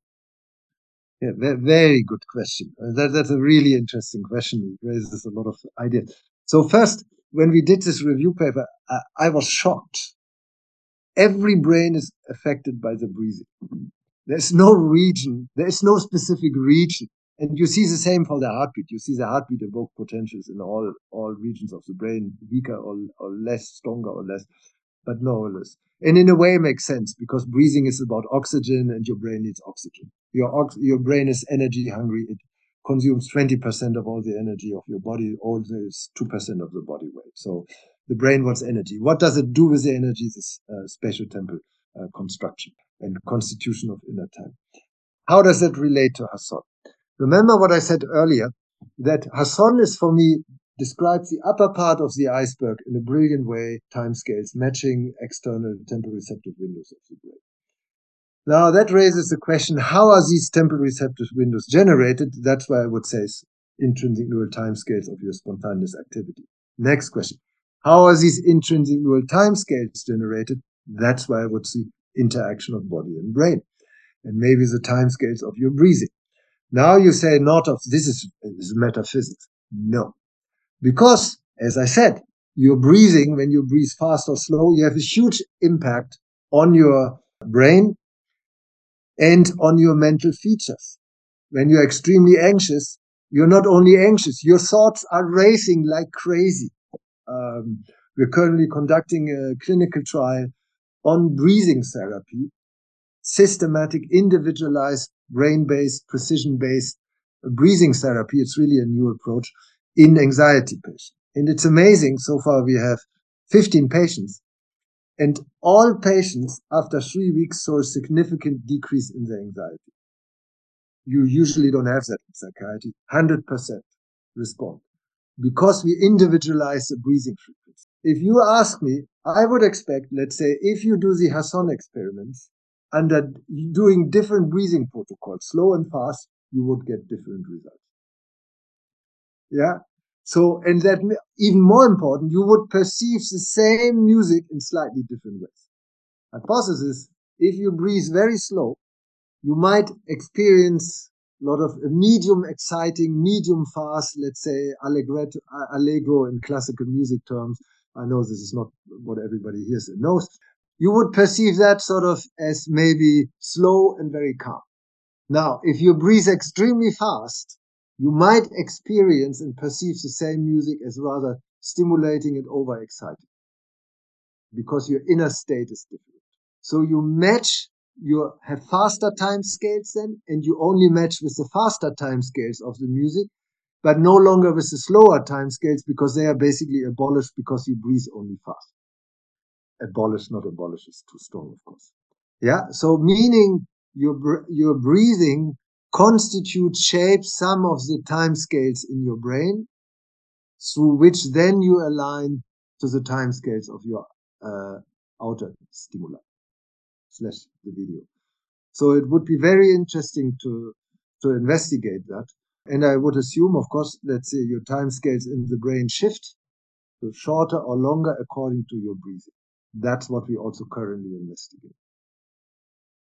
Yeah, very good question. Uh, that, that's a really interesting question. It raises a lot of ideas. So first, when we did this review paper, I, I was shocked. Every brain is affected by the breathing. There's no region, there's no specific region And you see the same for the heartbeat. You see the heartbeat evoked potentials in all, all regions of the brain, weaker or, or less, stronger or less, but no less. And in a way, it makes sense because breathing is about oxygen and your brain needs oxygen. Your, your brain is energy hungry. It consumes 20% of all the energy of your body, all is 2% of the body weight. So the brain wants energy. What does it do with the energy? This uh, spatial temporal uh, construction and constitution of inner time. How does that relate to Hasson? Remember what I said earlier, that Hasson is for me describes the upper part of the iceberg in a brilliant way, timescales matching external temporal receptive windows of the brain. Now that raises the question, how are these temporal receptive windows generated? That's why I would say intrinsic neural timescales of your spontaneous activity. Next question. How are these intrinsic neural timescales generated? That's why I would see interaction of body and brain. And maybe the timescales of your breathing. Now you say not of this is, is metaphysics. No. Because, as I said, you're breathing, when you breathe fast or slow, you have a huge impact on your brain and on your mental features. When you're extremely anxious, you're not only anxious, your thoughts are racing like crazy. Um, we're currently conducting a clinical trial on breathing therapy, systematic, individualized, brain-based, precision-based uh, breathing therapy. It's really a new approach in anxiety patients. And it's amazing. So far, we have 15 patients and all patients after three weeks saw a significant decrease in their anxiety. You usually don't have that in psychiatry. 100% respond because we individualize the breathing frequency. If you ask me, I would expect, let's say, if you do the Hasson experiments under doing different breathing protocols, slow and fast, you would get different results. Yeah. So, and that even more important, you would perceive the same music in slightly different ways. Hypothesis, if you breathe very slow, you might experience a lot of medium exciting, medium fast, let's say allegretto, allegro in classical music terms. I know this is not what everybody hears and knows. You would perceive that sort of as maybe slow and very calm. Now, if you breathe extremely fast, you might experience and perceive the same music as rather stimulating and overexciting because your inner state is different. So you match, you have faster time scales then, and you only match with the faster time scales of the music, but no longer with the slower time scales because they are basically abolished because you breathe only fast. Abolish, not abolish is too strong, of course. Yeah. So meaning your, your breathing constitutes, shape some of the time scales in your brain through which then you align to the time scales of your uh, outer stimuli slash the video. So it would be very interesting to to investigate that. And I would assume, of course, let's say your time scales in the brain shift to shorter or longer according to your breathing. That's what we also currently investigate.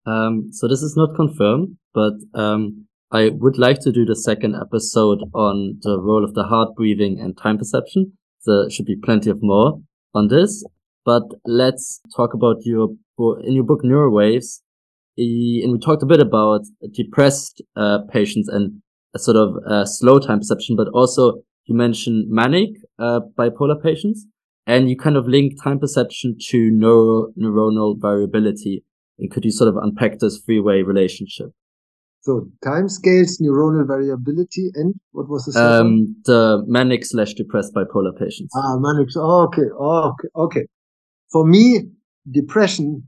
Um, so this is not confirmed, but um, I would like to do the second episode on the role of the heart breathing and time perception. There should be plenty of more on this, but let's talk about your in your book Neurowaves, and we talked a bit about depressed uh, patients and a sort of uh, slow time perception, but also you mentioned manic uh, bipolar patients, and you kind of link time perception to neuro neuronal variability and could you sort of unpack this three-way relationship? So time scales, neuronal variability, and what was the? Um, the manic slash depressed bipolar patients. Ah, manic. Okay. Okay. Okay. For me, depression,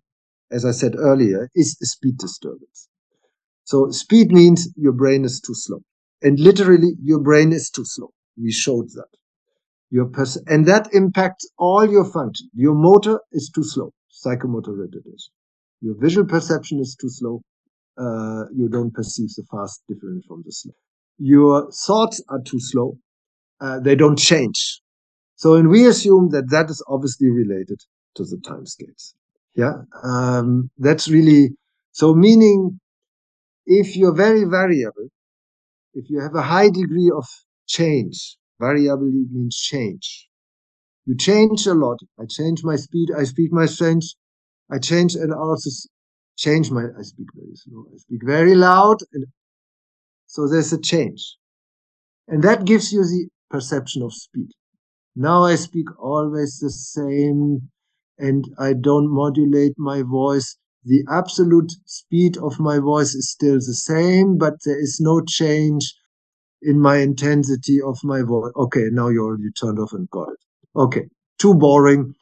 as I said earlier, is a speed disturbance. So speed means your brain is too slow. And literally, your brain is too slow. We showed that. Your pers- and that impacts all your function. Your motor is too slow, psychomotor retardation. Your visual perception is too slow. Uh, you don't perceive the fast different from the slow. Your thoughts are too slow. Uh, they don't change. So, and we assume that that is obviously related to the time scales. Yeah. Um, that's really, so meaning if you're very variable, if you have a high degree of change, variable means change. You change a lot. I change my speed. I speed my strength. I change and also change my, I speak very slow. I speak very loud. And So there's a change. And that gives you the perception of speed. Now I speak always the same and I don't modulate my voice. The absolute speed of my voice is still the same, but there is no change in my intensity of my voice. Okay, now you already turned off and got it. Okay, too boring.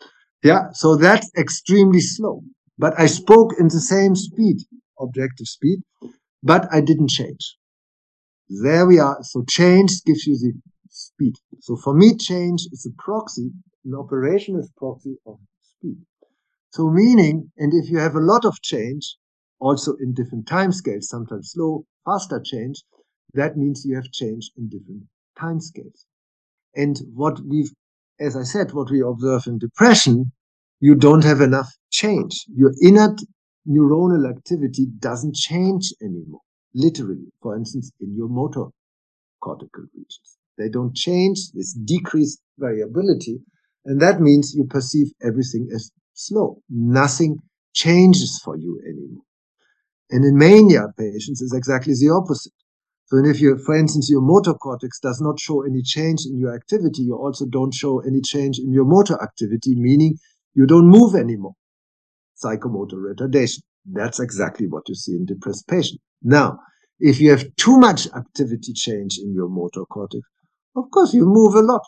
Yeah, so that's extremely slow. But I spoke in the same speed, objective speed, but I didn't change. There we are. So change gives you the speed. So for me, change is a proxy, an operation is proxy of speed. So meaning, and if you have a lot of change, also in different time scales, sometimes slow, faster change, that means you have change in different time scales. And what we've, as I said, what we observe in depression, you don't have enough change. Your inner neuronal activity doesn't change anymore. Literally, for instance, in your motor cortical regions. They don't change this decreased variability. And that means you perceive everything as slow. Nothing changes for you anymore. And in mania patients, it's exactly the opposite. So if you, for instance, your motor cortex does not show any change in your activity, you also don't show any change in your motor activity, meaning you don't move anymore. Psychomotor retardation. That's exactly what you see in depressed patients. Now, if you have too much activity change in your motor cortex, of course you move a lot.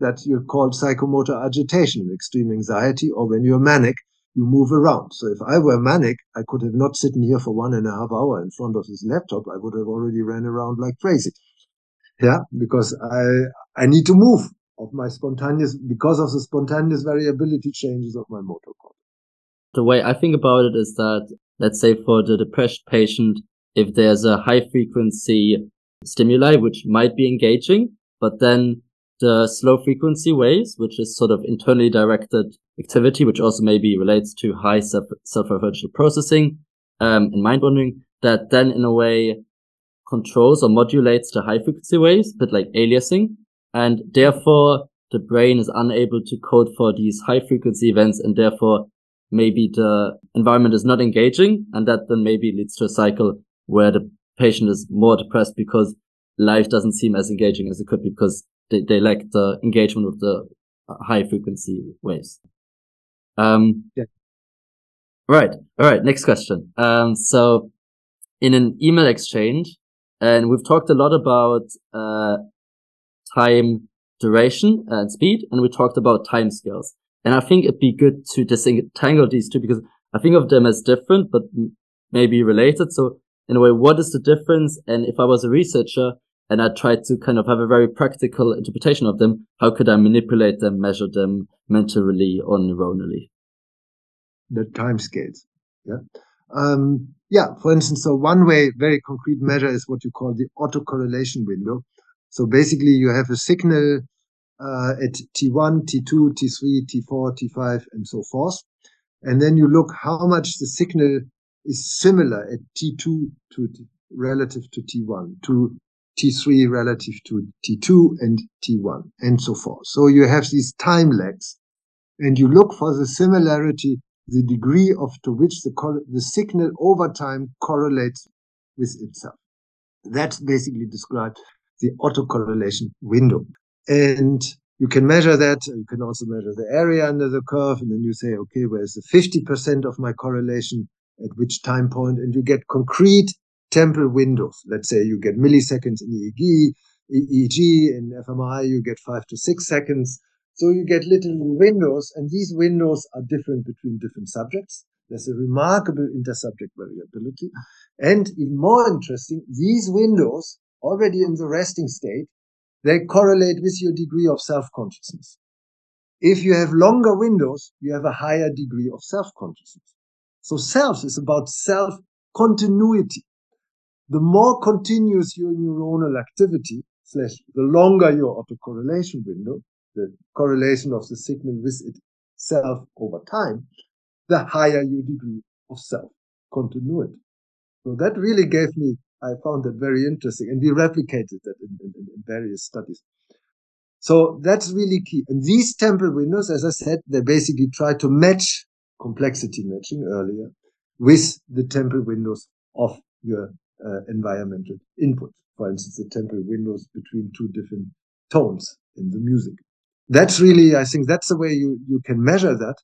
That you call psychomotor agitation, extreme anxiety, or when you're manic, you move around. So if I were manic, I could have not sitting here for one and a half hour in front of this laptop. I would have already ran around like crazy. Yeah, because I, I need to move of my spontaneous, because of the spontaneous variability changes of my motor cortex. The way I think about it is that, let's say for the depressed patient, if there's a high frequency stimuli, which might be engaging, but then the slow frequency waves, which is sort of internally directed activity, which also maybe relates to high self referential processing um, and mind wandering, that then in a way controls or modulates the high frequency waves, but like aliasing, and therefore the brain is unable to code for these high frequency events, and therefore maybe the environment is not engaging, and that then maybe leads to a cycle where the patient is more depressed because life doesn't seem as engaging as it could be because they, they lack the engagement with the high frequency waves. Um, yeah. Right. All right. Next question. Um, so in an email exchange, and we've talked a lot about, uh, time duration and speed, and we talked about time scales. And I think it'd be good to disentangle these two because I think of them as different, but maybe related. So in a way, what is the difference? And if I was a researcher, and I tried to kind of have a very practical interpretation of them. How could I manipulate them, measure them mentally or neuronally? The time scales. Yeah. Um, yeah. For instance, so one way, very concrete measure is what you call the autocorrelation window. So basically you have a signal, uh, at T1, T2, T3, T4, T5, and so forth. And then you look how much the signal is similar at T2 to relative to T1 to T3 relative to T2 and T1 and so forth. So you have these time lags and you look for the similarity, the degree of to which the, the signal over time correlates with itself. That's basically described the autocorrelation window. And you can measure that. You can also measure the area under the curve. And then you say, okay, where's the 50% of my correlation at which time point? And you get concrete temporal windows. Let's say you get milliseconds in EEG, EEG, in fMRI you get five to six seconds. So you get little windows, and these windows are different between different subjects. There's a remarkable intersubject variability. And even more interesting, these windows, already in the resting state, they correlate with your degree of self-consciousness. If you have longer windows, you have a higher degree of self-consciousness. So self is about self-continuity the more continuous your neuronal activity, slash the longer your autocorrelation window, the correlation of the signal with itself over time, the higher your degree of self continuity. So that really gave me, I found that very interesting, and we replicated that in, in, in various studies. So that's really key. And these temporal windows, as I said, they basically try to match complexity matching earlier with the temporal windows of your uh, environmental input. For instance, the temporal windows between two different tones in the music. That's really, I think that's the way you, you can measure that.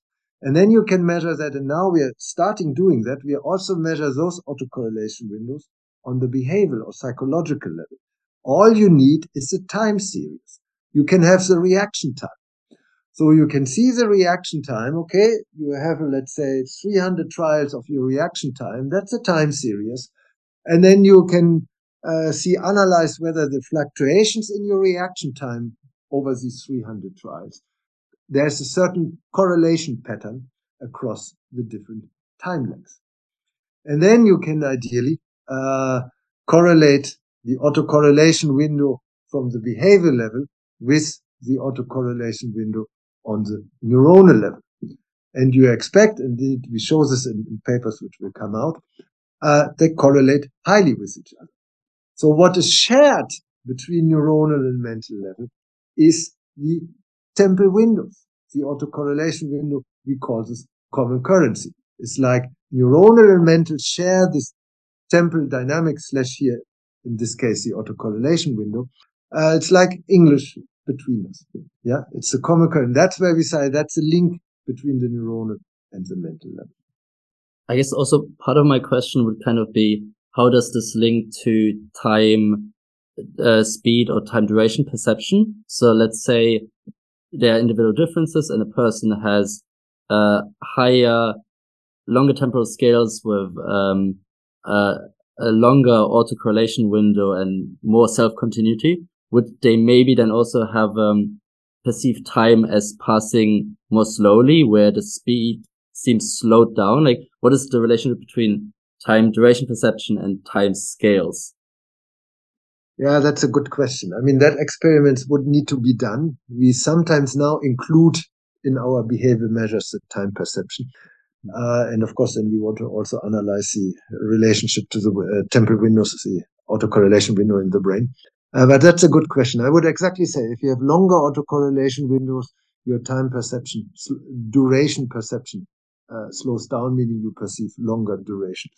And then you can measure that. And now we are starting doing that. We also measure those autocorrelation windows on the behavioral or psychological level. All you need is a time series. You can have the reaction time. So you can see the reaction time. Okay. You have, let's say 300 trials of your reaction time. That's a time series. And then you can uh, see, analyze whether the fluctuations in your reaction time over these 300 trials, there's a certain correlation pattern across the different time lengths. And then you can ideally uh, correlate the autocorrelation window from the behavior level with the autocorrelation window on the neuronal level. And you expect, indeed, we show this in, in papers which will come out, uh, they correlate highly with each other. So what is shared between neuronal and mental level is the temporal windows, the autocorrelation window. We call this common currency. It's like neuronal and mental share this temporal dynamic slash here, in this case, the autocorrelation window. Uh, it's like English between us. Yeah. It's a common currency. That's where we say that's a link between the neuronal and the mental level. I guess also part of my question would kind of be how does this link to time uh, speed or time duration perception? So let's say there are individual differences and a person has uh, higher, longer temporal scales with um, uh, a longer autocorrelation window and more self-continuity. Would they maybe then also have um, perceived time as passing more slowly, where the speed seems slowed down? Like, what is the relationship between time duration perception and time scales? Yeah, that's a good question. I mean, that experiments would need to be done. We sometimes now include in our behavior measures the time perception. Uh, and of course, then we want to also analyze the relationship to the uh, temporal windows, the autocorrelation window in the brain. Uh, but that's a good question. I would exactly say if you have longer autocorrelation windows, your time perception, duration perception uh, slows down, meaning you perceive longer duration.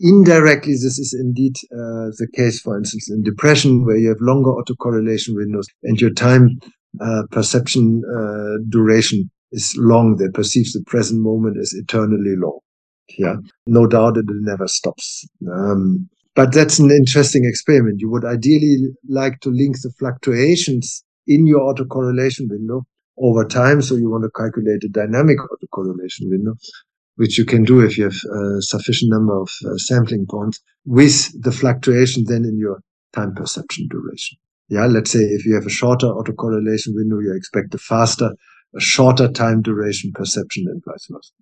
Indirectly, this is indeed uh, the case, for instance, in depression, where you have longer autocorrelation windows and your time uh, perception uh, duration is long. They perceive the present moment as eternally long. Yeah, no doubt it never stops. Um, but that's an interesting experiment. You would ideally like to link the fluctuations in your autocorrelation window over time. So you want to calculate the dynamic autocorrelation window, which you can do if you have a sufficient number of uh, sampling points with the fluctuation then in your time perception duration. Yeah, let's say if you have a shorter autocorrelation window, you expect a faster, a shorter time duration perception and vice versa.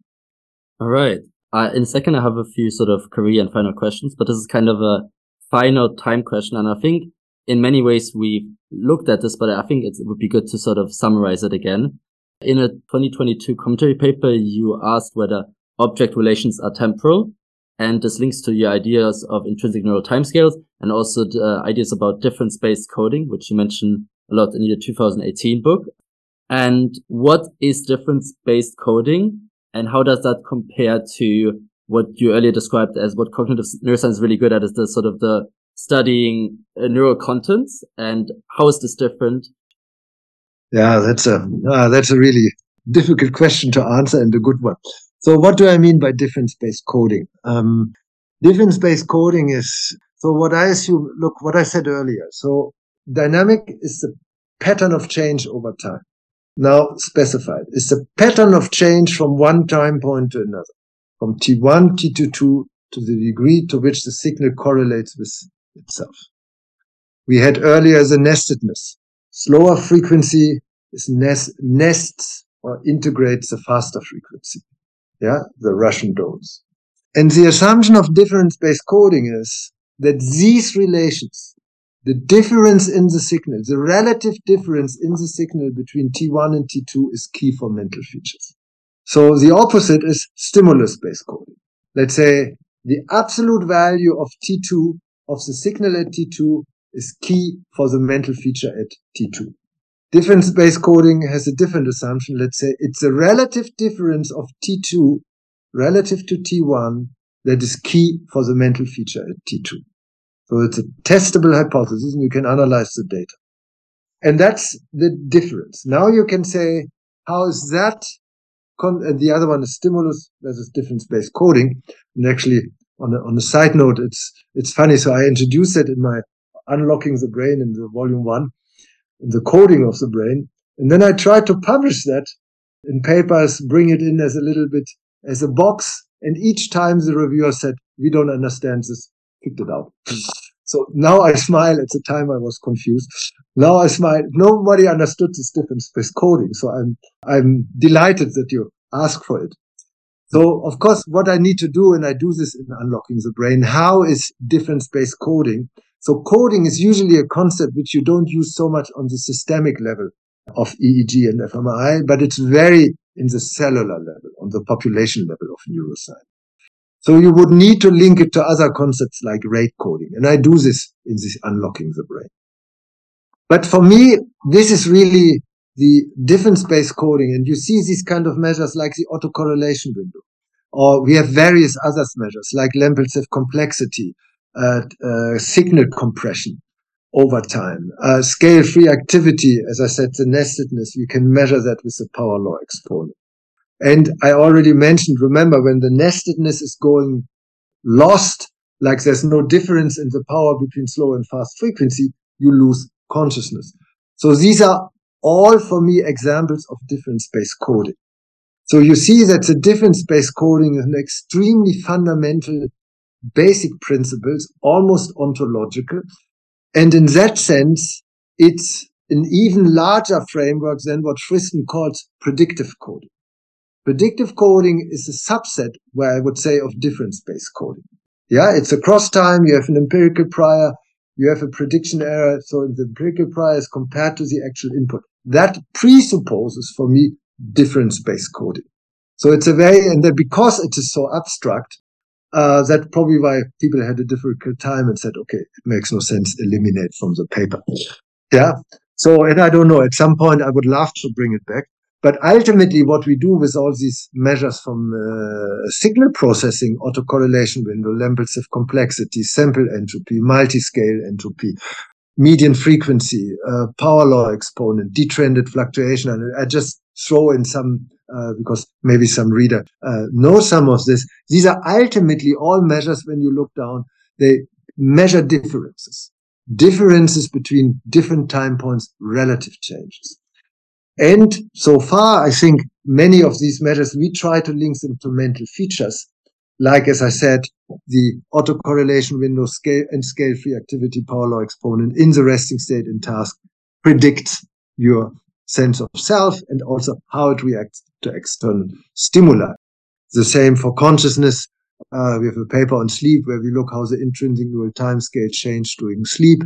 All right. Uh, in a second, I have a few sort of career and final questions, but this is kind of a final time question. And I think in many ways we've looked at this, but I think it would be good to sort of summarize it again. In a 2022 commentary paper, you asked whether object relations are temporal. And this links to your ideas of intrinsic neural timescales and also the uh, ideas about difference-based coding, which you mentioned a lot in your 2018 book. And what is difference-based coding and how does that compare to what you earlier described as what cognitive neuroscience is really good at is the sort of the studying uh, neural contents and how is this different? Yeah, that's a uh, that's a really difficult question to answer and a good one. So, what do I mean by difference-based coding? Um, difference-based coding is so what I assume. Look, what I said earlier. So, dynamic is the pattern of change over time. Now specified is the pattern of change from one time point to another, from T1, T2, to the degree to which the signal correlates with itself. We had earlier the nestedness. Slower frequency is nest, nests or integrates the faster frequency. Yeah, the Russian domes. And the assumption of difference-based coding is that these relations, the difference in the signal, the relative difference in the signal between T1 and T2 is key for mental features. So the opposite is stimulus-based coding. Let's say the absolute value of T2 of the signal at T2 is key for the mental feature at T2. Difference-based coding has a different assumption. Let's say it's a relative difference of T2 relative to T1 that is key for the mental feature at T2. So it's a testable hypothesis and you can analyze the data. And that's the difference. Now you can say, how is that? Con- and the other one is stimulus versus difference-based coding. And actually, on a, on a side note, it's it's funny. So I introduced it in my unlocking the brain in the volume one, in the coding of the brain, and then I tried to publish that in papers, bring it in as a little bit as a box. And each time the reviewer said, "We don't understand this," kicked it out. So now I smile. At the time I was confused. Now I smile. Nobody understood this difference with coding. So I'm, I'm delighted that you ask for it. So of course, what I need to do, and I do this in unlocking the brain, how is difference-based coding? So coding is usually a concept which you don't use so much on the systemic level of EEG and fMRI, but it's very in the cellular level, on the population level of neuroscience. So you would need to link it to other concepts like rate coding. And I do this in this unlocking the brain. But for me, this is really the difference-based coding. And you see these kind of measures like the autocorrelation window. Or we have various other measures like Lempel-Ziv complexity, uh, uh, signal compression over time, uh, scale-free activity. As I said, the nestedness, we can measure that with the power law exponent. And I already mentioned, remember, when the nestedness is going lost, like there's no difference in the power between slow and fast frequency, you lose consciousness. So these are all for me examples of difference-based coding. So you see that the difference-based coding is an extremely fundamental basic principles, almost ontological. And in that sense, it's an even larger framework than what Friston calls predictive coding. Predictive coding is a subset where I would say of difference-based coding. Yeah, it's across time. You have an empirical prior. You have a prediction error. So the empirical prior is compared to the actual input. That presupposes for me difference-based coding. So it's a very, and then because it is so abstract, uh, that's probably why people had a difficult time and said, okay, it makes no sense, eliminate from the paper. Yeah. So, and I don't know, at some point I would love to bring it back. But ultimately, what we do with all these measures from uh, signal processing, autocorrelation window, Lempel-Ziv complexity, sample entropy, multi-scale entropy, median frequency, uh, power law exponent, detrended fluctuation, and I just throw in some uh, because maybe some reader uh, knows some of this. These are ultimately all measures. When you look down, they measure differences, differences between different time points, relative changes. And so far, I think many of these measures, we try to link them to mental features. Like, as I said, the autocorrelation window scale and scale free activity power law exponent in the resting state and task predicts your sense of self and also how it reacts to external stimuli. The same for consciousness. Uh, we have a paper on sleep where we look how the intrinsic neural time scale changed during sleep.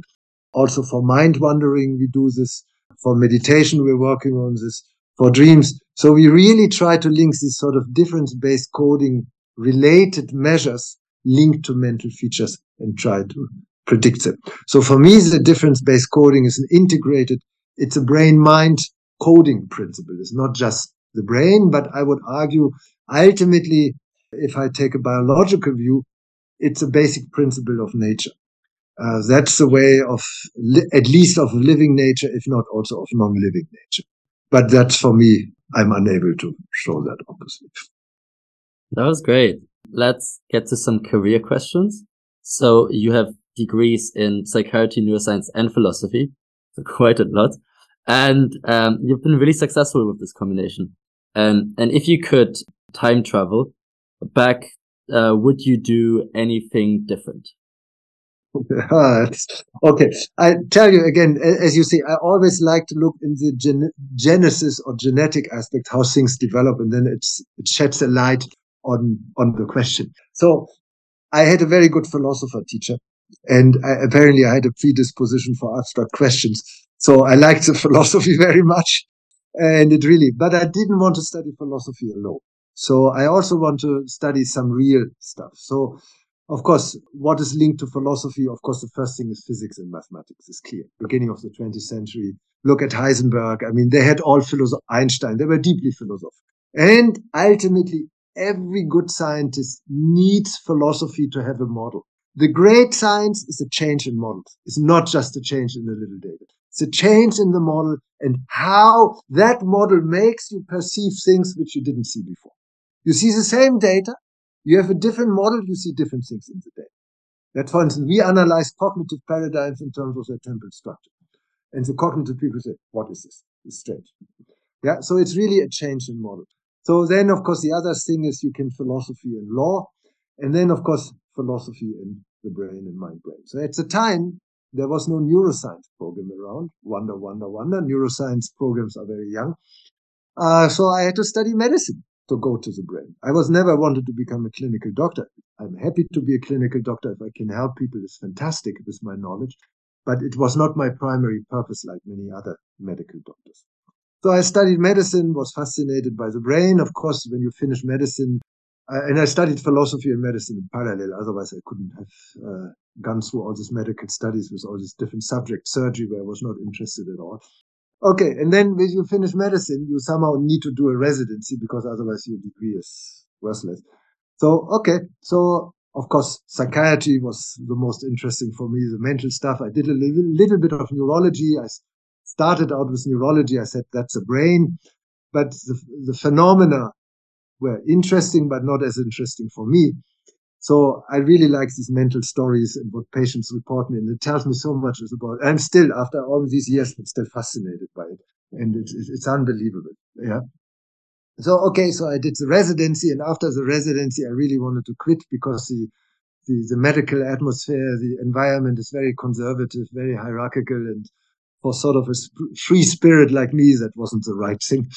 Also for mind wandering, we do this for meditation, we're working on this. For dreams. So we really try to link these sort of difference-based coding related measures linked to mental features and try to predict them. So for me, the difference-based coding is an integrated, it's a brain-mind coding principle. It's not just the brain, but I would argue ultimately, if I take a biological view, it's a basic principle of nature. Uh, that's the way of, li- at least of living nature, if not also of non-living nature. But that's for me, I'm unable to show that, obviously. That was great. Let's get to some career questions. So you have degrees in psychiatry, neuroscience, and philosophy. So quite a lot. And um, you've been really successful with this combination. And and if you could time travel back, uh, would you do anything different? okay. I tell you again, as you see, I always like to look in the gen- genesis or genetic aspect, how things develop, and then it's, it sheds a light on, on the question. So I had a very good philosopher teacher, and I, apparently I had a predisposition for abstract questions. So I liked the philosophy very much. And it really, but I didn't want to study philosophy alone. So I also want to study some real stuff. So of course, what is linked to philosophy? Of course, the first thing is physics and mathematics is clear. Beginning of the 20th century. Look at Heisenberg. I mean, they had all philosophy. Einstein. They were deeply philosophical. And ultimately, every good scientist needs philosophy to have a model. The great science is a change in models. It's not just a change in the little data. It's a change in the model and how that model makes you perceive things which you didn't see before. You see the same data, you have a different model, you see different things in the data. That, for instance, we analyze cognitive paradigms in terms of their temporal structure. And the cognitive people say, what is this? It's strange. Yeah, so it's really a change in model. So then, of course, the other thing is you can philosophy and law, and then, of course, philosophy and the brain and mind brain. So at the time, there was no neuroscience program around. Wonder, wonder, wonder. Neuroscience programs are very young. Uh, so I had to study medicine to go to the brain. I was never wanted to become a clinical doctor. I'm happy to be a clinical doctor if I can help people. It's fantastic with my knowledge, but it was not my primary purpose like many other medical doctors. So I studied medicine, was fascinated by the brain. Of course, when you finish medicine, uh, and I studied philosophy and medicine in parallel. Otherwise, I couldn't have uh, gone through all these medical studies with all these different subjects. Surgery, where I was not interested at all. Okay, and then when you finish medicine, you somehow need to do a residency because otherwise your degree is worthless. So, okay, so of course, psychiatry was the most interesting for me, the mental stuff. I did a little, little bit of neurology. I started out with neurology. I said that's a brain, but the, the phenomena were interesting, but not as interesting for me. So I really like these mental stories and what patients report me, and it tells me so much about. I'm still, after all these years, I'm still fascinated by it, and it's, unbelievable. Yeah. So okay, so I did the residency, and after the residency, I really wanted to quit because the the, the medical atmosphere, the environment is very conservative, very hierarchical, and for sort of a free spirit like me, that wasn't the right thing.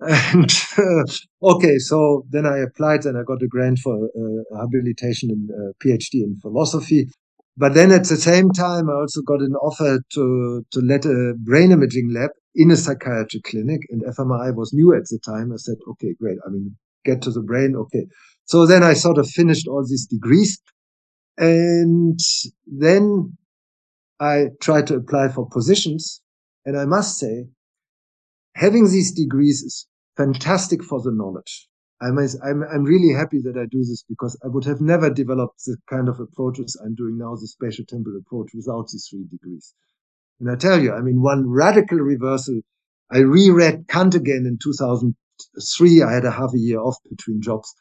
And uh, okay, so then I applied and I got a grant for uh, habilitation and uh, PhD in philosophy. But then at the same time, I also got an offer to, to let a brain imaging lab in a psychiatry clinic. And fMRI was new at the time. I said, okay, great. I mean, get to the brain. Okay. So then I sort of finished all these degrees. And then I tried to apply for positions. And I must say, having these degrees is fantastic for the knowledge. I'm, I'm, I'm really happy that I do this because I would have never developed the kind of approaches I'm doing now, the spatial temporal approach, without these three degrees. And I tell you, I mean, one radical reversal. I reread Kant again in 2003. I had a half a year off between jobs.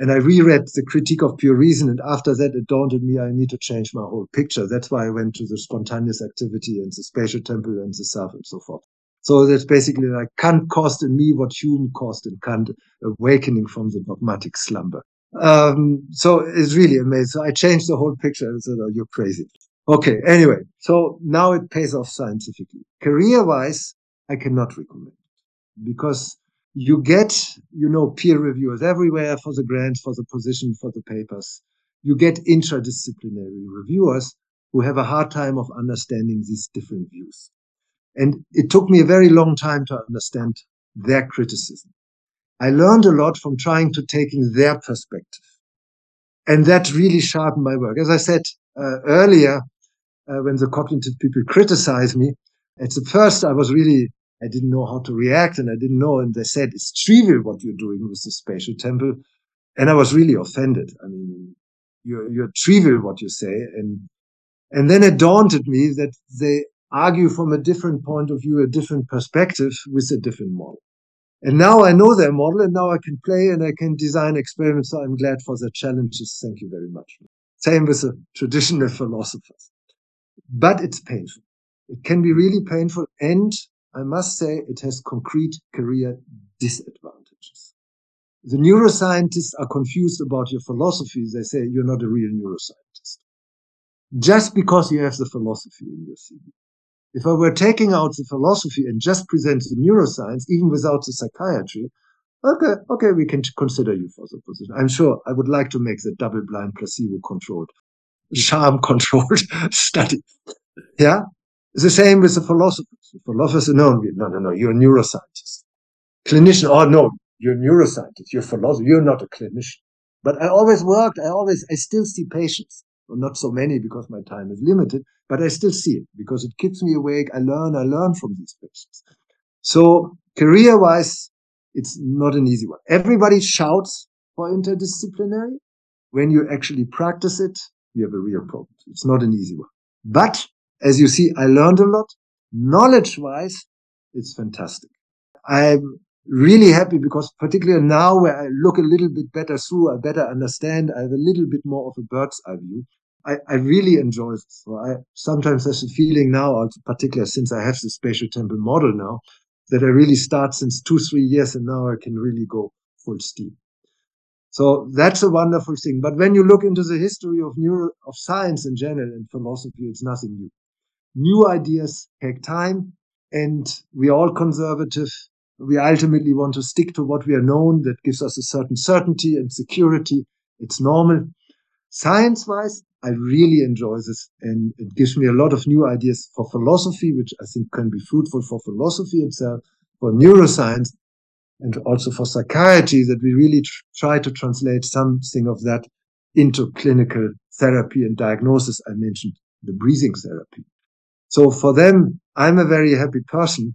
And I reread the critique of pure reason. And after that, it dawned on me I need to change my whole picture. That's why I went to the spontaneous activity and the spatial temporal and the self and so forth. So that's basically like Kant caused in me what Hume caused in Kant, awakening from the dogmatic slumber. Um, so it's really amazing. So I changed the whole picture and said, oh, you're crazy. Okay. Anyway, so now it pays off scientifically. Career wise, I cannot recommend it because you get, you know, peer reviewers everywhere for the grants, for the position, for the papers. You get interdisciplinary reviewers who have a hard time of understanding these different views. And it took me a very long time to understand their criticism. I learned a lot from trying to taking their perspective. And that really sharpened my work. As I said uh, earlier, uh, when the cognitive people criticized me, at the first I was really, I didn't know how to react and I didn't know. And they said, it's trivial what you're doing with the spatial temporal. And I was really offended. I mean, you're, you're trivial what you say. And, and then it dawned on me that they argue from a different point of view, a different perspective with a different model. And now I know their model and now I can play and I can design experiments. So I'm glad for the challenges. Thank you very much. Same with the traditional philosophers. But it's painful. It can be really painful. And I must say it has concrete career disadvantages. The neuroscientists are confused about your philosophy. They say you're not a real neuroscientist. Just because you have the philosophy in your CV. If I were taking out the philosophy and just present the neuroscience, even without the psychiatry, okay, okay, we can consider you for the position. I'm sure I would like to make the double blind placebo controlled, sham controlled study. Yeah. It's the same with the philosophers. The philosophers, no, no, no, no, you're a neuroscientist. Clinician, oh no, you're a neuroscientist, you're a philosopher, you're not a clinician. But I always worked, I always, I still see patients well, not so many because my time is limited, but I still see it because it keeps me awake. I learn, I learn from these patients. So career wise, it's not an easy one. Everybody shouts for interdisciplinary. When you actually practice it, you have a real problem. It's not an easy one. But as you see, I learned a lot. Knowledge wise, it's fantastic. I'm really happy because particularly now where I look a little bit better through, I better understand, I have a little bit more of a bird's eye view. I, I really enjoy this. So I sometimes have a feeling now, particularly since I have the spatial temporal model now, that I really start since two, three years and now I can really go full steam. So that's a wonderful thing. But when you look into the history of neuro, of science in general and philosophy, it's nothing new. New ideas take time and we are all conservative. We ultimately want to stick to what we are known. That gives us a certain certainty and security. It's normal. Science wise, I really enjoy this and it gives me a lot of new ideas for philosophy, which I think can be fruitful for philosophy itself, for neuroscience, and also for psychiatry that we really tr- try to translate something of that into clinical therapy and diagnosis. I mentioned the breathing therapy. So for them, I'm a very happy person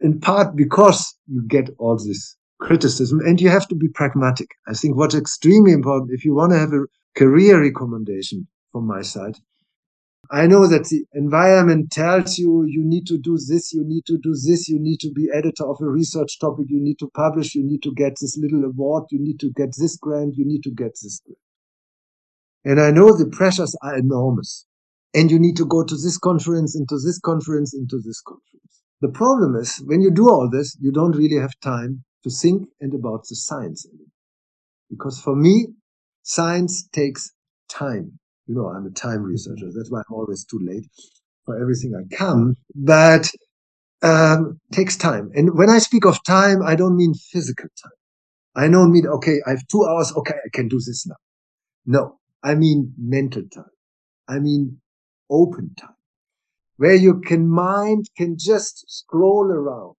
in part because you get all this criticism and you have to be pragmatic. I think what's extremely important, if you want to have a career recommendation from my side, I know that the environment tells you you need to do this, you need to do this, you need to be editor of a research topic, you need to publish, you need to get this little award, you need to get this grant, you need to get this grant. And I know the pressures are enormous. And you need to go to this conference, into this conference, into this conference. The problem is when you do all this, you don't really have time to think and about the science it. Because for me, science takes time. You know, I'm a time researcher. That's why I'm always too late for everything I come, but um, takes time. And when I speak of time, I don't mean physical time. I don't mean, okay, I have two hours. Okay, I can do this now. No, I mean mental time. I mean open time where you can mind can just scroll around.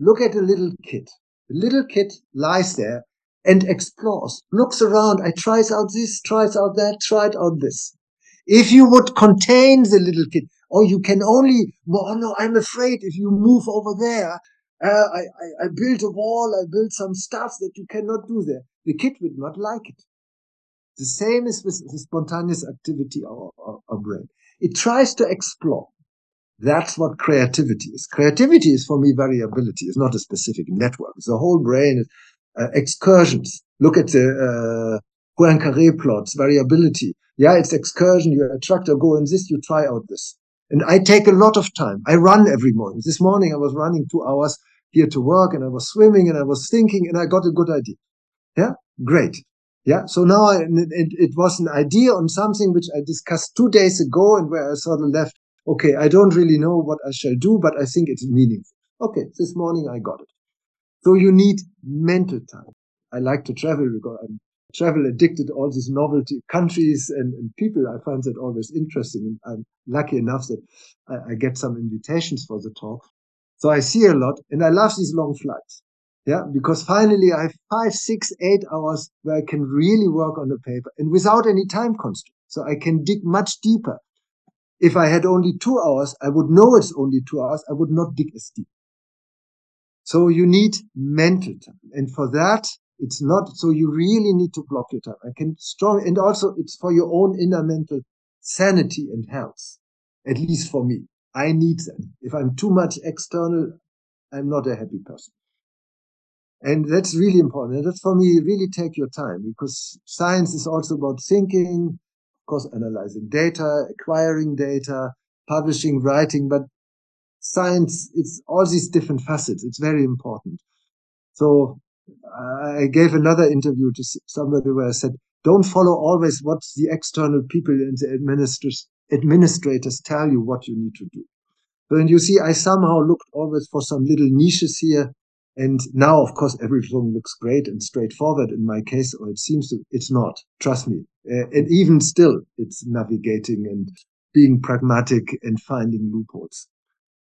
Look at a little kid. The little kid lies there and explores, looks around. I tries out this, tries out that, tried out this. If you would contain the little kid, or you can only, oh no, I'm afraid if you move over there, uh, I, I, I built a wall, I built some stuff that you cannot do there. The kid would not like it. The same is with the spontaneous activity of our, our brain. It tries to explore. That's what creativity is. Creativity is for me variability. It's not a specific network. It's the whole brain is uh, excursions. Look at the uh, Poincaré plots, variability. Yeah, it's excursion. You attract or go in this, you try out this. And I take a lot of time. I run every morning. This morning I was running two hours here to work and I was swimming and I was thinking and I got a good idea. Yeah, great. Yeah. So now I, it, it was an idea on something which I discussed two days ago and where I sort of left okay, I don't really know what I shall do, but I think it's meaningful. Okay, this morning I got it. So you need mental time. I like to travel because I'm travel addicted, all these novelty countries and, and, people. I find that always interesting. And I'm lucky enough that I, I get some invitations for the talk. So I see a lot and I love these long flights. Yeah, because finally I have five, six, eight hours where I can really work on the paper and without any time constraint. So I can dig much deeper if I had only two hours, I would know it's only two hours. I would not dig as deep. So you need mental time. And for that, it's not, so you really need to block your time. I can strong, and also it's for your own inner mental sanity and health. At least for me. I need that. If I'm too much external, I'm not a happy person. And that's really important. And that's for me, really take your time because science is also about thinking, of course, analyzing data, acquiring data, publishing, writing, but science, it's all these different facets. It's very important. So I gave another interview to somebody where I said, don't follow always what the external people and the administrators, administrators tell you what you need to do. But you see, I somehow looked always for some little niches here and now, of course, everything looks great and straightforward in my case, or it seems to, it's not. Trust me. Uh, and even still, it's navigating and being pragmatic and finding loopholes.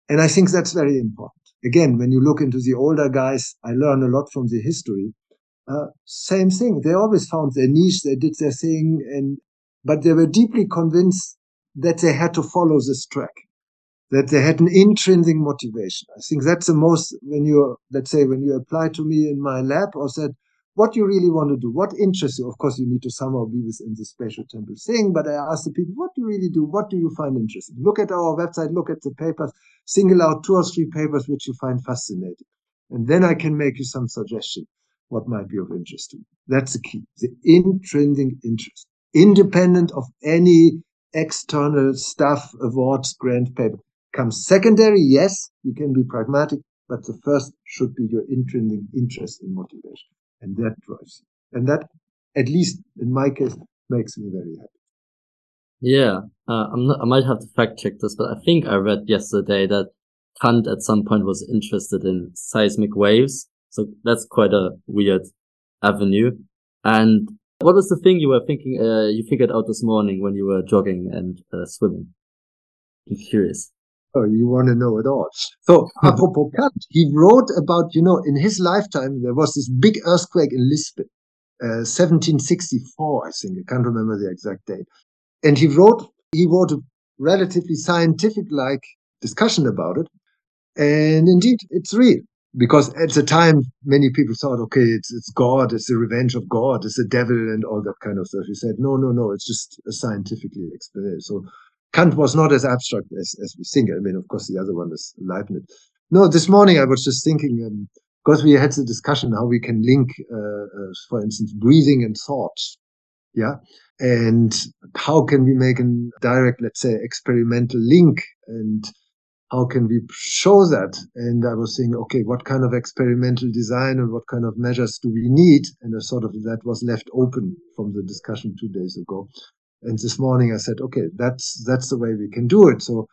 And I think that's very important. Again, when you look into the older guys, I learn a lot from the history. Uh, same thing. They always found their niche. They did their thing and, but they were deeply convinced that they had to follow this track that they had an intrinsic motivation. I think that's the most, when you, let's say, when you apply to me in my lab or said, what you really want to do, what interests you. Of course, you need to somehow be within the spatial temporal thing, but I ask the people, what do you really do? What do you find interesting? Look at our website, look at the papers, single out two or three papers which you find fascinating. And then I can make you some suggestion what might be of interest to you. That's the key, the intrinsic interest, independent of any external stuff, awards, grant paper. Comes secondary, yes, you can be pragmatic, but the first should be your intrinsic interest and motivation. And that drives you. And that, at least in my case, makes me very happy. Yeah, uh, not, i might have to fact check this, but I think I read yesterday that Kant at some point was interested in seismic waves. So that's quite a weird avenue. And what was the thing you were thinking, uh, you figured out this morning when you were jogging and uh, swimming? I'm curious. Oh, you want to know it all. So, apropos Kant, he wrote about, you know, in his lifetime, there was this big earthquake in Lisbon, uh, 1764, I think. I can't remember the exact date. And he wrote, he wrote a relatively scientific like discussion about it. And indeed, it's real because at the time many people thought, okay, it's it's God, it's the revenge of God, it's the devil, and all that kind of stuff. He said, no, no, no, it's just a scientifically explained. So Kant was not as abstract as as we think. I mean, of course, the other one is Leibniz. No, this morning I was just thinking. Um, because we had the discussion how we can link, uh, uh, for instance, breathing and thoughts. Yeah. And how can we make a direct, let's say, experimental link and how can we show that? And I was saying, okay, what kind of experimental design and what kind of measures do we need? And a sort of that was left open from the discussion two days ago. And this morning I said, okay, that's that's the way we can do it. So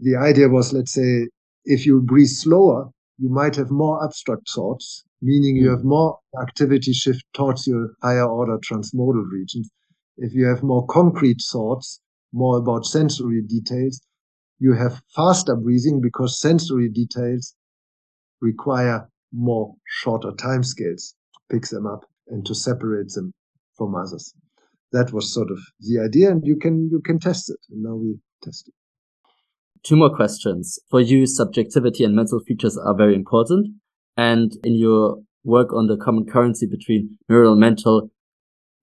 the idea was, let's say, if you breathe slower, you might have more abstract thoughts, meaning you hmm. have more activity shift towards your higher order transmodal regions. If you have more concrete thoughts, more about sensory details, you have faster breathing because sensory details require more shorter time scales to pick them up and to separate them from others. That was sort of the idea, and you can you can test it. And now we test it. Two more questions. For you, subjectivity and mental features are very important. And in your work on the common currency between neural and mental,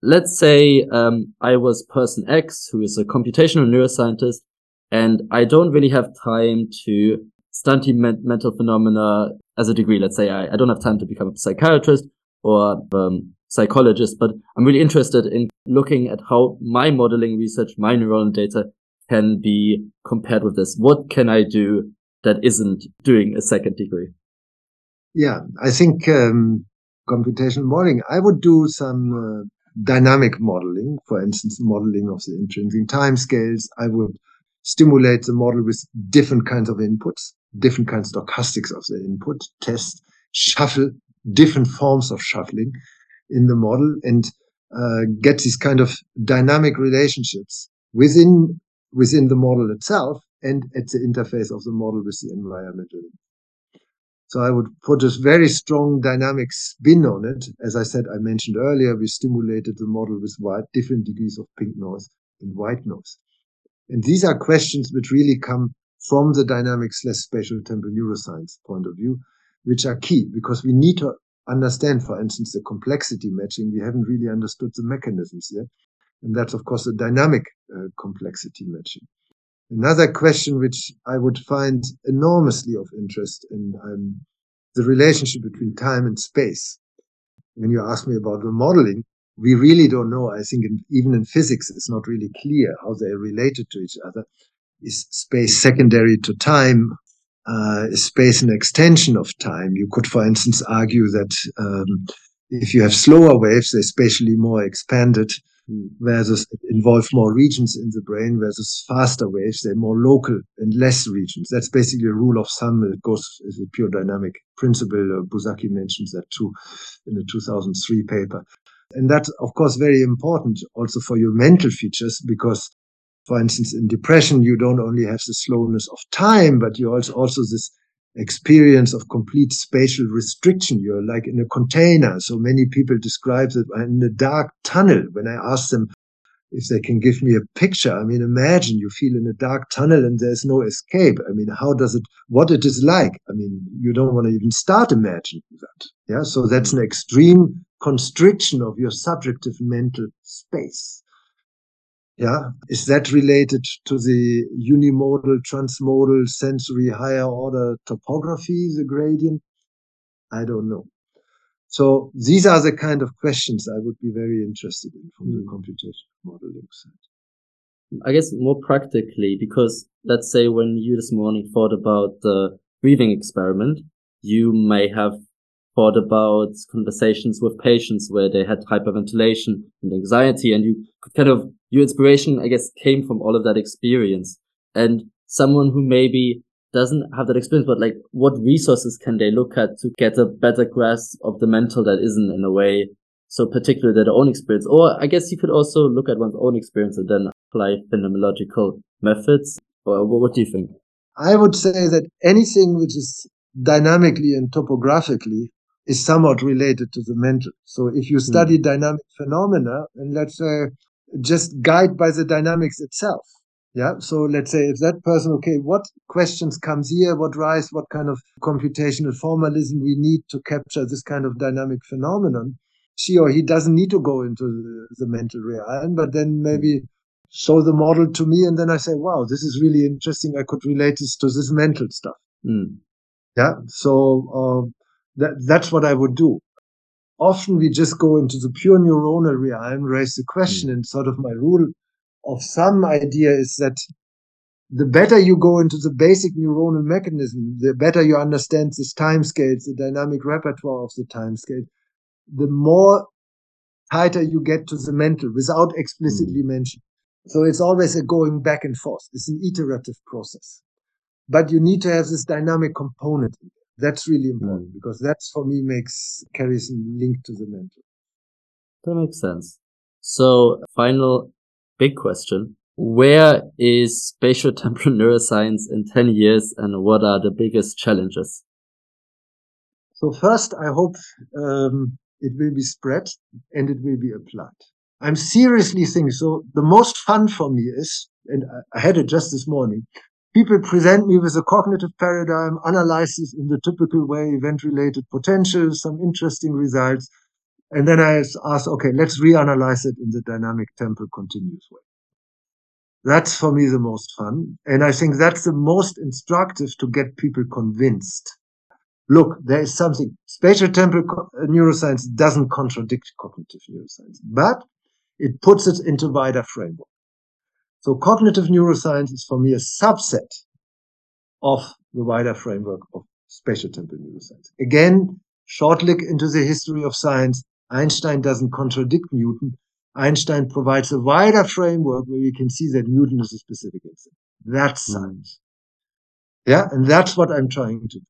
let's say um, I was person X, who is a computational neuroscientist, and I don't really have time to study men- mental phenomena as a degree. Let's say I, I don't have time to become a psychiatrist or um, psychologist, but I'm really interested in looking at how my modeling research, my neuronal data can be compared with this. What can I do that isn't doing a second degree? Yeah, I think um, computational modeling, I would do some uh, dynamic modeling, for instance, modeling of the intrinsic time scales. I would stimulate the model with different kinds of inputs, different kinds of stochastics of the input, test, shuffle, different forms of shuffling in the model and uh, get these kind of dynamic relationships within within the model itself and at the interface of the model with the environment. So I would put a very strong dynamic spin on it. As I said, I mentioned earlier, we stimulated the model with white, different degrees of pink noise and white noise. And these are questions which really come from the dynamics less spatial temporal neuroscience point of view, which are key because we need to understand, for instance, the complexity matching. We haven't really understood the mechanisms yet. And that's, of course, the dynamic uh, complexity matching. Another question which I would find enormously of interest in um, the relationship between time and space. When you ask me about the modeling, we really don't know. I think in, even in physics, it's not really clear how they're related to each other. Is space secondary to time? Uh, space an extension of time? You could, for instance, argue that um, if you have slower waves, they're spatially more expanded, versus it involve more regions in the brain, versus faster waves, they're more local and less regions. That's basically a rule of thumb. It goes as a pure dynamic principle. Uh, Buzsáki mentions that too in the 2003 paper. And that's, of course, very important also for your mental features because, for instance, in depression, you don't only have the slowness of time, but you also, also this experience of complete spatial restriction. You're like in a container. So many people describe it in a dark tunnel. When I ask them if they can give me a picture, I mean, imagine you feel in a dark tunnel and there's no escape. I mean, how does it, what it is like? I mean, you don't want to even start imagining that. Yeah. So that's an extreme constriction of your subjective mental space. Yeah. Is that related to the unimodal, transmodal, sensory, higher order topography, the gradient? I don't know. So these are the kind of questions I would be very interested in from the hmm. computational modeling side. I guess more practically, because let's say when you this morning thought about the breathing experiment, you may have thought about conversations with patients where they had hyperventilation and anxiety and you could kind of, your inspiration, I guess, came from all of that experience. And someone who maybe doesn't have that experience, but like what resources can they look at to get a better grasp of the mental that isn't in a way so particular their own experience? Or I guess you could also look at one's own experience and then apply phenomenological methods. Or what do you think? I would say that anything which is dynamically and topographically is somewhat related to the mental. So if you study mm. dynamic phenomena and let's say just guide by the dynamics itself. Yeah. So let's say if that person, okay, what questions comes here? What rise? What kind of computational formalism we need to capture this kind of dynamic phenomenon? She or he doesn't need to go into the, the mental realm, but then maybe show the model to me. And then I say, wow, this is really interesting. I could relate this to this mental stuff. Mm. Yeah. So, uh, that, that's what I would do. Often we just go into the pure neuronal realm, raise the question, mm. and sort of my rule of some idea is that the better you go into the basic neuronal mechanism, the better you understand this time scales, the dynamic repertoire of the time scale, the more tighter you get to the mental without explicitly mm. mentioning. So it's always a going back and forth. It's an iterative process. But you need to have this dynamic component in that's really important mm. because that's for me makes carries a link to the mental. That makes sense. So final big question. Where is spatial temporal neuroscience in 10 years and what are the biggest challenges? So first, I hope um, it will be spread and it will be applied. I'm seriously thinking. So the most fun for me is, and I had it just this morning, people present me with a cognitive paradigm, analysis in the typical way, event related potential, some interesting results. And then I ask, okay, let's reanalyze it in the dynamic temporal continuous way. That's for me the most fun. And I think that's the most instructive to get people convinced. Look, there is something. Spatial temporal uh, neuroscience doesn't contradict cognitive neuroscience, but it puts it into wider framework. So cognitive neuroscience is for me a subset of the wider framework of spatial temporal neuroscience. Again, short look into the history of science. Einstein doesn't contradict Newton. Einstein provides a wider framework where we can see that Newton is a specific instance. That's hmm. science. Yeah. And that's what I'm trying to do.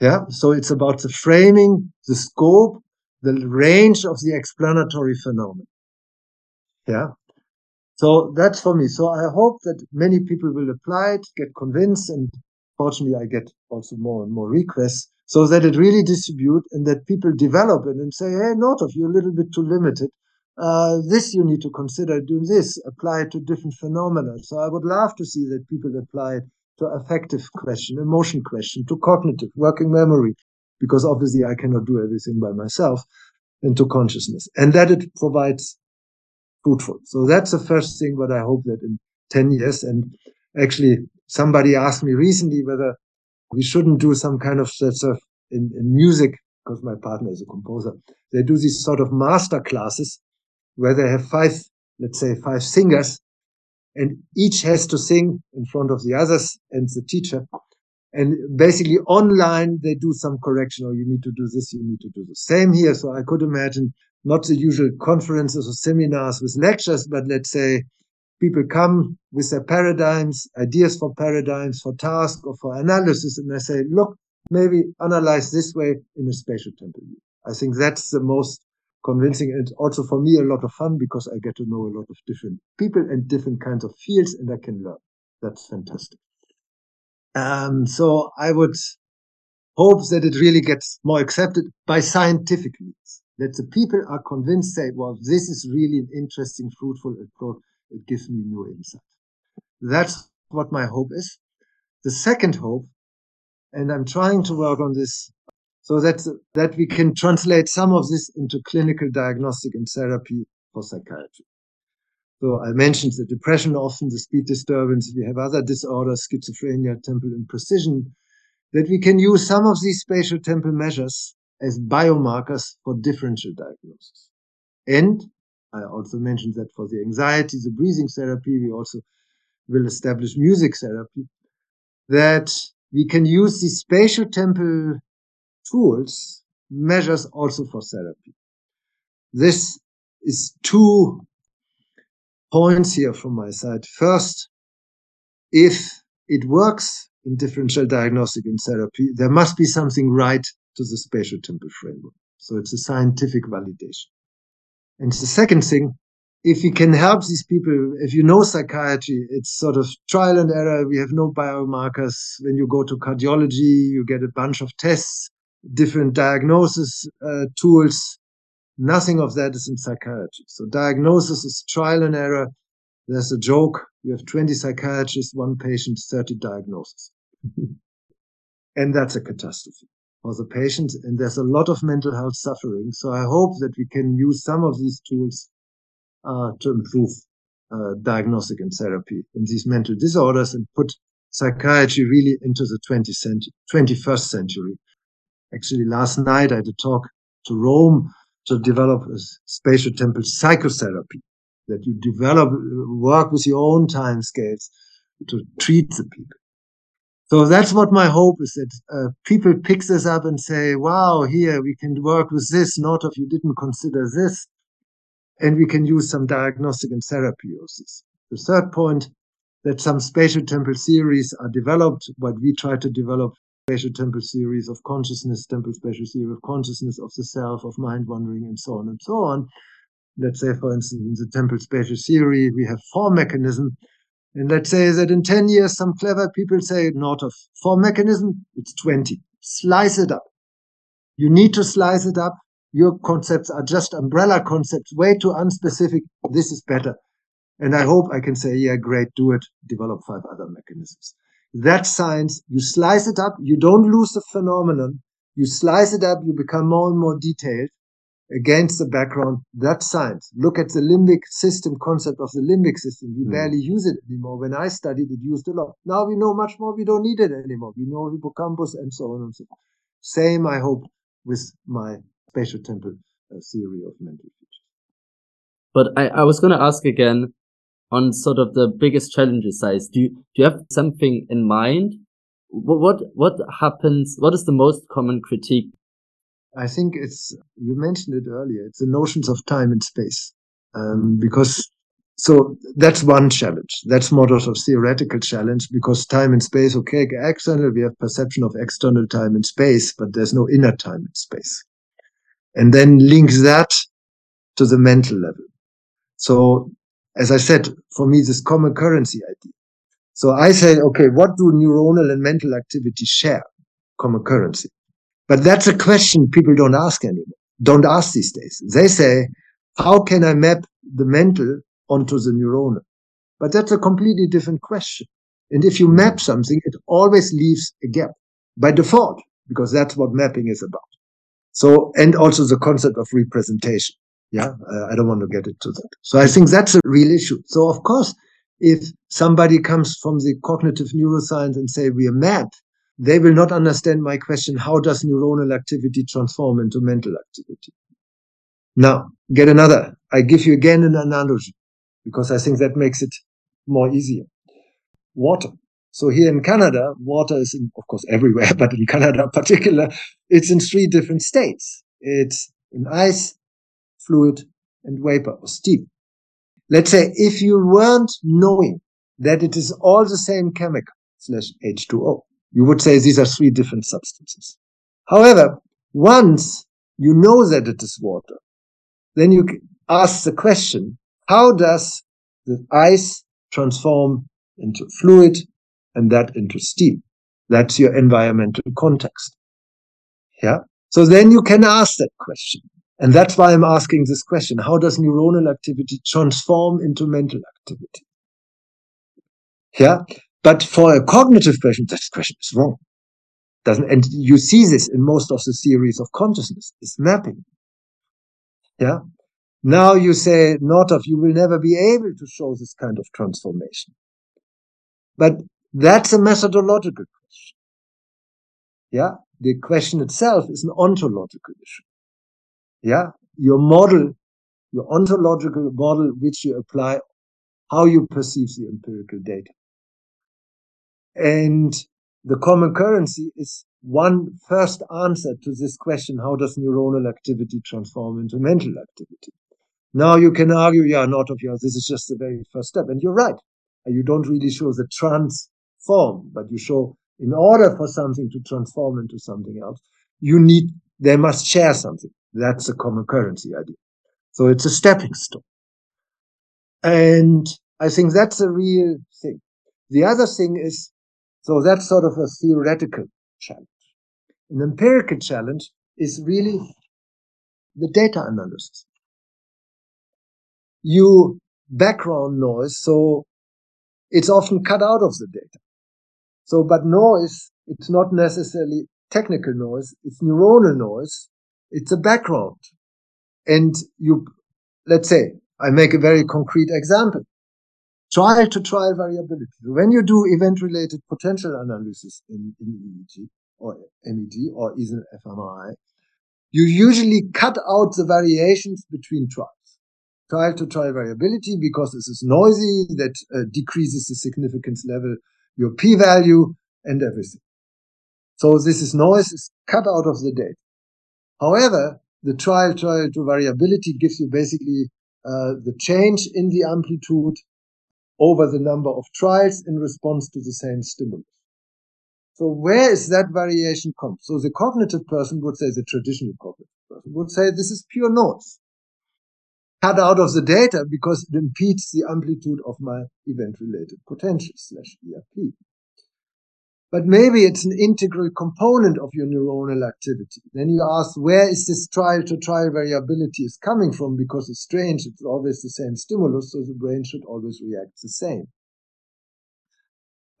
Yeah. So it's about the framing, the scope, the range of the explanatory phenomenon. Yeah. So that's for me. So I hope that many people will apply it, get convinced, and fortunately I get also more and more requests so that it really distribute and that people develop it and say, hey, Northoff you're a little bit too limited. Uh, this you need to consider doing this, apply it to different phenomena. So I would love to see that people apply it to affective question, emotion question, to cognitive, working memory, because obviously I cannot do everything by myself, and to consciousness. And that it provides fruitful. So that's the first thing what I hope that in 10 years. And actually somebody asked me recently whether we shouldn't do some kind of of in, in music because my partner is a composer. They do these sort of master classes where they have five, let's say five singers and each has to sing in front of the others and the teacher. And basically online, they do some correction, or you need to do this, you need to do the same here. So I could imagine not the usual conferences or seminars with lectures, but let's say people come with their paradigms, ideas for paradigms, for task or for analysis, and they say, look, maybe analyze this way in a spatial temporal view. I think that's the most convincing and also for me a lot of fun because I get to know a lot of different people and different kinds of fields and I can learn. That's fantastic. Um, so I would hope that it really gets more accepted by scientific means that the people are convinced, say, well, this is really an interesting, fruitful approach. It gives me new insight. That's what my hope is. The second hope, and I'm trying to work on this. So that that we can translate some of this into clinical diagnostic and therapy for psychiatry. So I mentioned the depression often, the speed disturbance. We have other disorders, schizophrenia, temporal imprecision, that we can use some of these spatial temporal measures as biomarkers for differential diagnosis. And I also mentioned that for the anxiety, the breathing therapy, we also will establish music therapy, that we can use these spatial temporal tools, measures also for therapy. This is two points here from my side. First, if it works in differential diagnostic and therapy, there must be something right to the spatial temporal framework. So it's a scientific validation. And the second thing, if we can help these people, if you know psychiatry, it's sort of trial and error. We have no biomarkers. When you go to cardiology, you get a bunch of tests, different diagnosis uh, tools. Nothing of that is in psychiatry. So diagnosis is trial and error. There's a joke. You have 20 psychiatrists, one patient, 30 diagnoses. and that's a catastrophe for the patient. And there's a lot of mental health suffering. So I hope that we can use some of these tools uh, to improve uh, diagnostic and therapy in these mental disorders and put psychiatry really into the 20th century, 21st century. Actually, last night I had a talk to Rome to develop a spatial temporal psychotherapy that you develop, work with your own time scales to treat the people. So that's what my hope is that uh, people pick this up and say, wow, here we can work with this, not if you didn't consider this. And we can use some diagnostic and therapy of. The third point, that some spatial temporal theories are developed, what we try to develop spatial temporal theories of consciousness, temporal spatial theory of consciousness, of the self, of mind wandering, and so on and so on. Let's say, for instance, in the temporal spatial theory, we have four mechanisms and let's say that in 10 years, some clever people say, Northoff four mechanism, it's 20. Slice it up. You need to slice it up. Your concepts are just umbrella concepts, way too unspecific. This is better. And I hope I can say, yeah, great, do it. Develop five other mechanisms. That's science. You slice it up. You don't lose the phenomenon. You slice it up. You become more and more detailed against the background that's science. Look at the limbic system concept of the limbic system. We mm. barely use it anymore. When I studied it, used a lot. Now we know much more. We don't need it anymore. We know hippocampus and so on and so on. Same, I hope, with my spatial temporal uh, theory of mental features. But I, I was going to ask again on sort of the biggest challenges size. Do you, do you have something in mind? What, what, what happens? What is the most common critique I think it's, you mentioned it earlier, it's the notions of time and space. Um, because, so that's one challenge. That's more of theoretical challenge because time and space, okay, external, we have perception of external time and space, but there's no inner time and space. And then link that to the mental level. So, as I said, for me, this common currency idea. So I say, okay, what do neuronal and mental activity share? Common currency. But that's a question people don't ask anymore, don't ask these days. They say, how can I map the mental onto the neuronal? But that's a completely different question. And if you map something, it always leaves a gap by default, because that's what mapping is about. So, and also the concept of representation. Yeah. Uh, I don't want to get into that. So I think that's a real issue. So of course, if somebody comes from the cognitive neuroscience and say we are map, they will not understand my question how does neuronal activity transform into mental activity? Now, get another. I give you again an analogy because I think that makes it more easier. Water. So here in Canada, water is, in, of course, everywhere, but in Canada in particular, it's in three different states. It's in ice, fluid, and vapor or steam. Let's say if you weren't knowing that it is all the same chemical slash H2O, you would say these are three different substances. However, once you know that it is water, then you ask the question, how does the ice transform into fluid and that into steam? That's your environmental context. Yeah. So then you can ask that question. And that's why I'm asking this question. How does neuronal activity transform into mental activity? Yeah. But for a cognitive person, that question is wrong. Doesn't, and you see this in most of the theories of consciousness, is mapping. Yeah. Now you say, Northoff, you will never be able to show this kind of transformation. But that's a methodological question. Yeah. The question itself is an ontological issue. Yeah. Your model, your ontological model, which you apply, how you perceive the empirical data. And the common currency is one first answer to this question how does neuronal activity transform into mental activity? Now you can argue, yeah, Northoff yours, this is just the very first step. And you're right. You don't really show the transform, but you show in order for something to transform into something else, you need, they must share something. That's a common currency idea. So it's a stepping stone. And I think that's a real thing. The other thing is, so that's sort of a theoretical challenge. An empirical challenge is really the data analysis. You background noise, so it's often cut out of the data. So, but noise, it's not necessarily technical noise, it's neuronal noise, it's a background. And you, let's say, I make a very concrete example. Trial to trial variability. When you do event related potential analysis in, in EEG or MEG or even fMRI, you usually cut out the variations between trials. Trial to trial variability because this is noisy, that uh, decreases the significance level, your p value, and everything. So this is noise is cut out of the data. However, the trial trial to variability gives you basically uh, the change in the amplitude over the number of trials in response to the same stimulus. So where is that variation come? So the cognitive person would say, the traditional cognitive person would say, this is pure noise. Cut out of the data because it impedes the amplitude of my event-related potential slash ERP. But maybe it's an integral component of your neuronal activity. Then you ask, where is this trial to trial variability is coming from? Because it's strange. It's always the same stimulus. So the brain should always react the same.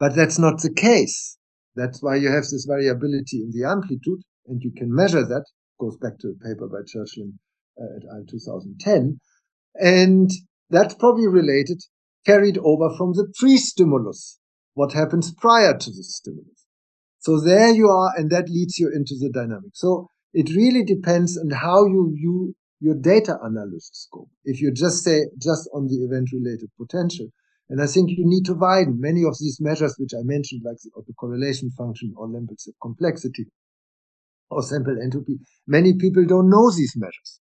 But that's not the case. That's why you have this variability in the amplitude and you can measure that. Goes back to a paper by Churchland uh, et al. 2010. And that's probably related, carried over from the pre-stimulus what happens prior to the stimulus. So there you are, and that leads you into the dynamic. So it really depends on how you view your data analysis scope. If you just say just on the event related potential, and I think you need to widen many of these measures, which I mentioned, like the autocorrelation function or Lempel complexity or sample entropy. Many people don't know these measures.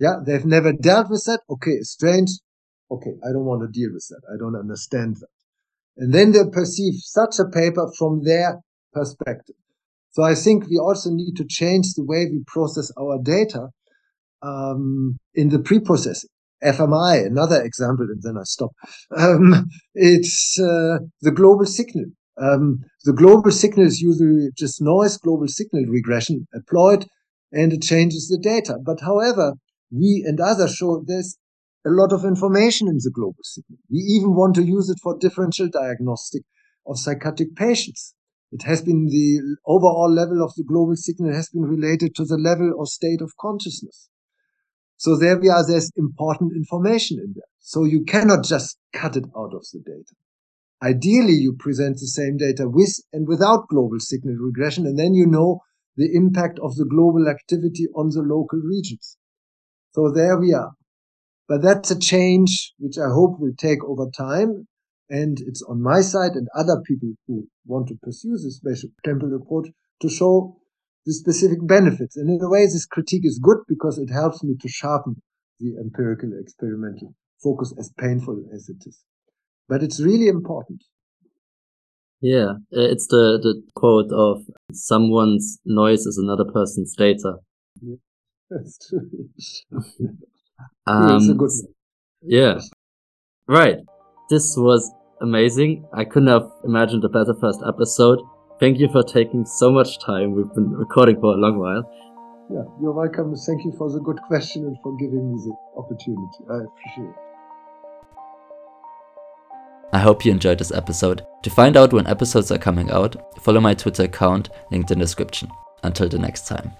Yeah, they've never dealt with that. Okay, strange. Okay, I don't want to deal with that. I don't understand that. And then they perceive such a paper from their perspective. So I think we also need to change the way we process our data um, in the pre-processing. fMRI, another example, and then I stop. Um, it's uh, the global signal. Um, the global signal is usually just noise global signal regression applied, and it changes the data. But however, we and others show there's a lot of information in the global signal. We even want to use it for differential diagnostic of psychotic patients. It has been the overall level of the global signal has been related to the level or state of consciousness. So there we are, there's important information in there. So you cannot just cut it out of the data. Ideally, you present the same data with and without global signal regression, and then you know the impact of the global activity on the local regions. So there we are. But that's a change which I hope will take over time. And it's on my side and other people who want to pursue this spatial temporal approach to show the specific benefits. And in a way, this critique is good because it helps me to sharpen the empirical experimental focus as painful as it is. But it's really important. Yeah, uh, it's the, the quote of someone's noise is another person's data. Yeah, that's true. Um, yeah. Right. This was amazing. I couldn't have imagined a better first episode. Thank you for taking so much time. We've been recording for a long while. Yeah, you're welcome. Thank you for the good question and for giving me the opportunity. I appreciate it. I hope you enjoyed this episode. To find out when episodes are coming out, follow my Twitter account linked in the description. Until the next time.